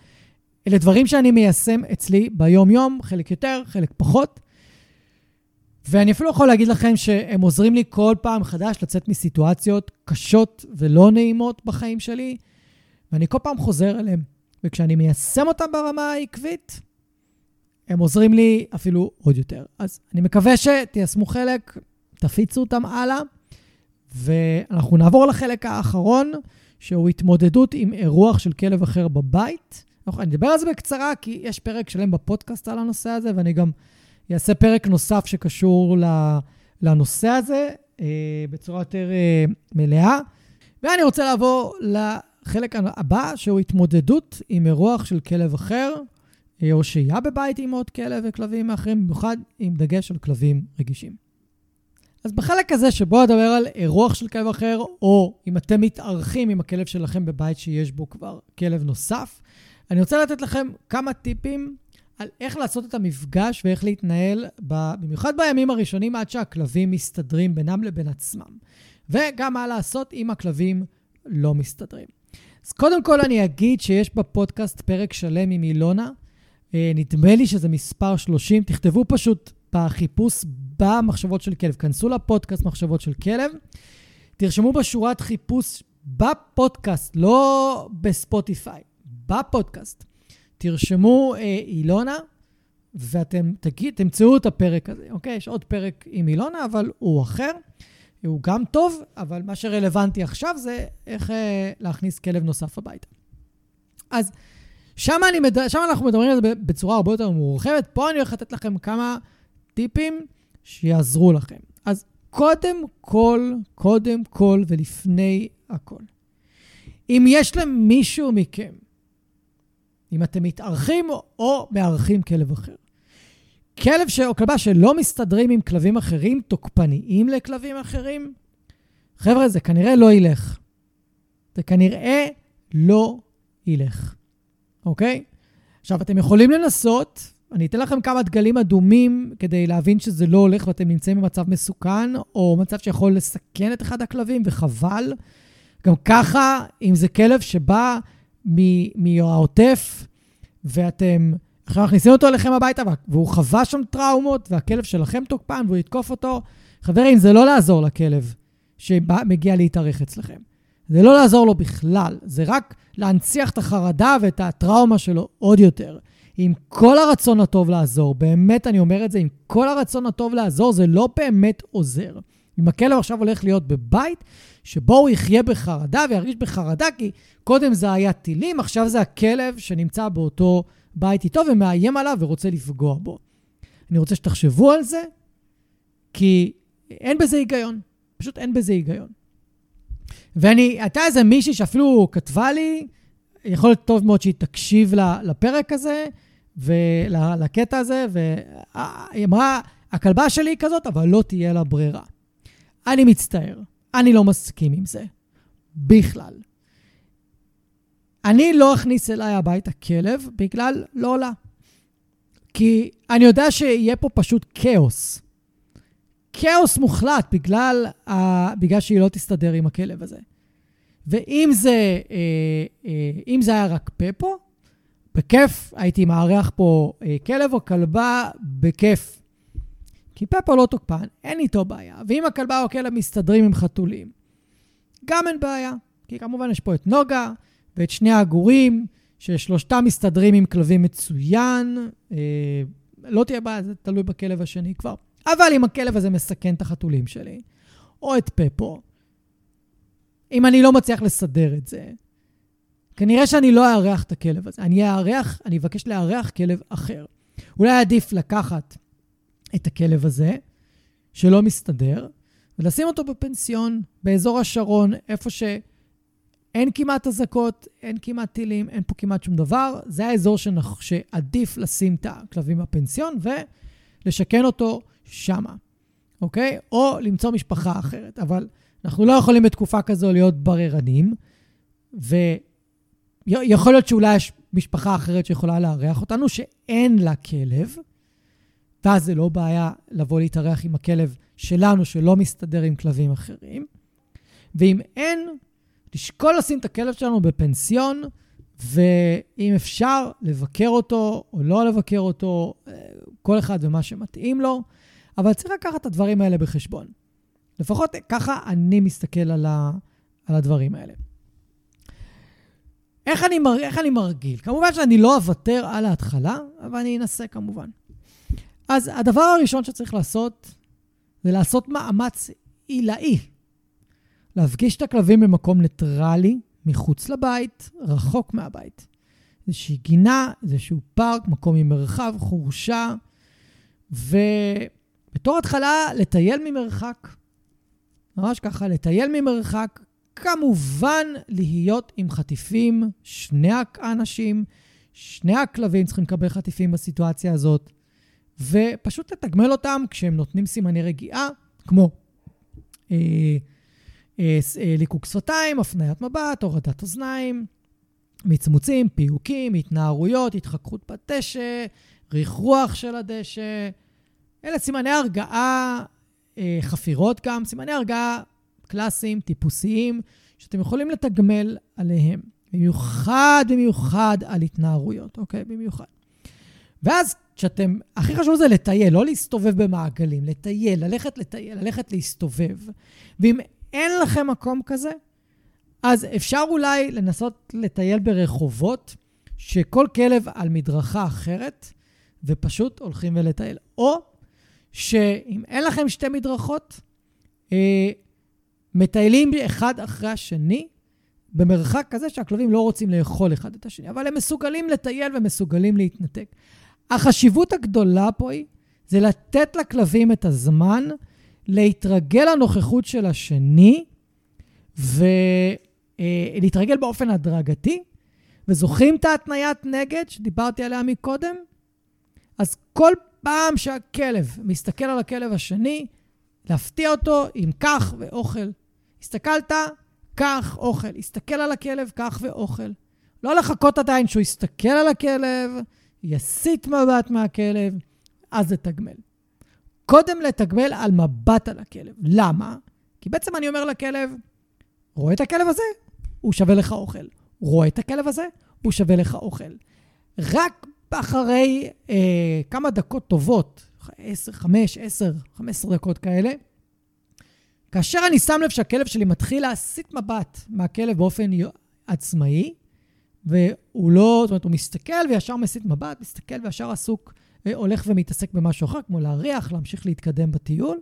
אלה דברים שאני מיישם אצלי ביום-יום, חלק יותר, חלק פחות. ואני אפילו יכול להגיד לכם שהם עוזרים לי כל פעם מחדש לצאת מסיטואציות קשות ולא נעימות בחיים שלי, ואני כל פעם חוזר אליהם. וכשאני מיישם אותם ברמה העקבית, הם עוזרים לי אפילו עוד יותר. אז אני מקווה שתיישמו חלק, תפיצו אותם הלאה, ואנחנו נעבור לחלק האחרון, שהוא התמודדות עם אירוח של כלב אחר בבית. אני אדבר על זה בקצרה, כי יש פרק שלם בפודקאסט על הנושא הזה, ואני גם אעשה פרק נוסף שקשור לנושא הזה אה, בצורה יותר אה, מלאה. ואני רוצה לעבור לחלק הבא, שהוא התמודדות עם אירוח של כלב אחר. אה, או שהייה בבית עם עוד כלב וכלבים אחרים, במיוחד עם דגש על כלבים רגישים. אז בחלק הזה שבו אדבר על אירוח של כלב אחר, או אם אתם מתארחים עם הכלב שלכם בבית שיש בו כבר כלב נוסף, אני רוצה לתת לכם כמה טיפים על איך לעשות את המפגש ואיך להתנהל, במיוחד בימים הראשונים עד שהכלבים מסתדרים בינם לבין עצמם. וגם מה לעשות אם הכלבים לא מסתדרים. אז קודם כל אני אגיד שיש בפודקאסט פרק שלם עם אילונה, אה, נדמה לי שזה מספר 30, תכתבו פשוט בחיפוש במחשבות של כלב. כנסו לפודקאסט מחשבות של כלב, תרשמו בשורת חיפוש בפודקאסט, לא בספוטיפיי, בפודקאסט. תרשמו אה, אילונה, ואתם תגיד, תמצאו את הפרק הזה, אוקיי? יש עוד פרק עם אילונה, אבל הוא אחר. הוא גם טוב, אבל מה שרלוונטי עכשיו זה איך אה, להכניס כלב נוסף הביתה. אז שם, מד... שם אנחנו מדברים על זה בצורה הרבה יותר מורחבת. פה אני הולך לתת לכם כמה טיפים שיעזרו לכם. אז קודם כל, קודם כל ולפני הכל, אם יש למישהו מכם, אם אתם מתארחים או מארחים כלב אחר, כלב ש... או כלבה שלא מסתדרים עם כלבים אחרים, תוקפניים לכלבים אחרים, חבר'ה, זה כנראה לא ילך. זה כנראה לא ילך. אוקיי? עכשיו, אתם יכולים לנסות, אני אתן לכם כמה דגלים אדומים כדי להבין שזה לא הולך ואתם נמצאים במצב מסוכן, או מצב שיכול לסכן את אחד הכלבים, וחבל. גם ככה, אם זה כלב שבא מהעוטף, ואתם עכשיו מכניסים אותו אליכם הביתה, והוא חווה שם טראומות, והכלב שלכם תוקפן, והוא יתקוף אותו, חברים, זה לא לעזור לכלב שמגיע להתארך אצלכם. זה לא לעזור לו בכלל, זה רק להנציח את החרדה ואת הטראומה שלו עוד יותר. עם כל הרצון הטוב לעזור, באמת אני אומר את זה, עם כל הרצון הטוב לעזור, זה לא באמת עוזר. אם הכלב עכשיו הולך להיות בבית, שבו הוא יחיה בחרדה וירגיש בחרדה, כי קודם זה היה טילים, עכשיו זה הכלב שנמצא באותו בית איתו ומאיים עליו ורוצה לפגוע בו. אני רוצה שתחשבו על זה, כי אין בזה היגיון. פשוט אין בזה היגיון. ואני, הייתה איזה מישהי שאפילו כתבה לי, יכול להיות טוב מאוד שהיא תקשיב לפרק הזה ולקטע הזה, והיא אמרה, הכלבה שלי היא כזאת, אבל לא תהיה לה ברירה. אני מצטער, אני לא מסכים עם זה. בכלל. אני לא אכניס אליי הביתה כלב בגלל לא עולה. כי אני יודע שיהיה פה פשוט כאוס. כאוס מוחלט בגלל, ה... בגלל שהיא לא תסתדר עם הכלב הזה. ואם זה, אה, אה, זה היה רק פפו, בכיף הייתי מארח פה אה, כלב או כלבה בכיף. כי פפו לא תוקפן, אין איתו בעיה. ואם הכלבה או הכלב מסתדרים עם חתולים, גם אין בעיה. כי כמובן יש פה את נוגה ואת שני העגורים, ששלושתם מסתדרים עם כלבים מצוין. אה, לא תהיה בעיה, זה תלוי בכלב השני כבר. אבל אם הכלב הזה מסכן את החתולים שלי, או את פפו, אם אני לא מצליח לסדר את זה, כנראה שאני לא אארח את הכלב הזה. אני אארח, אני אבקש לארח כלב אחר. אולי עדיף לקחת את הכלב הזה, שלא מסתדר, ולשים אותו בפנסיון, באזור השרון, איפה שאין כמעט אזעקות, אין כמעט טילים, אין פה כמעט שום דבר. זה האזור שנח... שעדיף לשים את הכלבים בפנסיון ולשכן אותו שמה, אוקיי? או למצוא משפחה אחרת. אבל אנחנו לא יכולים בתקופה כזו להיות בררנים, ויכול להיות שאולי יש משפחה אחרת שיכולה לארח אותנו, שאין לה כלב, ואז זה לא בעיה לבוא להתארח עם הכלב שלנו, שלא מסתדר עם כלבים אחרים. ואם אין, לשקול לשים את הכלב שלנו בפנסיון, ואם אפשר, לבקר אותו או לא לבקר אותו, אה, כל אחד ומה שמתאים לו, אבל צריך לקחת את הדברים האלה בחשבון. לפחות ככה אני מסתכל על, ה, על הדברים האלה. איך אני, מר, איך אני מרגיל? כמובן שאני לא אוותר על ההתחלה, אבל אני אנסה כמובן. אז הדבר הראשון שצריך לעשות, זה לעשות מאמץ עילאי. להפגיש את הכלבים במקום ניטרלי, מחוץ לבית, רחוק מהבית. איזושהי גינה, איזשהו פארק, מקום עם מרחב, חורשה, ובתור התחלה, לטייל ממרחק. ממש ככה, לטייל ממרחק, כמובן להיות עם חטיפים, שני האנשים, שני הכלבים צריכים לקבל חטיפים בסיטואציה הזאת, ופשוט לתגמל אותם כשהם נותנים סימני רגיעה, כמו אה, אה, אה, ליקוק שפתיים, הפניית מבט, הורדת אוזניים, מצמוצים, פיוקים, התנערויות, התחככות בדשא, ריח של הדשא. אלה סימני הרגעה אה, חפירות גם, סימני הרגעה קלאסיים, טיפוסיים, שאתם יכולים לתגמל עליהם. במיוחד, במיוחד על התנערויות, אוקיי? במיוחד. ואז כשאתם, הכי חשוב זה לטייל, לא להסתובב במעגלים, לטייל, ללכת לטייל, ללכת להסתובב. ואם אין לכם מקום כזה, אז אפשר אולי לנסות לטייל ברחובות, שכל כלב על מדרכה אחרת, ופשוט הולכים ולטייל. או שאם אין לכם שתי מדרכות, אה, מטיילים אחד אחרי השני, במרחק כזה שהכלבים לא רוצים לאכול אחד את השני, אבל הם מסוגלים לטייל ומסוגלים להתנתק. החשיבות הגדולה פה היא, זה לתת לכלבים את הזמן להתרגל לנוכחות של השני, ולהתרגל אה, באופן הדרגתי. וזוכרים את ההתניית נגד שדיברתי עליה מקודם? אז כל פעם שהכלב מסתכל על הכלב השני, להפתיע אותו עם כך ואוכל. הסתכלת, כך אוכל. הסתכל על הכלב, כך ואוכל. לא לחכות עדיין שהוא יסתכל על הכלב, יסיט מבט מהכלב, אז לתגמל. קודם לתגמל על מבט על הכלב. למה? כי בעצם אני אומר לכלב, רואה את הכלב הזה? הוא שווה לך אוכל. רואה את הכלב הזה? הוא שווה לך אוכל. רק אחרי אה, כמה דקות טובות, 10, 5, 10, 15 דקות כאלה, כאשר אני שם לב שהכלב שלי מתחיל להסיט מבט מהכלב באופן עצמאי, והוא לא, זאת אומרת, הוא מסתכל וישר מסיט מבט, מסתכל וישר עסוק, אה, הולך ומתעסק במשהו אחר, כמו להריח, להמשיך להתקדם בטיול,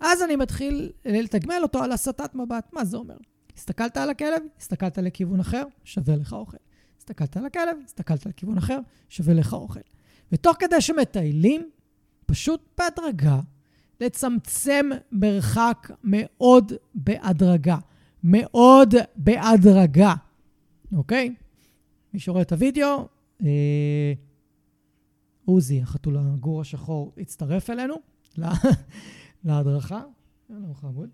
אז אני מתחיל לתגמל אותו על הסטת מבט. מה זה אומר? הסתכלת על הכלב, הסתכלת לכיוון אחר, שווה לך אוכל. הסתכלת על הכלב, הסתכלת על כיוון אחר, שווה לך אוכל. ותוך כדי שמטיילים, פשוט בהדרגה, לצמצם מרחק מאוד בהדרגה. מאוד בהדרגה, אוקיי? מי שרואה את הוידאו, אה, עוזי, החתול הגור השחור, הצטרף אלינו להדרכה. שלום חמוד.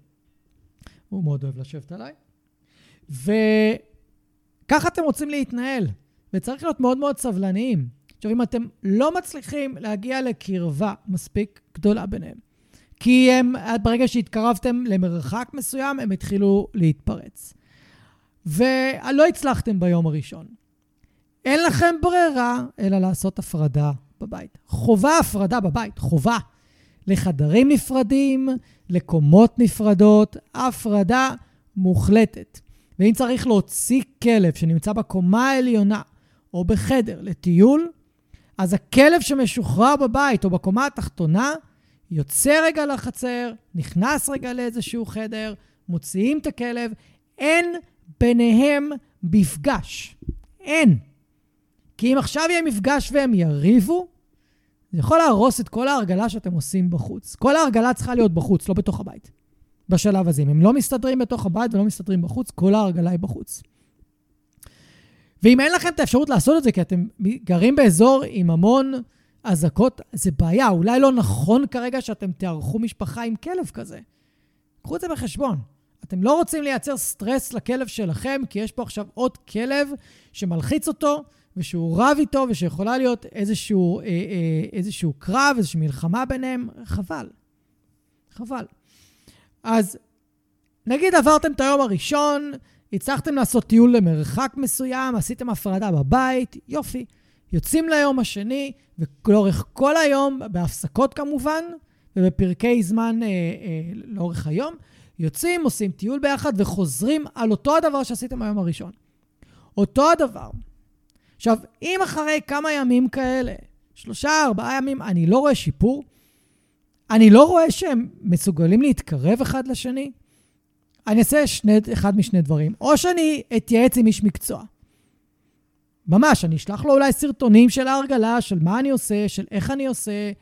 הוא מאוד אוהב לשבת עליי. וככה אתם רוצים להתנהל, וצריך להיות מאוד מאוד סבלניים. עכשיו, אם אתם לא מצליחים להגיע לקרבה מספיק גדולה ביניהם, כי הם, ברגע שהתקרבתם למרחק מסוים, הם התחילו להתפרץ. ולא הצלחתם ביום הראשון. אין לכם ברירה אלא לעשות הפרדה בבית. חובה הפרדה בבית, חובה. לחדרים נפרדים, לקומות נפרדות, הפרדה מוחלטת. ואם צריך להוציא כלב שנמצא בקומה העליונה או בחדר לטיול, אז הכלב שמשוחרר בבית או בקומה התחתונה יוצא רגע לחצר, נכנס רגע לאיזשהו חדר, מוציאים את הכלב, אין ביניהם מפגש. אין. כי אם עכשיו יהיה מפגש והם יריבו, זה יכול להרוס את כל ההרגלה שאתם עושים בחוץ. כל ההרגלה צריכה להיות בחוץ, לא בתוך הבית. בשלב הזה. אם הם לא מסתדרים בתוך הבית ולא מסתדרים בחוץ, כל ההרגלה היא בחוץ. ואם אין לכם את האפשרות לעשות את זה, כי אתם גרים באזור עם המון אזעקות, זה בעיה. אולי לא נכון כרגע שאתם תארחו משפחה עם כלב כזה. קחו את זה בחשבון. אתם לא רוצים לייצר סטרס לכלב שלכם, כי יש פה עכשיו עוד כלב שמלחיץ אותו, ושהוא רב איתו, ושיכולה להיות איזשהו, אה, אה, איזשהו קרב, איזושהי מלחמה ביניהם. חבל. חבל. אז נגיד עברתם את היום הראשון, הצלחתם לעשות טיול למרחק מסוים, עשיתם הפרדה בבית, יופי. יוצאים ליום השני, ולאורך כל היום, בהפסקות כמובן, ובפרקי זמן אה, אה, לאורך היום, יוצאים, עושים טיול ביחד וחוזרים על אותו הדבר שעשיתם היום הראשון. אותו הדבר. עכשיו, אם אחרי כמה ימים כאלה, שלושה, ארבעה ימים, אני לא רואה שיפור, אני לא רואה שהם מסוגלים להתקרב אחד לשני, אני אעשה שני, אחד משני דברים. או שאני אתייעץ עם איש מקצוע. ממש, אני אשלח לו אולי סרטונים של ההרגלה, של מה אני עושה, של איך אני עושה.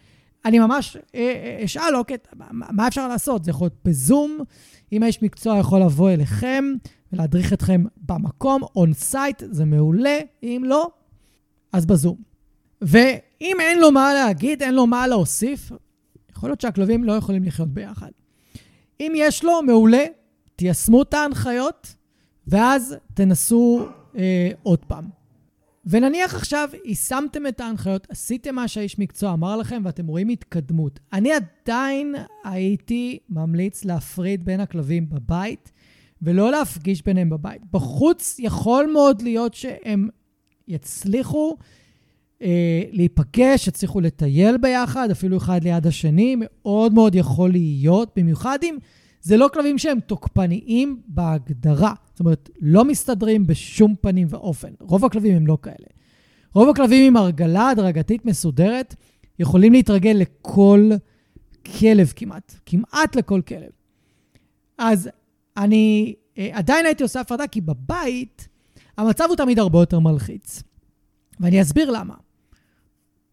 אני ממש אה, אה, אשאל, אוקיי, מה אפשר לעשות? זה יכול להיות בזום, אם האיש מקצוע יכול לבוא אליכם ולהדריך אתכם במקום, on site, זה מעולה. אם לא, אז בזום. ואם אין לו מה להגיד, אין לו מה להוסיף, יכול להיות שהכלבים לא יכולים לחיות ביחד. אם יש לו, מעולה, תיישמו את ההנחיות, ואז תנסו אה, עוד פעם. ונניח עכשיו יישמתם את ההנחיות, עשיתם מה שהאיש מקצוע אמר לכם ואתם רואים התקדמות. אני עדיין הייתי ממליץ להפריד בין הכלבים בבית ולא להפגיש ביניהם בבית. בחוץ יכול מאוד להיות שהם יצליחו אה, להיפגש, יצליחו לטייל ביחד, אפילו אחד ליד השני, מאוד מאוד יכול להיות, במיוחד אם זה לא כלבים שהם תוקפניים בהגדרה. זאת אומרת, לא מסתדרים בשום פנים ואופן. רוב הכלבים הם לא כאלה. רוב הכלבים עם הרגלה הדרגתית מסודרת יכולים להתרגל לכל כלב כמעט, כמעט לכל כלב. אז אני אה, עדיין הייתי עושה הפרדה, כי בבית המצב הוא תמיד הרבה יותר מלחיץ. ואני אסביר למה.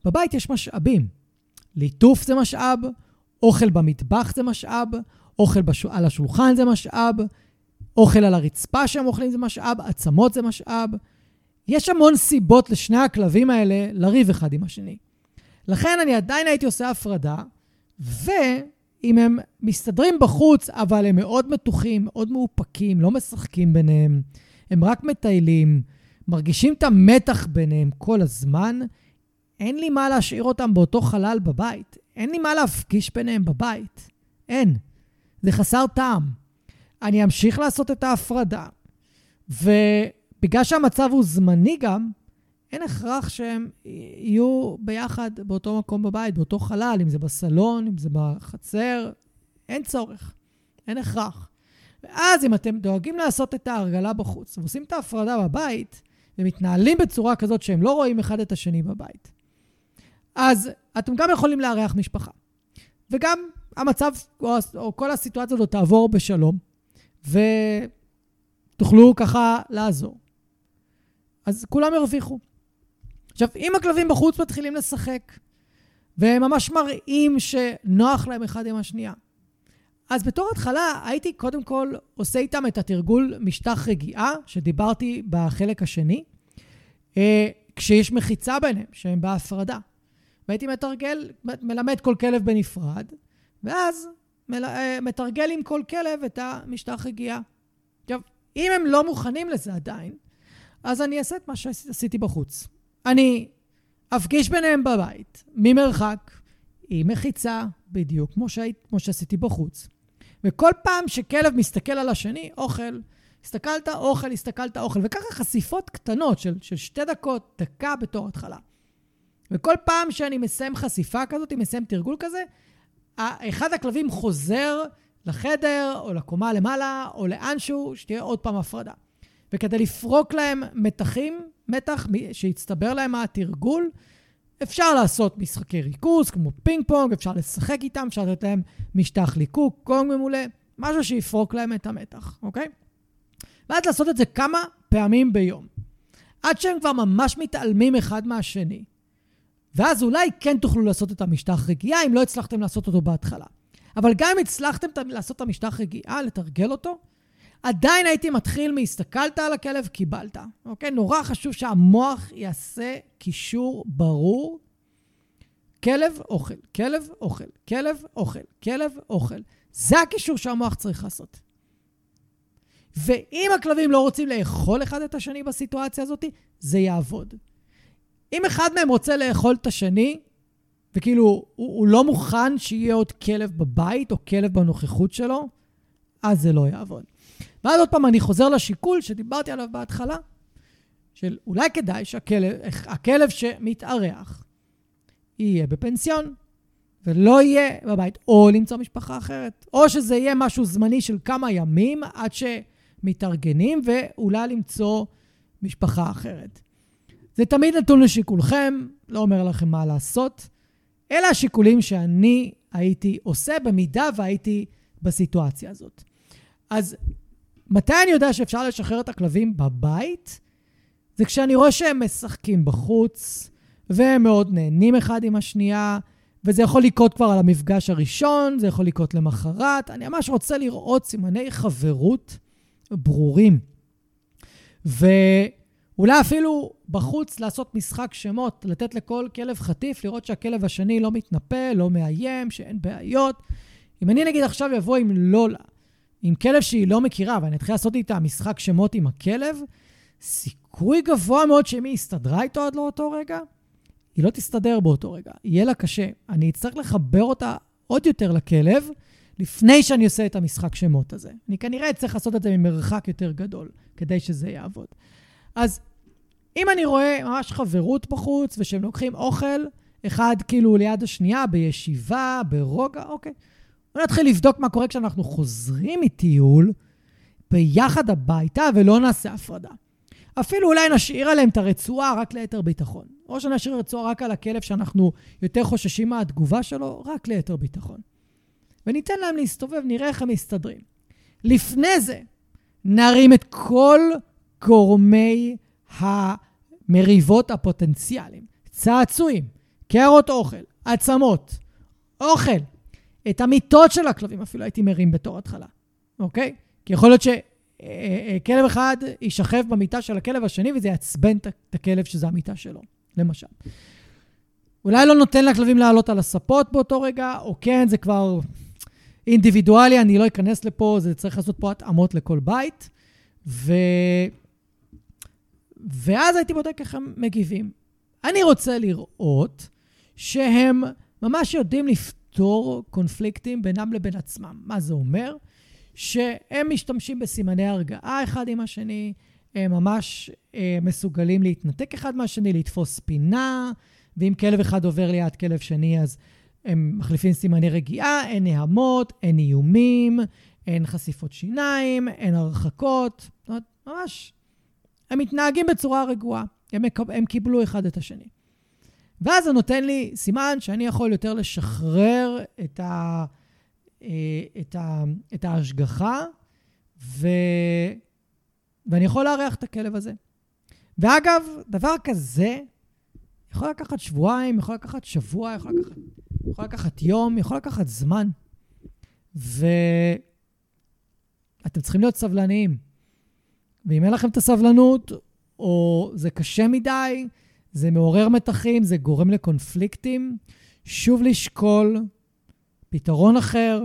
בבית יש משאבים. ליטוף זה משאב, אוכל במטבח זה משאב, אוכל בש... על השולחן זה משאב, אוכל על הרצפה שהם אוכלים זה משאב, עצמות זה משאב. יש המון סיבות לשני הכלבים האלה לריב אחד עם השני. לכן אני עדיין הייתי עושה הפרדה, ואם הם מסתדרים בחוץ, אבל הם מאוד מתוחים, מאוד מאופקים, לא משחקים ביניהם, הם רק מטיילים, מרגישים את המתח ביניהם כל הזמן, אין לי מה להשאיר אותם באותו חלל בבית. אין לי מה להפגיש ביניהם בבית. אין. זה חסר טעם. אני אמשיך לעשות את ההפרדה, ובגלל שהמצב הוא זמני גם, אין הכרח שהם יהיו ביחד באותו מקום בבית, באותו חלל, אם זה בסלון, אם זה בחצר, אין צורך, אין הכרח. ואז אם אתם דואגים לעשות את ההרגלה בחוץ ועושים את ההפרדה בבית, ומתנהלים בצורה כזאת שהם לא רואים אחד את השני בבית, אז אתם גם יכולים לארח משפחה. וגם המצב, או, או כל הסיטואציה הזאת תעבור בשלום, ותוכלו ככה לעזור. אז כולם ירוויחו. עכשיו, אם הכלבים בחוץ מתחילים לשחק, והם ממש מראים שנוח להם אחד עם השנייה, אז בתור התחלה הייתי קודם כל עושה איתם את התרגול משטח רגיעה, שדיברתי בחלק השני, אה, כשיש מחיצה ביניהם, שהם בהפרדה. והייתי מתרגל, מלמד כל כלב בנפרד, ואז מל... אה, מתרגל עם כל כלב את המשטח רגיעה. עכשיו, אם הם לא מוכנים לזה עדיין, אז אני אעשה את מה שעשיתי בחוץ. אני אפגיש ביניהם בבית, ממרחק, עם מחיצה, בדיוק כמו, שהי... כמו שעשיתי בחוץ. וכל פעם שכלב מסתכל על השני, אוכל, הסתכלת אוכל, הסתכלת אוכל, וככה חשיפות קטנות של, של שתי דקות, דקה בתור התחלה. וכל פעם שאני מסיים חשיפה כזאת, מסיים תרגול כזה, אחד הכלבים חוזר לחדר, או לקומה למעלה, או לאנשהו, שתהיה עוד פעם הפרדה. וכדי לפרוק להם מתחים, מתח שהצטבר להם מהתרגול, אפשר לעשות משחקי ריכוז, כמו פינג פונג, אפשר לשחק איתם, אפשר לתת להם משטח ליקוק, קונג ממולא, משהו שיפרוק להם את המתח, אוקיי? ואז לעשות את זה כמה פעמים ביום. עד שהם כבר ממש מתעלמים אחד מהשני. ואז אולי כן תוכלו לעשות את המשטח רגיעה, אם לא הצלחתם לעשות אותו בהתחלה. אבל גם אם הצלחתם לעשות את המשטח רגיעה, לתרגל אותו, עדיין הייתי מתחיל מהסתכלת על הכלב, קיבלת. אוקיי? נורא חשוב שהמוח יעשה קישור ברור. כלב, אוכל, כלב, אוכל, כלב, אוכל, כלב, אוכל. זה הקישור שהמוח צריך לעשות. ואם הכלבים לא רוצים לאכול אחד את השני בסיטואציה הזאת, זה יעבוד. אם אחד מהם רוצה לאכול את השני, וכאילו הוא, הוא לא מוכן שיהיה עוד כלב בבית או כלב בנוכחות שלו, אז זה לא יעבוד. ואז עוד פעם אני חוזר לשיקול שדיברתי עליו בהתחלה, של אולי כדאי שהכלב שמתארח יהיה בפנסיון, ולא יהיה בבית, או למצוא משפחה אחרת, או שזה יהיה משהו זמני של כמה ימים עד שמתארגנים, ואולי למצוא משפחה אחרת. זה תמיד נתון לשיקולכם, לא אומר לכם מה לעשות. אלה השיקולים שאני הייתי עושה במידה והייתי בסיטואציה הזאת. אז מתי אני יודע שאפשר לשחרר את הכלבים בבית? זה כשאני רואה שהם משחקים בחוץ, והם מאוד נהנים אחד עם השנייה, וזה יכול לקרות כבר על המפגש הראשון, זה יכול לקרות למחרת. אני ממש רוצה לראות סימני חברות ברורים. ואולי אפילו בחוץ לעשות משחק שמות, לתת לכל כלב חטיף, לראות שהכלב השני לא מתנפל, לא מאיים, שאין בעיות. אם אני נגיד עכשיו אבוא עם לולה, עם כלב שהיא לא מכירה, ואני אתחיל לעשות איתה משחק שמות עם הכלב, סיכוי גבוה מאוד היא הסתדרה איתו עד לאותו רגע, היא לא תסתדר באותו רגע, יהיה לה קשה. אני אצטרך לחבר אותה עוד יותר לכלב לפני שאני עושה את המשחק שמות הזה. אני כנראה אצטרך לעשות את זה ממרחק יותר גדול, כדי שזה יעבוד. אז אם אני רואה ממש חברות בחוץ, ושהם לוקחים אוכל, אחד כאילו ליד השנייה, בישיבה, ברוגע, אוקיי. בוא נתחיל לבדוק מה קורה כשאנחנו חוזרים מטיול ביחד הביתה ולא נעשה הפרדה. אפילו אולי נשאיר עליהם את הרצועה רק ליתר ביטחון. או שנשאיר רצועה רק על הכלב שאנחנו יותר חוששים מהתגובה שלו, רק ליתר ביטחון. וניתן להם להסתובב, נראה איך הם מסתדרים. לפני זה, נרים את כל גורמי המריבות הפוטנציאליים. צעצועים, קערות אוכל, עצמות, אוכל, את המיטות של הכלבים אפילו הייתי מרים בתור התחלה, אוקיי? כי יכול להיות שכלב אחד יישכב במיטה של הכלב השני וזה יעצבן את הכלב שזה המיטה שלו, למשל. אולי לא נותן לכלבים לעלות על הספות באותו רגע, או כן, זה כבר אינדיבידואלי, אני לא אכנס לפה, זה צריך לעשות פה התאמות לכל בית. ו... ואז הייתי בודק איך הם מגיבים. אני רוצה לראות שהם ממש יודעים לפתור. קונפליקטים בינם לבין עצמם. מה זה אומר? שהם משתמשים בסימני הרגעה אחד עם השני, הם ממש אה, מסוגלים להתנתק אחד מהשני, לתפוס פינה, ואם כלב אחד עובר ליד כלב שני, אז הם מחליפים סימני רגיעה, אין נהמות, אין איומים, אין חשיפות שיניים, אין הרחקות. זאת אומרת, ממש, הם מתנהגים בצורה רגועה. הם, הם קיבלו אחד את השני. ואז זה נותן לי סימן שאני יכול יותר לשחרר את, ה, אה, את, ה, את ההשגחה, ו, ואני יכול לארח את הכלב הזה. ואגב, דבר כזה יכול לקחת שבועיים, יכול לקחת שבוע, יכול לקחת, יכול לקחת יום, יכול לקחת זמן. ואתם צריכים להיות סבלניים. ואם אין לכם את הסבלנות, או זה קשה מדי, זה מעורר מתחים, זה גורם לקונפליקטים. שוב לשקול פתרון אחר,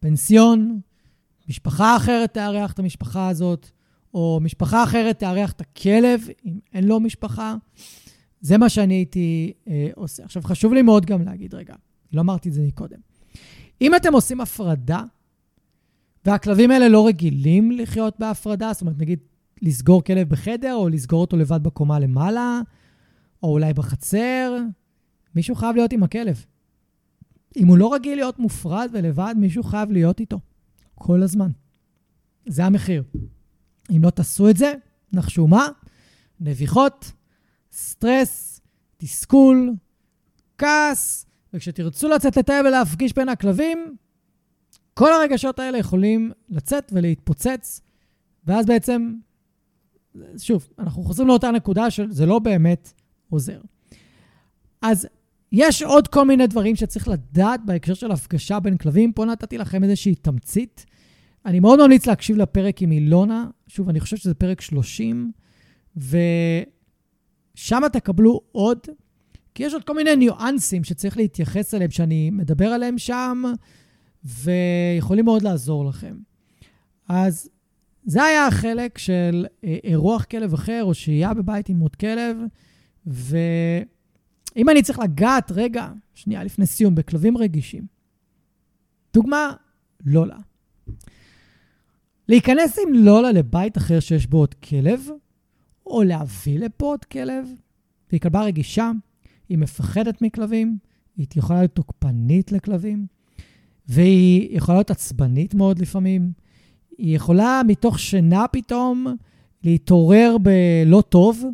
פנסיון, משפחה אחרת תארח את המשפחה הזאת, או משפחה אחרת תארח את הכלב, אם אין לו משפחה. זה מה שאני הייתי אה, עושה. עכשיו, חשוב לי מאוד גם להגיד, רגע, לא אמרתי את זה מקודם. אם אתם עושים הפרדה והכלבים האלה לא רגילים לחיות בהפרדה, זאת אומרת, נגיד, לסגור כלב בחדר, או לסגור אותו לבד בקומה למעלה, או אולי בחצר. מישהו חייב להיות עם הכלב. אם הוא לא רגיל להיות מופרד ולבד, מישהו חייב להיות איתו. כל הזמן. זה המחיר. אם לא תעשו את זה, נחשו מה? נביחות, סטרס, תסכול, כעס, וכשתרצו לצאת לטייל ולהפגיש בין הכלבים, כל הרגשות האלה יכולים לצאת ולהתפוצץ, ואז בעצם, שוב, אנחנו חוזרים לאותה נקודה של זה לא באמת עוזר. אז יש עוד כל מיני דברים שצריך לדעת בהקשר של הפגשה בין כלבים. פה נתתי לכם איזושהי תמצית. אני מאוד ממליץ להקשיב לפרק עם אילונה. שוב, אני חושב שזה פרק 30, ושם תקבלו עוד, כי יש עוד כל מיני ניואנסים שצריך להתייחס אליהם, שאני מדבר עליהם שם, ויכולים מאוד לעזור לכם. אז זה היה החלק של אה, אירוח כלב אחר, או שהייה בבית עם עוד כלב, ואם אני צריך לגעת רגע, שנייה לפני סיום, בכלבים רגישים. דוגמה, לולה. להיכנס עם לולה לבית אחר שיש בו עוד כלב, או להביא לפה עוד כלב, והיא כלבה רגישה, היא מפחדת מכלבים, היא יכולה להיות תוקפנית לכלבים, והיא יכולה להיות עצבנית מאוד לפעמים. היא יכולה מתוך שינה פתאום להתעורר בלא טוב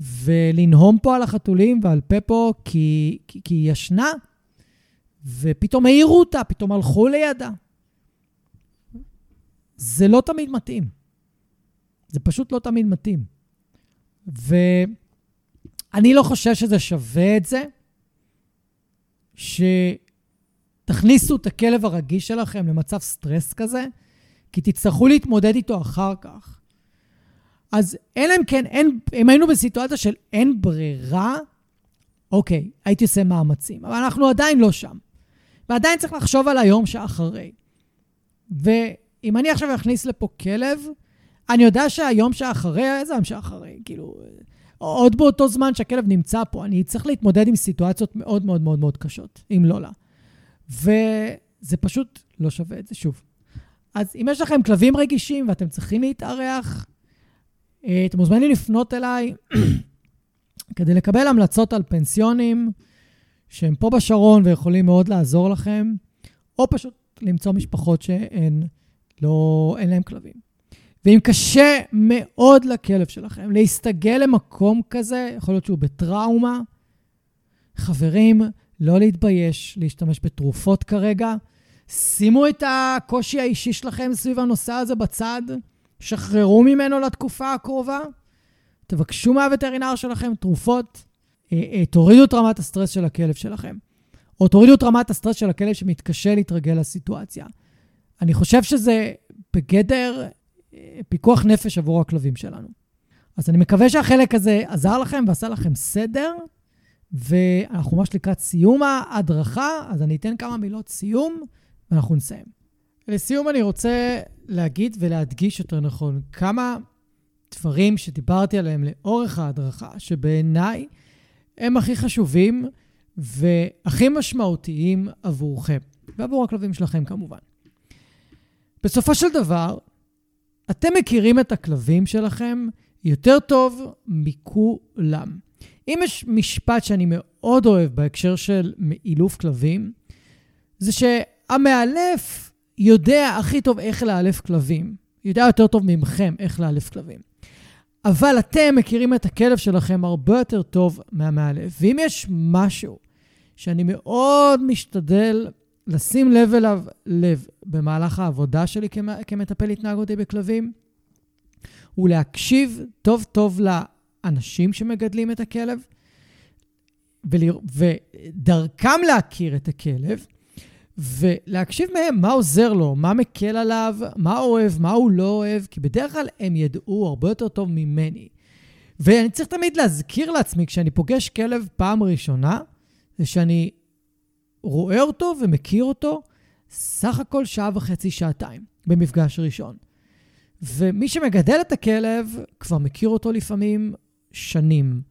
ולנהום פה על החתולים ועל פפו כי, כי, כי היא ישנה, ופתאום העירו אותה, פתאום הלכו לידה. זה לא תמיד מתאים. זה פשוט לא תמיד מתאים. ואני לא חושב שזה שווה את זה, שתכניסו את הכלב הרגיש שלכם למצב סטרס כזה, כי תצטרכו להתמודד איתו אחר כך. אז אלא אם כן, אין, אם היינו בסיטואציה של אין ברירה, אוקיי, הייתי עושה מאמצים, אבל אנחנו עדיין לא שם. ועדיין צריך לחשוב על היום שאחרי. ואם אני עכשיו אכניס לפה כלב, אני יודע שהיום שאחרי, איזה יום שאחרי? כאילו, עוד באותו זמן שהכלב נמצא פה, אני צריך להתמודד עם סיטואציות מאוד מאוד מאוד מאוד קשות, אם לא לה. וזה פשוט לא שווה את זה, שוב. אז אם יש לכם כלבים רגישים ואתם צריכים להתארח, אה, אתם מוזמנים לפנות אליי כדי לקבל המלצות על פנסיונים שהם פה בשרון ויכולים מאוד לעזור לכם, או פשוט למצוא משפחות שאין לא, אין להם כלבים. ואם קשה מאוד לכלב שלכם להסתגל למקום כזה, יכול להיות שהוא בטראומה, חברים, לא להתבייש להשתמש בתרופות כרגע. שימו את הקושי האישי שלכם סביב הנושא הזה בצד, שחררו ממנו לתקופה הקרובה, תבקשו מהווטרינר שלכם תרופות, אה, אה, תורידו את רמת הסטרס של הכלב שלכם, או תורידו את רמת הסטרס של הכלב שמתקשה להתרגל לסיטואציה. אני חושב שזה בגדר אה, פיקוח נפש עבור הכלבים שלנו. אז אני מקווה שהחלק הזה עזר לכם ועשה לכם סדר, ואנחנו ממש לקראת סיום ההדרכה, אז אני אתן כמה מילות סיום. ואנחנו נסיים. לסיום אני רוצה להגיד ולהדגיש יותר נכון כמה דברים שדיברתי עליהם לאורך ההדרכה, שבעיניי הם הכי חשובים והכי משמעותיים עבורכם, ועבור הכלבים שלכם כמובן. בסופו של דבר, אתם מכירים את הכלבים שלכם יותר טוב מכולם. אם יש משפט שאני מאוד אוהב בהקשר של אילוף כלבים, זה ש... המאלף יודע הכי טוב איך לאלף כלבים. יודע יותר טוב ממכם איך לאלף כלבים. אבל אתם מכירים את הכלב שלכם הרבה יותר טוב מהמאלף. ואם יש משהו שאני מאוד משתדל לשים לב אליו לב במהלך העבודה שלי כמטפל התנהגותי בכלבים, הוא להקשיב טוב טוב לאנשים שמגדלים את הכלב, ודרכם להכיר את הכלב, ולהקשיב מהם מה עוזר לו, מה מקל עליו, מה אוהב, מה הוא לא אוהב, כי בדרך כלל הם ידעו הרבה יותר טוב ממני. ואני צריך תמיד להזכיר לעצמי, כשאני פוגש כלב פעם ראשונה, זה שאני רואה אותו ומכיר אותו סך הכל שעה וחצי, שעתיים, במפגש ראשון. ומי שמגדל את הכלב כבר מכיר אותו לפעמים שנים.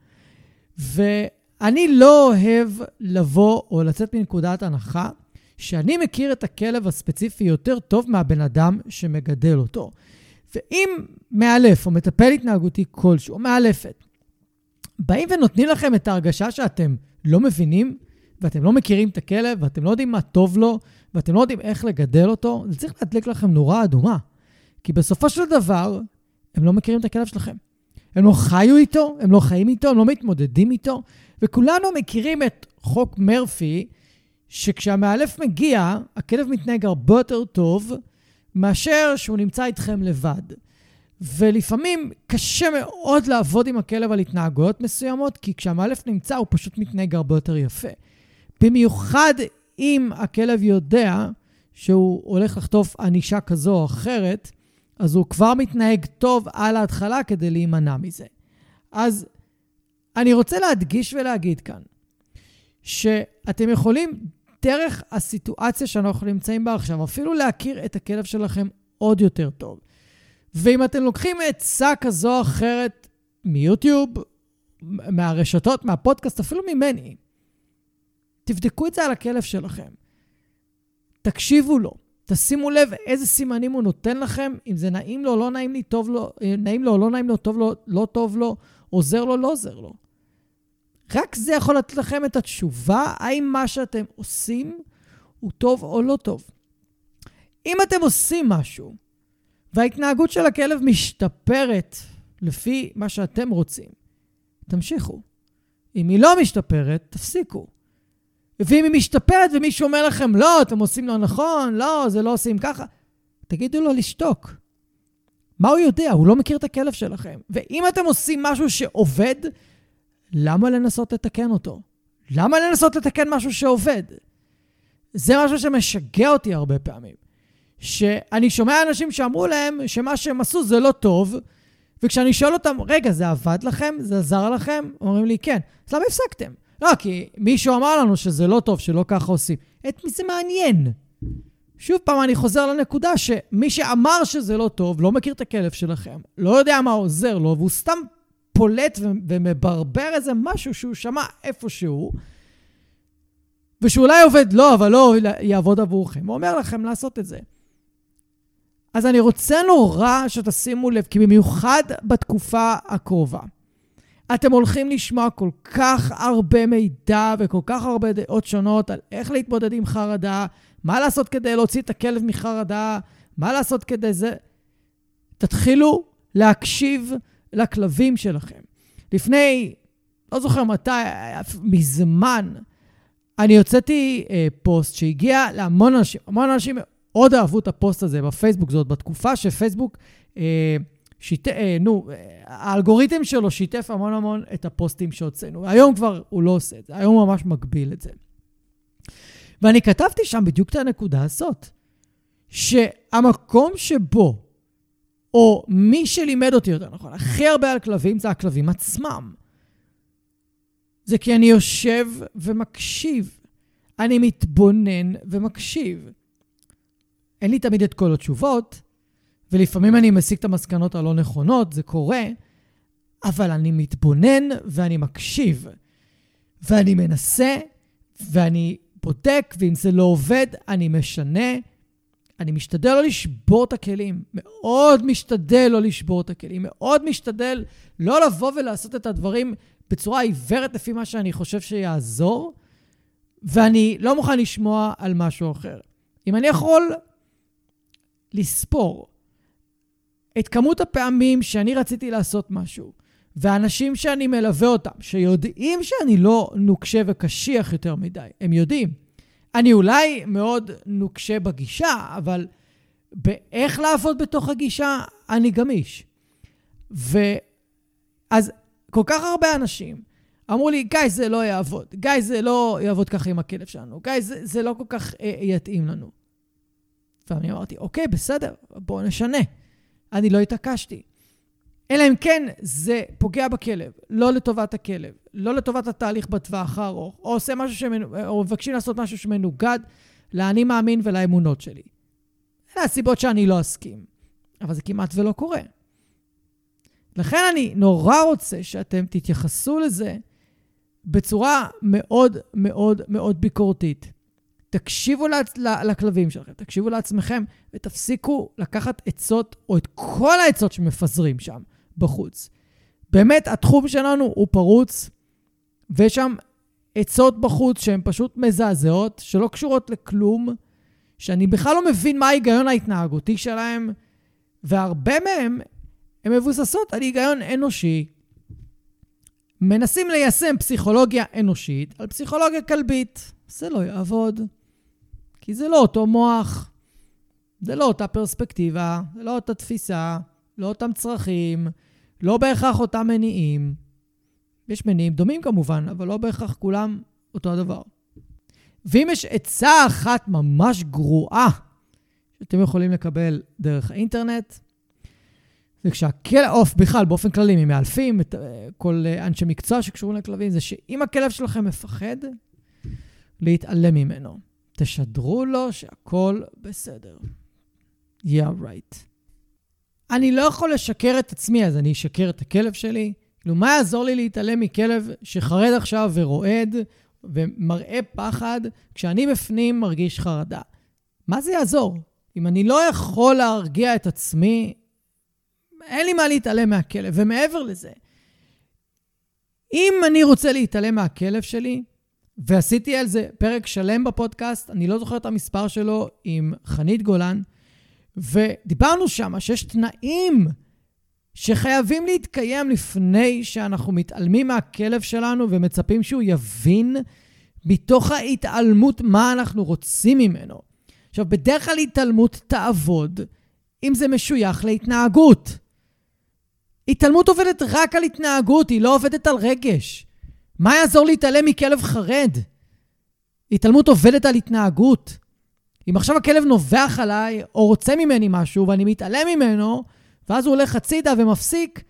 ואני לא אוהב לבוא או לצאת מנקודת הנחה שאני מכיר את הכלב הספציפי יותר טוב מהבן אדם שמגדל אותו. ואם מאלף או מטפל התנהגותי כלשהו, או מאלפת, באים ונותנים לכם את ההרגשה שאתם לא מבינים, ואתם לא מכירים את הכלב, ואתם לא יודעים מה טוב לו, ואתם לא יודעים איך לגדל אותו, זה צריך להדליק לכם נורה אדומה. כי בסופו של דבר, הם לא מכירים את הכלב שלכם. הם לא חיו איתו, הם לא חיים איתו, הם לא מתמודדים איתו, וכולנו מכירים את חוק מרפי, שכשהמאלף מגיע, הכלב מתנהג הרבה יותר טוב מאשר שהוא נמצא איתכם לבד. ולפעמים קשה מאוד לעבוד עם הכלב על התנהגויות מסוימות, כי כשהמאלף נמצא הוא פשוט מתנהג הרבה יותר יפה. במיוחד אם הכלב יודע שהוא הולך לחטוף ענישה כזו או אחרת, אז הוא כבר מתנהג טוב על ההתחלה כדי להימנע מזה. אז אני רוצה להדגיש ולהגיד כאן, שאתם יכולים, דרך הסיטואציה שאנחנו נמצאים בה עכשיו, אפילו להכיר את הכלב שלכם עוד יותר טוב. ואם אתם לוקחים עצה כזו או אחרת מיוטיוב, מהרשתות, מהפודקאסט, אפילו ממני, תבדקו את זה על הכלב שלכם. תקשיבו לו, תשימו לב איזה סימנים הוא נותן לכם, אם זה נעים לו, לא נעים לי, טוב לו, נעים לו, לא נעים לו, טוב לו, לא טוב לו, עוזר לו, לא עוזר לו. רק זה יכול לתת לכם את התשובה, האם מה שאתם עושים הוא טוב או לא טוב. אם אתם עושים משהו, וההתנהגות של הכלב משתפרת לפי מה שאתם רוצים, תמשיכו. אם היא לא משתפרת, תפסיקו. ואם היא משתפרת ומישהו אומר לכם, לא, אתם עושים לא נכון, לא, זה לא עושים ככה, תגידו לו לשתוק. מה הוא יודע? הוא לא מכיר את הכלב שלכם. ואם אתם עושים משהו שעובד, למה לנסות לתקן אותו? למה לנסות לתקן משהו שעובד? זה משהו שמשגע אותי הרבה פעמים. שאני שומע אנשים שאמרו להם שמה שהם עשו זה לא טוב, וכשאני שואל אותם, רגע, זה עבד לכם? זה עזר לכם? אומרים לי, כן. אז למה הפסקתם? לא, כי מישהו אמר לנו שזה לא טוב, שלא ככה עושים. את מי זה מעניין? שוב פעם, אני חוזר לנקודה שמי שאמר שזה לא טוב, לא מכיר את הכלב שלכם, לא יודע מה עוזר לו, והוא סתם פולט ומברבר איזה משהו שהוא שמע איפשהו, ושאולי עובד לא, אבל לא יעבוד עבורכם. הוא אומר לכם לעשות את זה. אז אני רוצה נורא שתשימו לב, כי במיוחד בתקופה הקרובה, אתם הולכים לשמוע כל כך הרבה מידע וכל כך הרבה דעות שונות על איך להתמודד עם חרדה, מה לעשות כדי להוציא את הכלב מחרדה, מה לעשות כדי זה. תתחילו להקשיב לכלבים שלכם. לפני, לא זוכר מתי, מזמן, אני הוצאתי אה, פוסט שהגיע להמון אנשים, המון אנשים מאוד אהבו את הפוסט הזה בפייסבוק, זאת בתקופה שפייסבוק, אה, שיט, אה, נו, אה, האלגוריתם שלו שיתף המון המון את הפוסטים שהוצאנו. היום כבר הוא לא עושה את זה, היום הוא ממש מגביל את זה. ואני כתבתי שם בדיוק את הנקודה הזאת, שהמקום שבו, או מי שלימד אותי יותר נכון, הכי הרבה על כלבים זה הכלבים עצמם. זה כי אני יושב ומקשיב. אני מתבונן ומקשיב. אין לי תמיד את כל התשובות, ולפעמים אני מסיק את המסקנות הלא נכונות, זה קורה, אבל אני מתבונן ואני מקשיב. ואני מנסה, ואני בודק, ואם זה לא עובד, אני משנה. אני משתדל לא לשבור את הכלים. מאוד משתדל לא לשבור את הכלים. מאוד משתדל לא לבוא ולעשות את הדברים בצורה עיוורת לפי מה שאני חושב שיעזור, ואני לא מוכן לשמוע על משהו אחר. אם אני יכול לספור את כמות הפעמים שאני רציתי לעשות משהו, ואנשים שאני מלווה אותם, שיודעים שאני לא נוקשה וקשיח יותר מדי, הם יודעים. אני אולי מאוד נוקשה בגישה, אבל באיך לעבוד בתוך הגישה, אני גמיש. ואז כל כך הרבה אנשים אמרו לי, גיא, זה לא יעבוד. גיא, זה לא יעבוד ככה עם הכלב שלנו. גיא, זה, זה לא כל כך אה, יתאים לנו. ואני אמרתי, אוקיי, בסדר, בואו נשנה. אני לא התעקשתי. אלא אם כן זה פוגע בכלב, לא לטובת הכלב, לא לטובת התהליך בטווח הארוך, או עושה משהו שמנ... או מבקשים לעשות משהו שמנוגד לאני מאמין ולאמונות שלי. אלה הסיבות שאני לא אסכים, אבל זה כמעט ולא קורה. לכן אני נורא רוצה שאתם תתייחסו לזה בצורה מאוד מאוד מאוד ביקורתית. תקשיבו לכלבים שלכם, תקשיבו לעצמכם, ותפסיקו לקחת עצות, או את כל העצות שמפזרים שם בחוץ. באמת, התחום שלנו הוא פרוץ, ויש שם עצות בחוץ שהן פשוט מזעזעות, שלא קשורות לכלום, שאני בכלל לא מבין מה ההיגיון ההתנהגותי שלהם, והרבה מהם הן מבוססות על היגיון אנושי. מנסים ליישם פסיכולוגיה אנושית על פסיכולוגיה כלבית. זה לא יעבוד, כי זה לא אותו מוח, זה לא אותה פרספקטיבה, זה לא אותה תפיסה, לא אותם צרכים, לא בהכרח אותם מניעים. יש מניעים דומים כמובן, אבל לא בהכרח כולם אותו הדבר. ואם יש עצה אחת ממש גרועה שאתם יכולים לקבל דרך האינטרנט, וכשהכלב, או בכלל, באופן כללי, ממאלפים, את, כל אנשי מקצוע שקשורים לכלבים, זה שאם הכלב שלכם מפחד, להתעלם ממנו. תשדרו לו שהכל בסדר. Yeah, right. אני לא יכול לשקר את עצמי, אז אני אשקר את הכלב שלי. כאילו, מה יעזור לי להתעלם מכלב שחרד עכשיו ורועד ומראה פחד, כשאני בפנים מרגיש חרדה? מה זה יעזור? אם אני לא יכול להרגיע את עצמי, אין לי מה להתעלם מהכלב. ומעבר לזה, אם אני רוצה להתעלם מהכלב שלי, ועשיתי על זה פרק שלם בפודקאסט, אני לא זוכר את המספר שלו, עם חנית גולן, ודיברנו שם שיש תנאים שחייבים להתקיים לפני שאנחנו מתעלמים מהכלב שלנו ומצפים שהוא יבין מתוך ההתעלמות מה אנחנו רוצים ממנו. עכשיו, בדרך כלל התעלמות תעבוד אם זה משוייך להתנהגות. התעלמות עובדת רק על התנהגות, היא לא עובדת על רגש. מה יעזור להתעלם מכלב חרד? התעלמות עובדת על התנהגות. אם עכשיו הכלב נובח עליי, או רוצה ממני משהו, ואני מתעלם ממנו, ואז הוא הולך הצידה ומפסיק,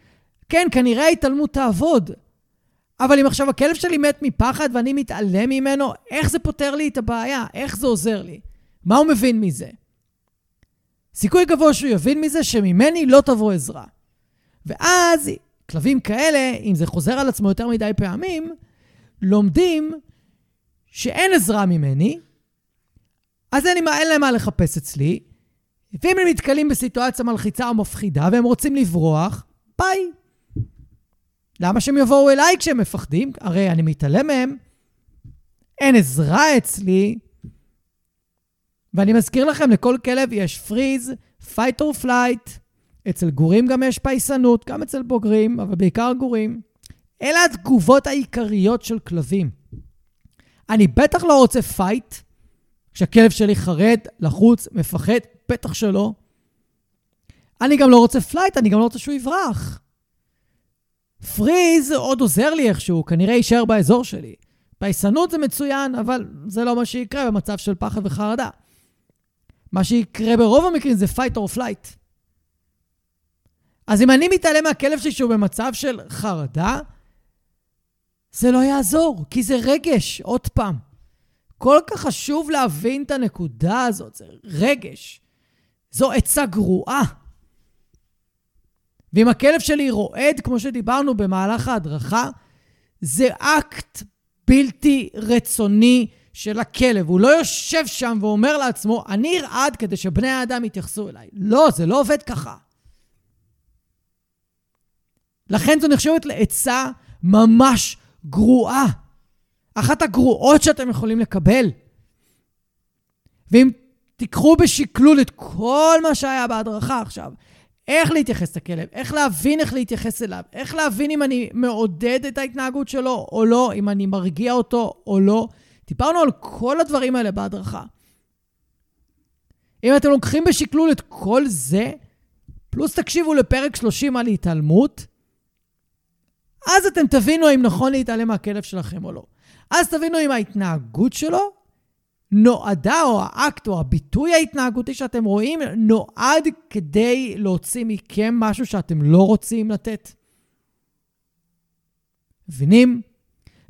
כן, כנראה ההתעלמות תעבוד. אבל אם עכשיו הכלב שלי מת מפחד ואני מתעלם ממנו, איך זה פותר לי את הבעיה? איך זה עוזר לי? מה הוא מבין מזה? סיכוי גבוה שהוא יבין מזה שממני לא תבוא עזרה. ואז כלבים כאלה, אם זה חוזר על עצמו יותר מדי פעמים, לומדים שאין עזרה ממני, אז אין, אין להם מה לחפש אצלי, ואם הם נתקלים בסיטואציה מלחיצה או מפחידה והם רוצים לברוח, ביי. למה שהם יבואו אליי כשהם מפחדים? הרי אני מתעלם מהם, אין עזרה אצלי. ואני מזכיר לכם, לכל כלב יש פריז, fight or flight, אצל גורים גם יש פייסנות, גם אצל בוגרים, אבל בעיקר גורים. אלה התגובות העיקריות של כלבים. אני בטח לא רוצה fight, כשהכלב שלי חרד, לחוץ, מפחד, בטח שלא. אני גם לא רוצה flight, אני גם לא רוצה שהוא יברח. freeze עוד עוזר לי איכשהו, כנראה יישאר באזור שלי. פייסנות זה מצוין, אבל זה לא מה שיקרה במצב של פחד וחרדה. מה שיקרה ברוב המקרים זה fight or flight. אז אם אני מתעלם מהכלב שלי שהוא במצב של חרדה, זה לא יעזור, כי זה רגש, עוד פעם. כל כך חשוב להבין את הנקודה הזאת, זה רגש. זו עצה גרועה. ואם הכלב שלי רועד, כמו שדיברנו במהלך ההדרכה, זה אקט בלתי רצוני של הכלב. הוא לא יושב שם ואומר לעצמו, אני ארעד כדי שבני האדם יתייחסו אליי. לא, זה לא עובד ככה. לכן זו נחשבת לעצה ממש גרועה. אחת הגרועות שאתם יכולים לקבל. ואם תיקחו בשקלול את כל מה שהיה בהדרכה עכשיו, איך להתייחס לכלב, איך להבין איך להתייחס אליו, איך להבין אם אני מעודד את ההתנהגות שלו או לא, אם אני מרגיע אותו או לא. דיברנו על כל הדברים האלה בהדרכה. אם אתם לוקחים בשקלול את כל זה, פלוס תקשיבו לפרק 30 על התעלמות, אז אתם תבינו אם נכון להתעלם מהכלב שלכם או לא. אז תבינו אם ההתנהגות שלו נועדה, או האקט, או הביטוי ההתנהגותי שאתם רואים, נועד כדי להוציא מכם משהו שאתם לא רוצים לתת. מבינים?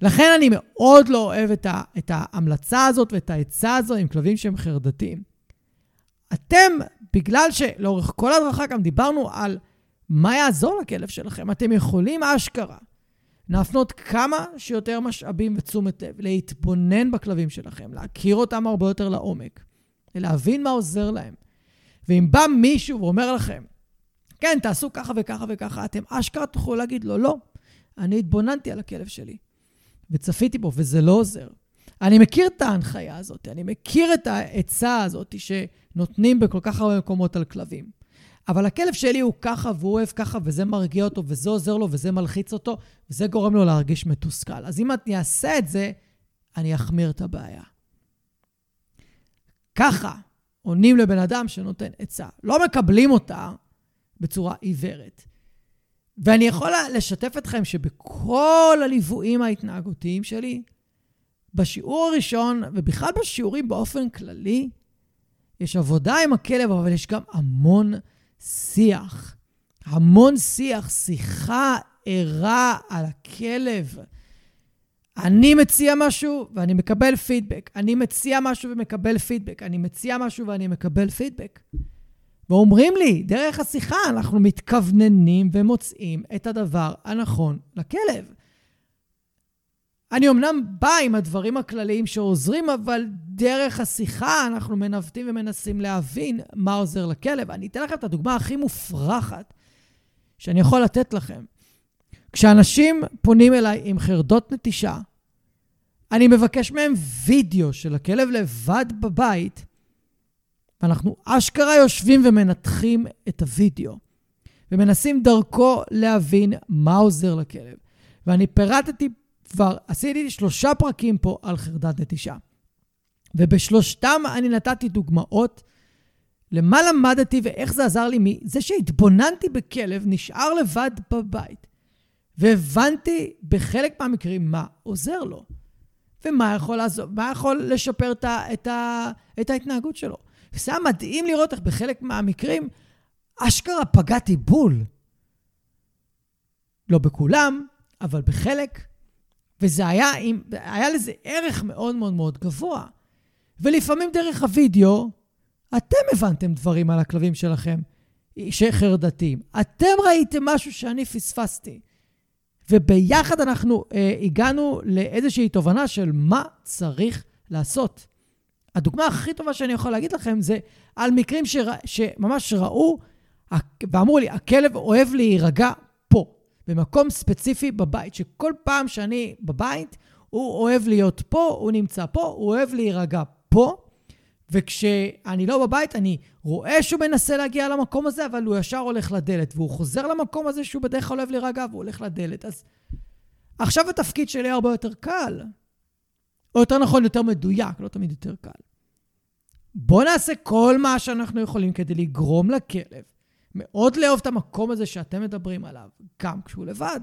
לכן אני מאוד לא אוהב את, ה, את ההמלצה הזאת ואת העצה הזו עם כלבים שהם חרדתיים. אתם, בגלל שלאורך כל ההדרכה גם דיברנו על מה יעזור לכלב שלכם, אתם יכולים אשכרה להפנות כמה שיותר משאבים ותשומת לב, להתבונן בכלבים שלכם, להכיר אותם הרבה יותר לעומק, להבין מה עוזר להם. ואם בא מישהו ואומר לכם, כן, תעשו ככה וככה וככה, אתם אשכרה תוכלו להגיד לו, לא, אני התבוננתי על הכלב שלי וצפיתי בו, וזה לא עוזר. אני מכיר את ההנחיה הזאת, אני מכיר את העצה הזאת שנותנים בכל כך הרבה מקומות על כלבים. אבל הכלב שלי הוא ככה, והוא אוהב ככה, וזה מרגיע אותו, וזה עוזר לו, וזה מלחיץ אותו, וזה גורם לו להרגיש מתוסכל. אז אם אני אעשה את זה, אני אחמיר את הבעיה. ככה עונים לבן אדם שנותן עצה. לא מקבלים אותה בצורה עיוורת. ואני יכול לשתף אתכם שבכל הליוויים ההתנהגותיים שלי, בשיעור הראשון, ובכלל בשיעורים באופן כללי, יש עבודה עם הכלב, אבל יש גם המון שיח. המון שיח, שיחה ערה על הכלב. אני מציע משהו ואני מקבל פידבק. אני מציע משהו ומקבל פידבק. אני מציע משהו ואני מקבל פידבק. ואומרים לי, דרך השיחה אנחנו מתכווננים ומוצאים את הדבר הנכון לכלב. אני אמנם בא עם הדברים הכלליים שעוזרים, אבל דרך השיחה אנחנו מנווטים ומנסים להבין מה עוזר לכלב. אני אתן לכם את הדוגמה הכי מופרכת שאני יכול לתת לכם. כשאנשים פונים אליי עם חרדות נטישה, אני מבקש מהם וידאו של הכלב לבד בבית, ואנחנו אשכרה יושבים ומנתחים את הוידאו, ומנסים דרכו להבין מה עוזר לכלב. ואני פירטתי כבר, עשיתי שלושה פרקים פה על חרדת נטישה. ובשלושתם אני נתתי דוגמאות למה למדתי ואיך זה עזר לי מזה שהתבוננתי בכלב, נשאר לבד בבית, והבנתי בחלק מהמקרים מה עוזר לו, ומה יכול, לעזור, מה יכול לשפר את, ה, את, ה, את ההתנהגות שלו. וזה היה מדהים לראות איך בחלק מהמקרים אשכרה פגעתי בול. לא בכולם, אבל בחלק. וזה היה, היה לזה ערך מאוד מאוד מאוד גבוה. ולפעמים דרך הוידאו, אתם הבנתם דברים על הכלבים שלכם שחרדתיים. אתם ראיתם משהו שאני פספסתי. וביחד אנחנו אה, הגענו לאיזושהי תובנה של מה צריך לעשות. הדוגמה הכי טובה שאני יכול להגיד לכם זה על מקרים שרא, שממש ראו ואמרו לי, הכלב אוהב להירגע במקום ספציפי בבית, שכל פעם שאני בבית, הוא אוהב להיות פה, הוא נמצא פה, הוא אוהב להירגע פה, וכשאני לא בבית, אני רואה שהוא מנסה להגיע למקום הזה, אבל הוא ישר הולך לדלת, והוא חוזר למקום הזה שהוא בדרך כלל אוהב להירגע, והוא הולך לדלת. אז עכשיו התפקיד שלי הרבה יותר קל. או יותר נכון, יותר מדויק, לא תמיד יותר קל. בואו נעשה כל מה שאנחנו יכולים כדי לגרום לכלב מאוד לאהוב את המקום הזה שאתם מדברים עליו, גם כשהוא לבד.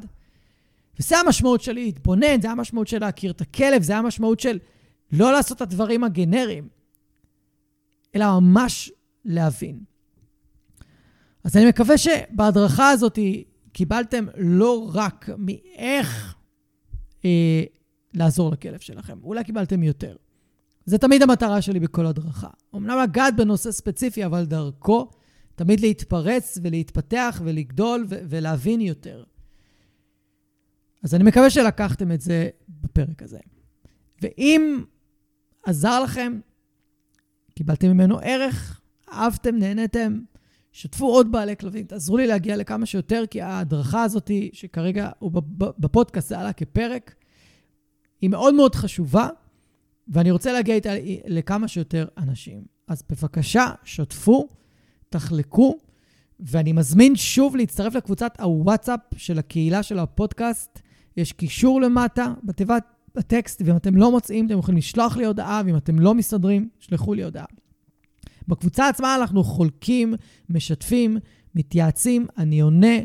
וזה המשמעות של להתבונן, זה המשמעות של להכיר את הכלב, זה המשמעות של לא לעשות את הדברים הגנריים, אלא ממש להבין. אז אני מקווה שבהדרכה הזאת קיבלתם לא רק מאיך אה, לעזור לכלב שלכם, אולי קיבלתם יותר. זה תמיד המטרה שלי בכל הדרכה. אמנם לגעת בנושא ספציפי, אבל דרכו תמיד להתפרץ ולהתפתח ולגדול ו- ולהבין יותר. אז אני מקווה שלקחתם את זה בפרק הזה. ואם עזר לכם, קיבלתם ממנו ערך, אהבתם, נהנתם, שתפו עוד בעלי כלבים, תעזרו לי להגיע לכמה שיותר, כי ההדרכה הזאת, שכרגע הוא בפודקאסט, זה עלה כפרק, היא מאוד מאוד חשובה, ואני רוצה להגיע איתה לכמה שיותר אנשים. אז בבקשה, שתפו, תחלקו, ואני מזמין שוב להצטרף לקבוצת הוואטסאפ של הקהילה של הפודקאסט. יש קישור למטה בתיבת הטקסט, ואם אתם לא מוצאים, אתם יכולים לשלוח לי הודעה, ואם אתם לא מסתדרים, שלחו לי הודעה. בקבוצה עצמה אנחנו חולקים, משתפים, מתייעצים, אני עונה,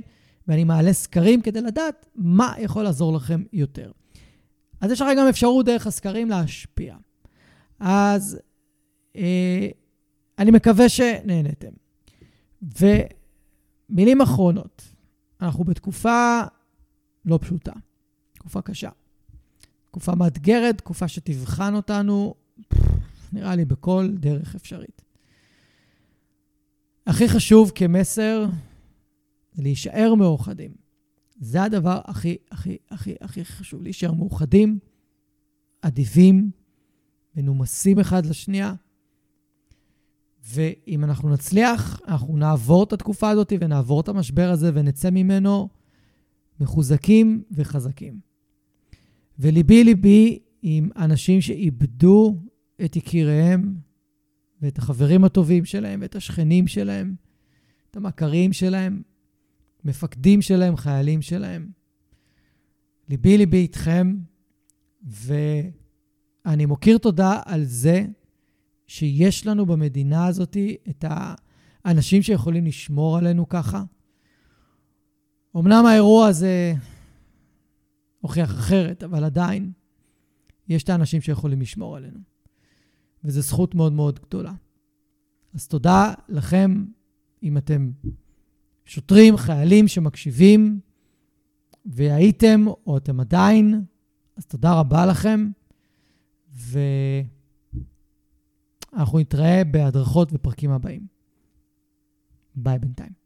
ואני מעלה סקרים כדי לדעת מה יכול לעזור לכם יותר. אז יש לך גם אפשרות דרך הסקרים להשפיע. אז אה, אני מקווה שנהנתם. ומילים אחרונות, אנחנו בתקופה לא פשוטה, תקופה קשה. תקופה מאתגרת, תקופה שתבחן אותנו, נראה לי, בכל דרך אפשרית. הכי חשוב כמסר זה להישאר מאוחדים. זה הדבר הכי, הכי, הכי, הכי חשוב, להישאר מאוחדים, אדיבים, מנומסים אחד לשנייה. ואם אנחנו נצליח, אנחנו נעבור את התקופה הזאת ונעבור את המשבר הזה ונצא ממנו מחוזקים וחזקים. וליבי ליבי עם אנשים שאיבדו את יקיריהם ואת החברים הטובים שלהם ואת השכנים שלהם, את המכרים שלהם, מפקדים שלהם, חיילים שלהם. ליבי ליבי איתכם, ואני מוקיר תודה על זה שיש לנו במדינה הזאת את האנשים שיכולים לשמור עלינו ככה. אמנם האירוע הזה הוכיח אחרת, אבל עדיין יש את האנשים שיכולים לשמור עלינו. וזו זכות מאוד מאוד גדולה. אז תודה לכם, אם אתם שוטרים, חיילים שמקשיבים, והייתם, או אתם עדיין, אז תודה רבה לכם, ואנחנו נתראה בהדרכות ופרקים הבאים. ביי בינתיים.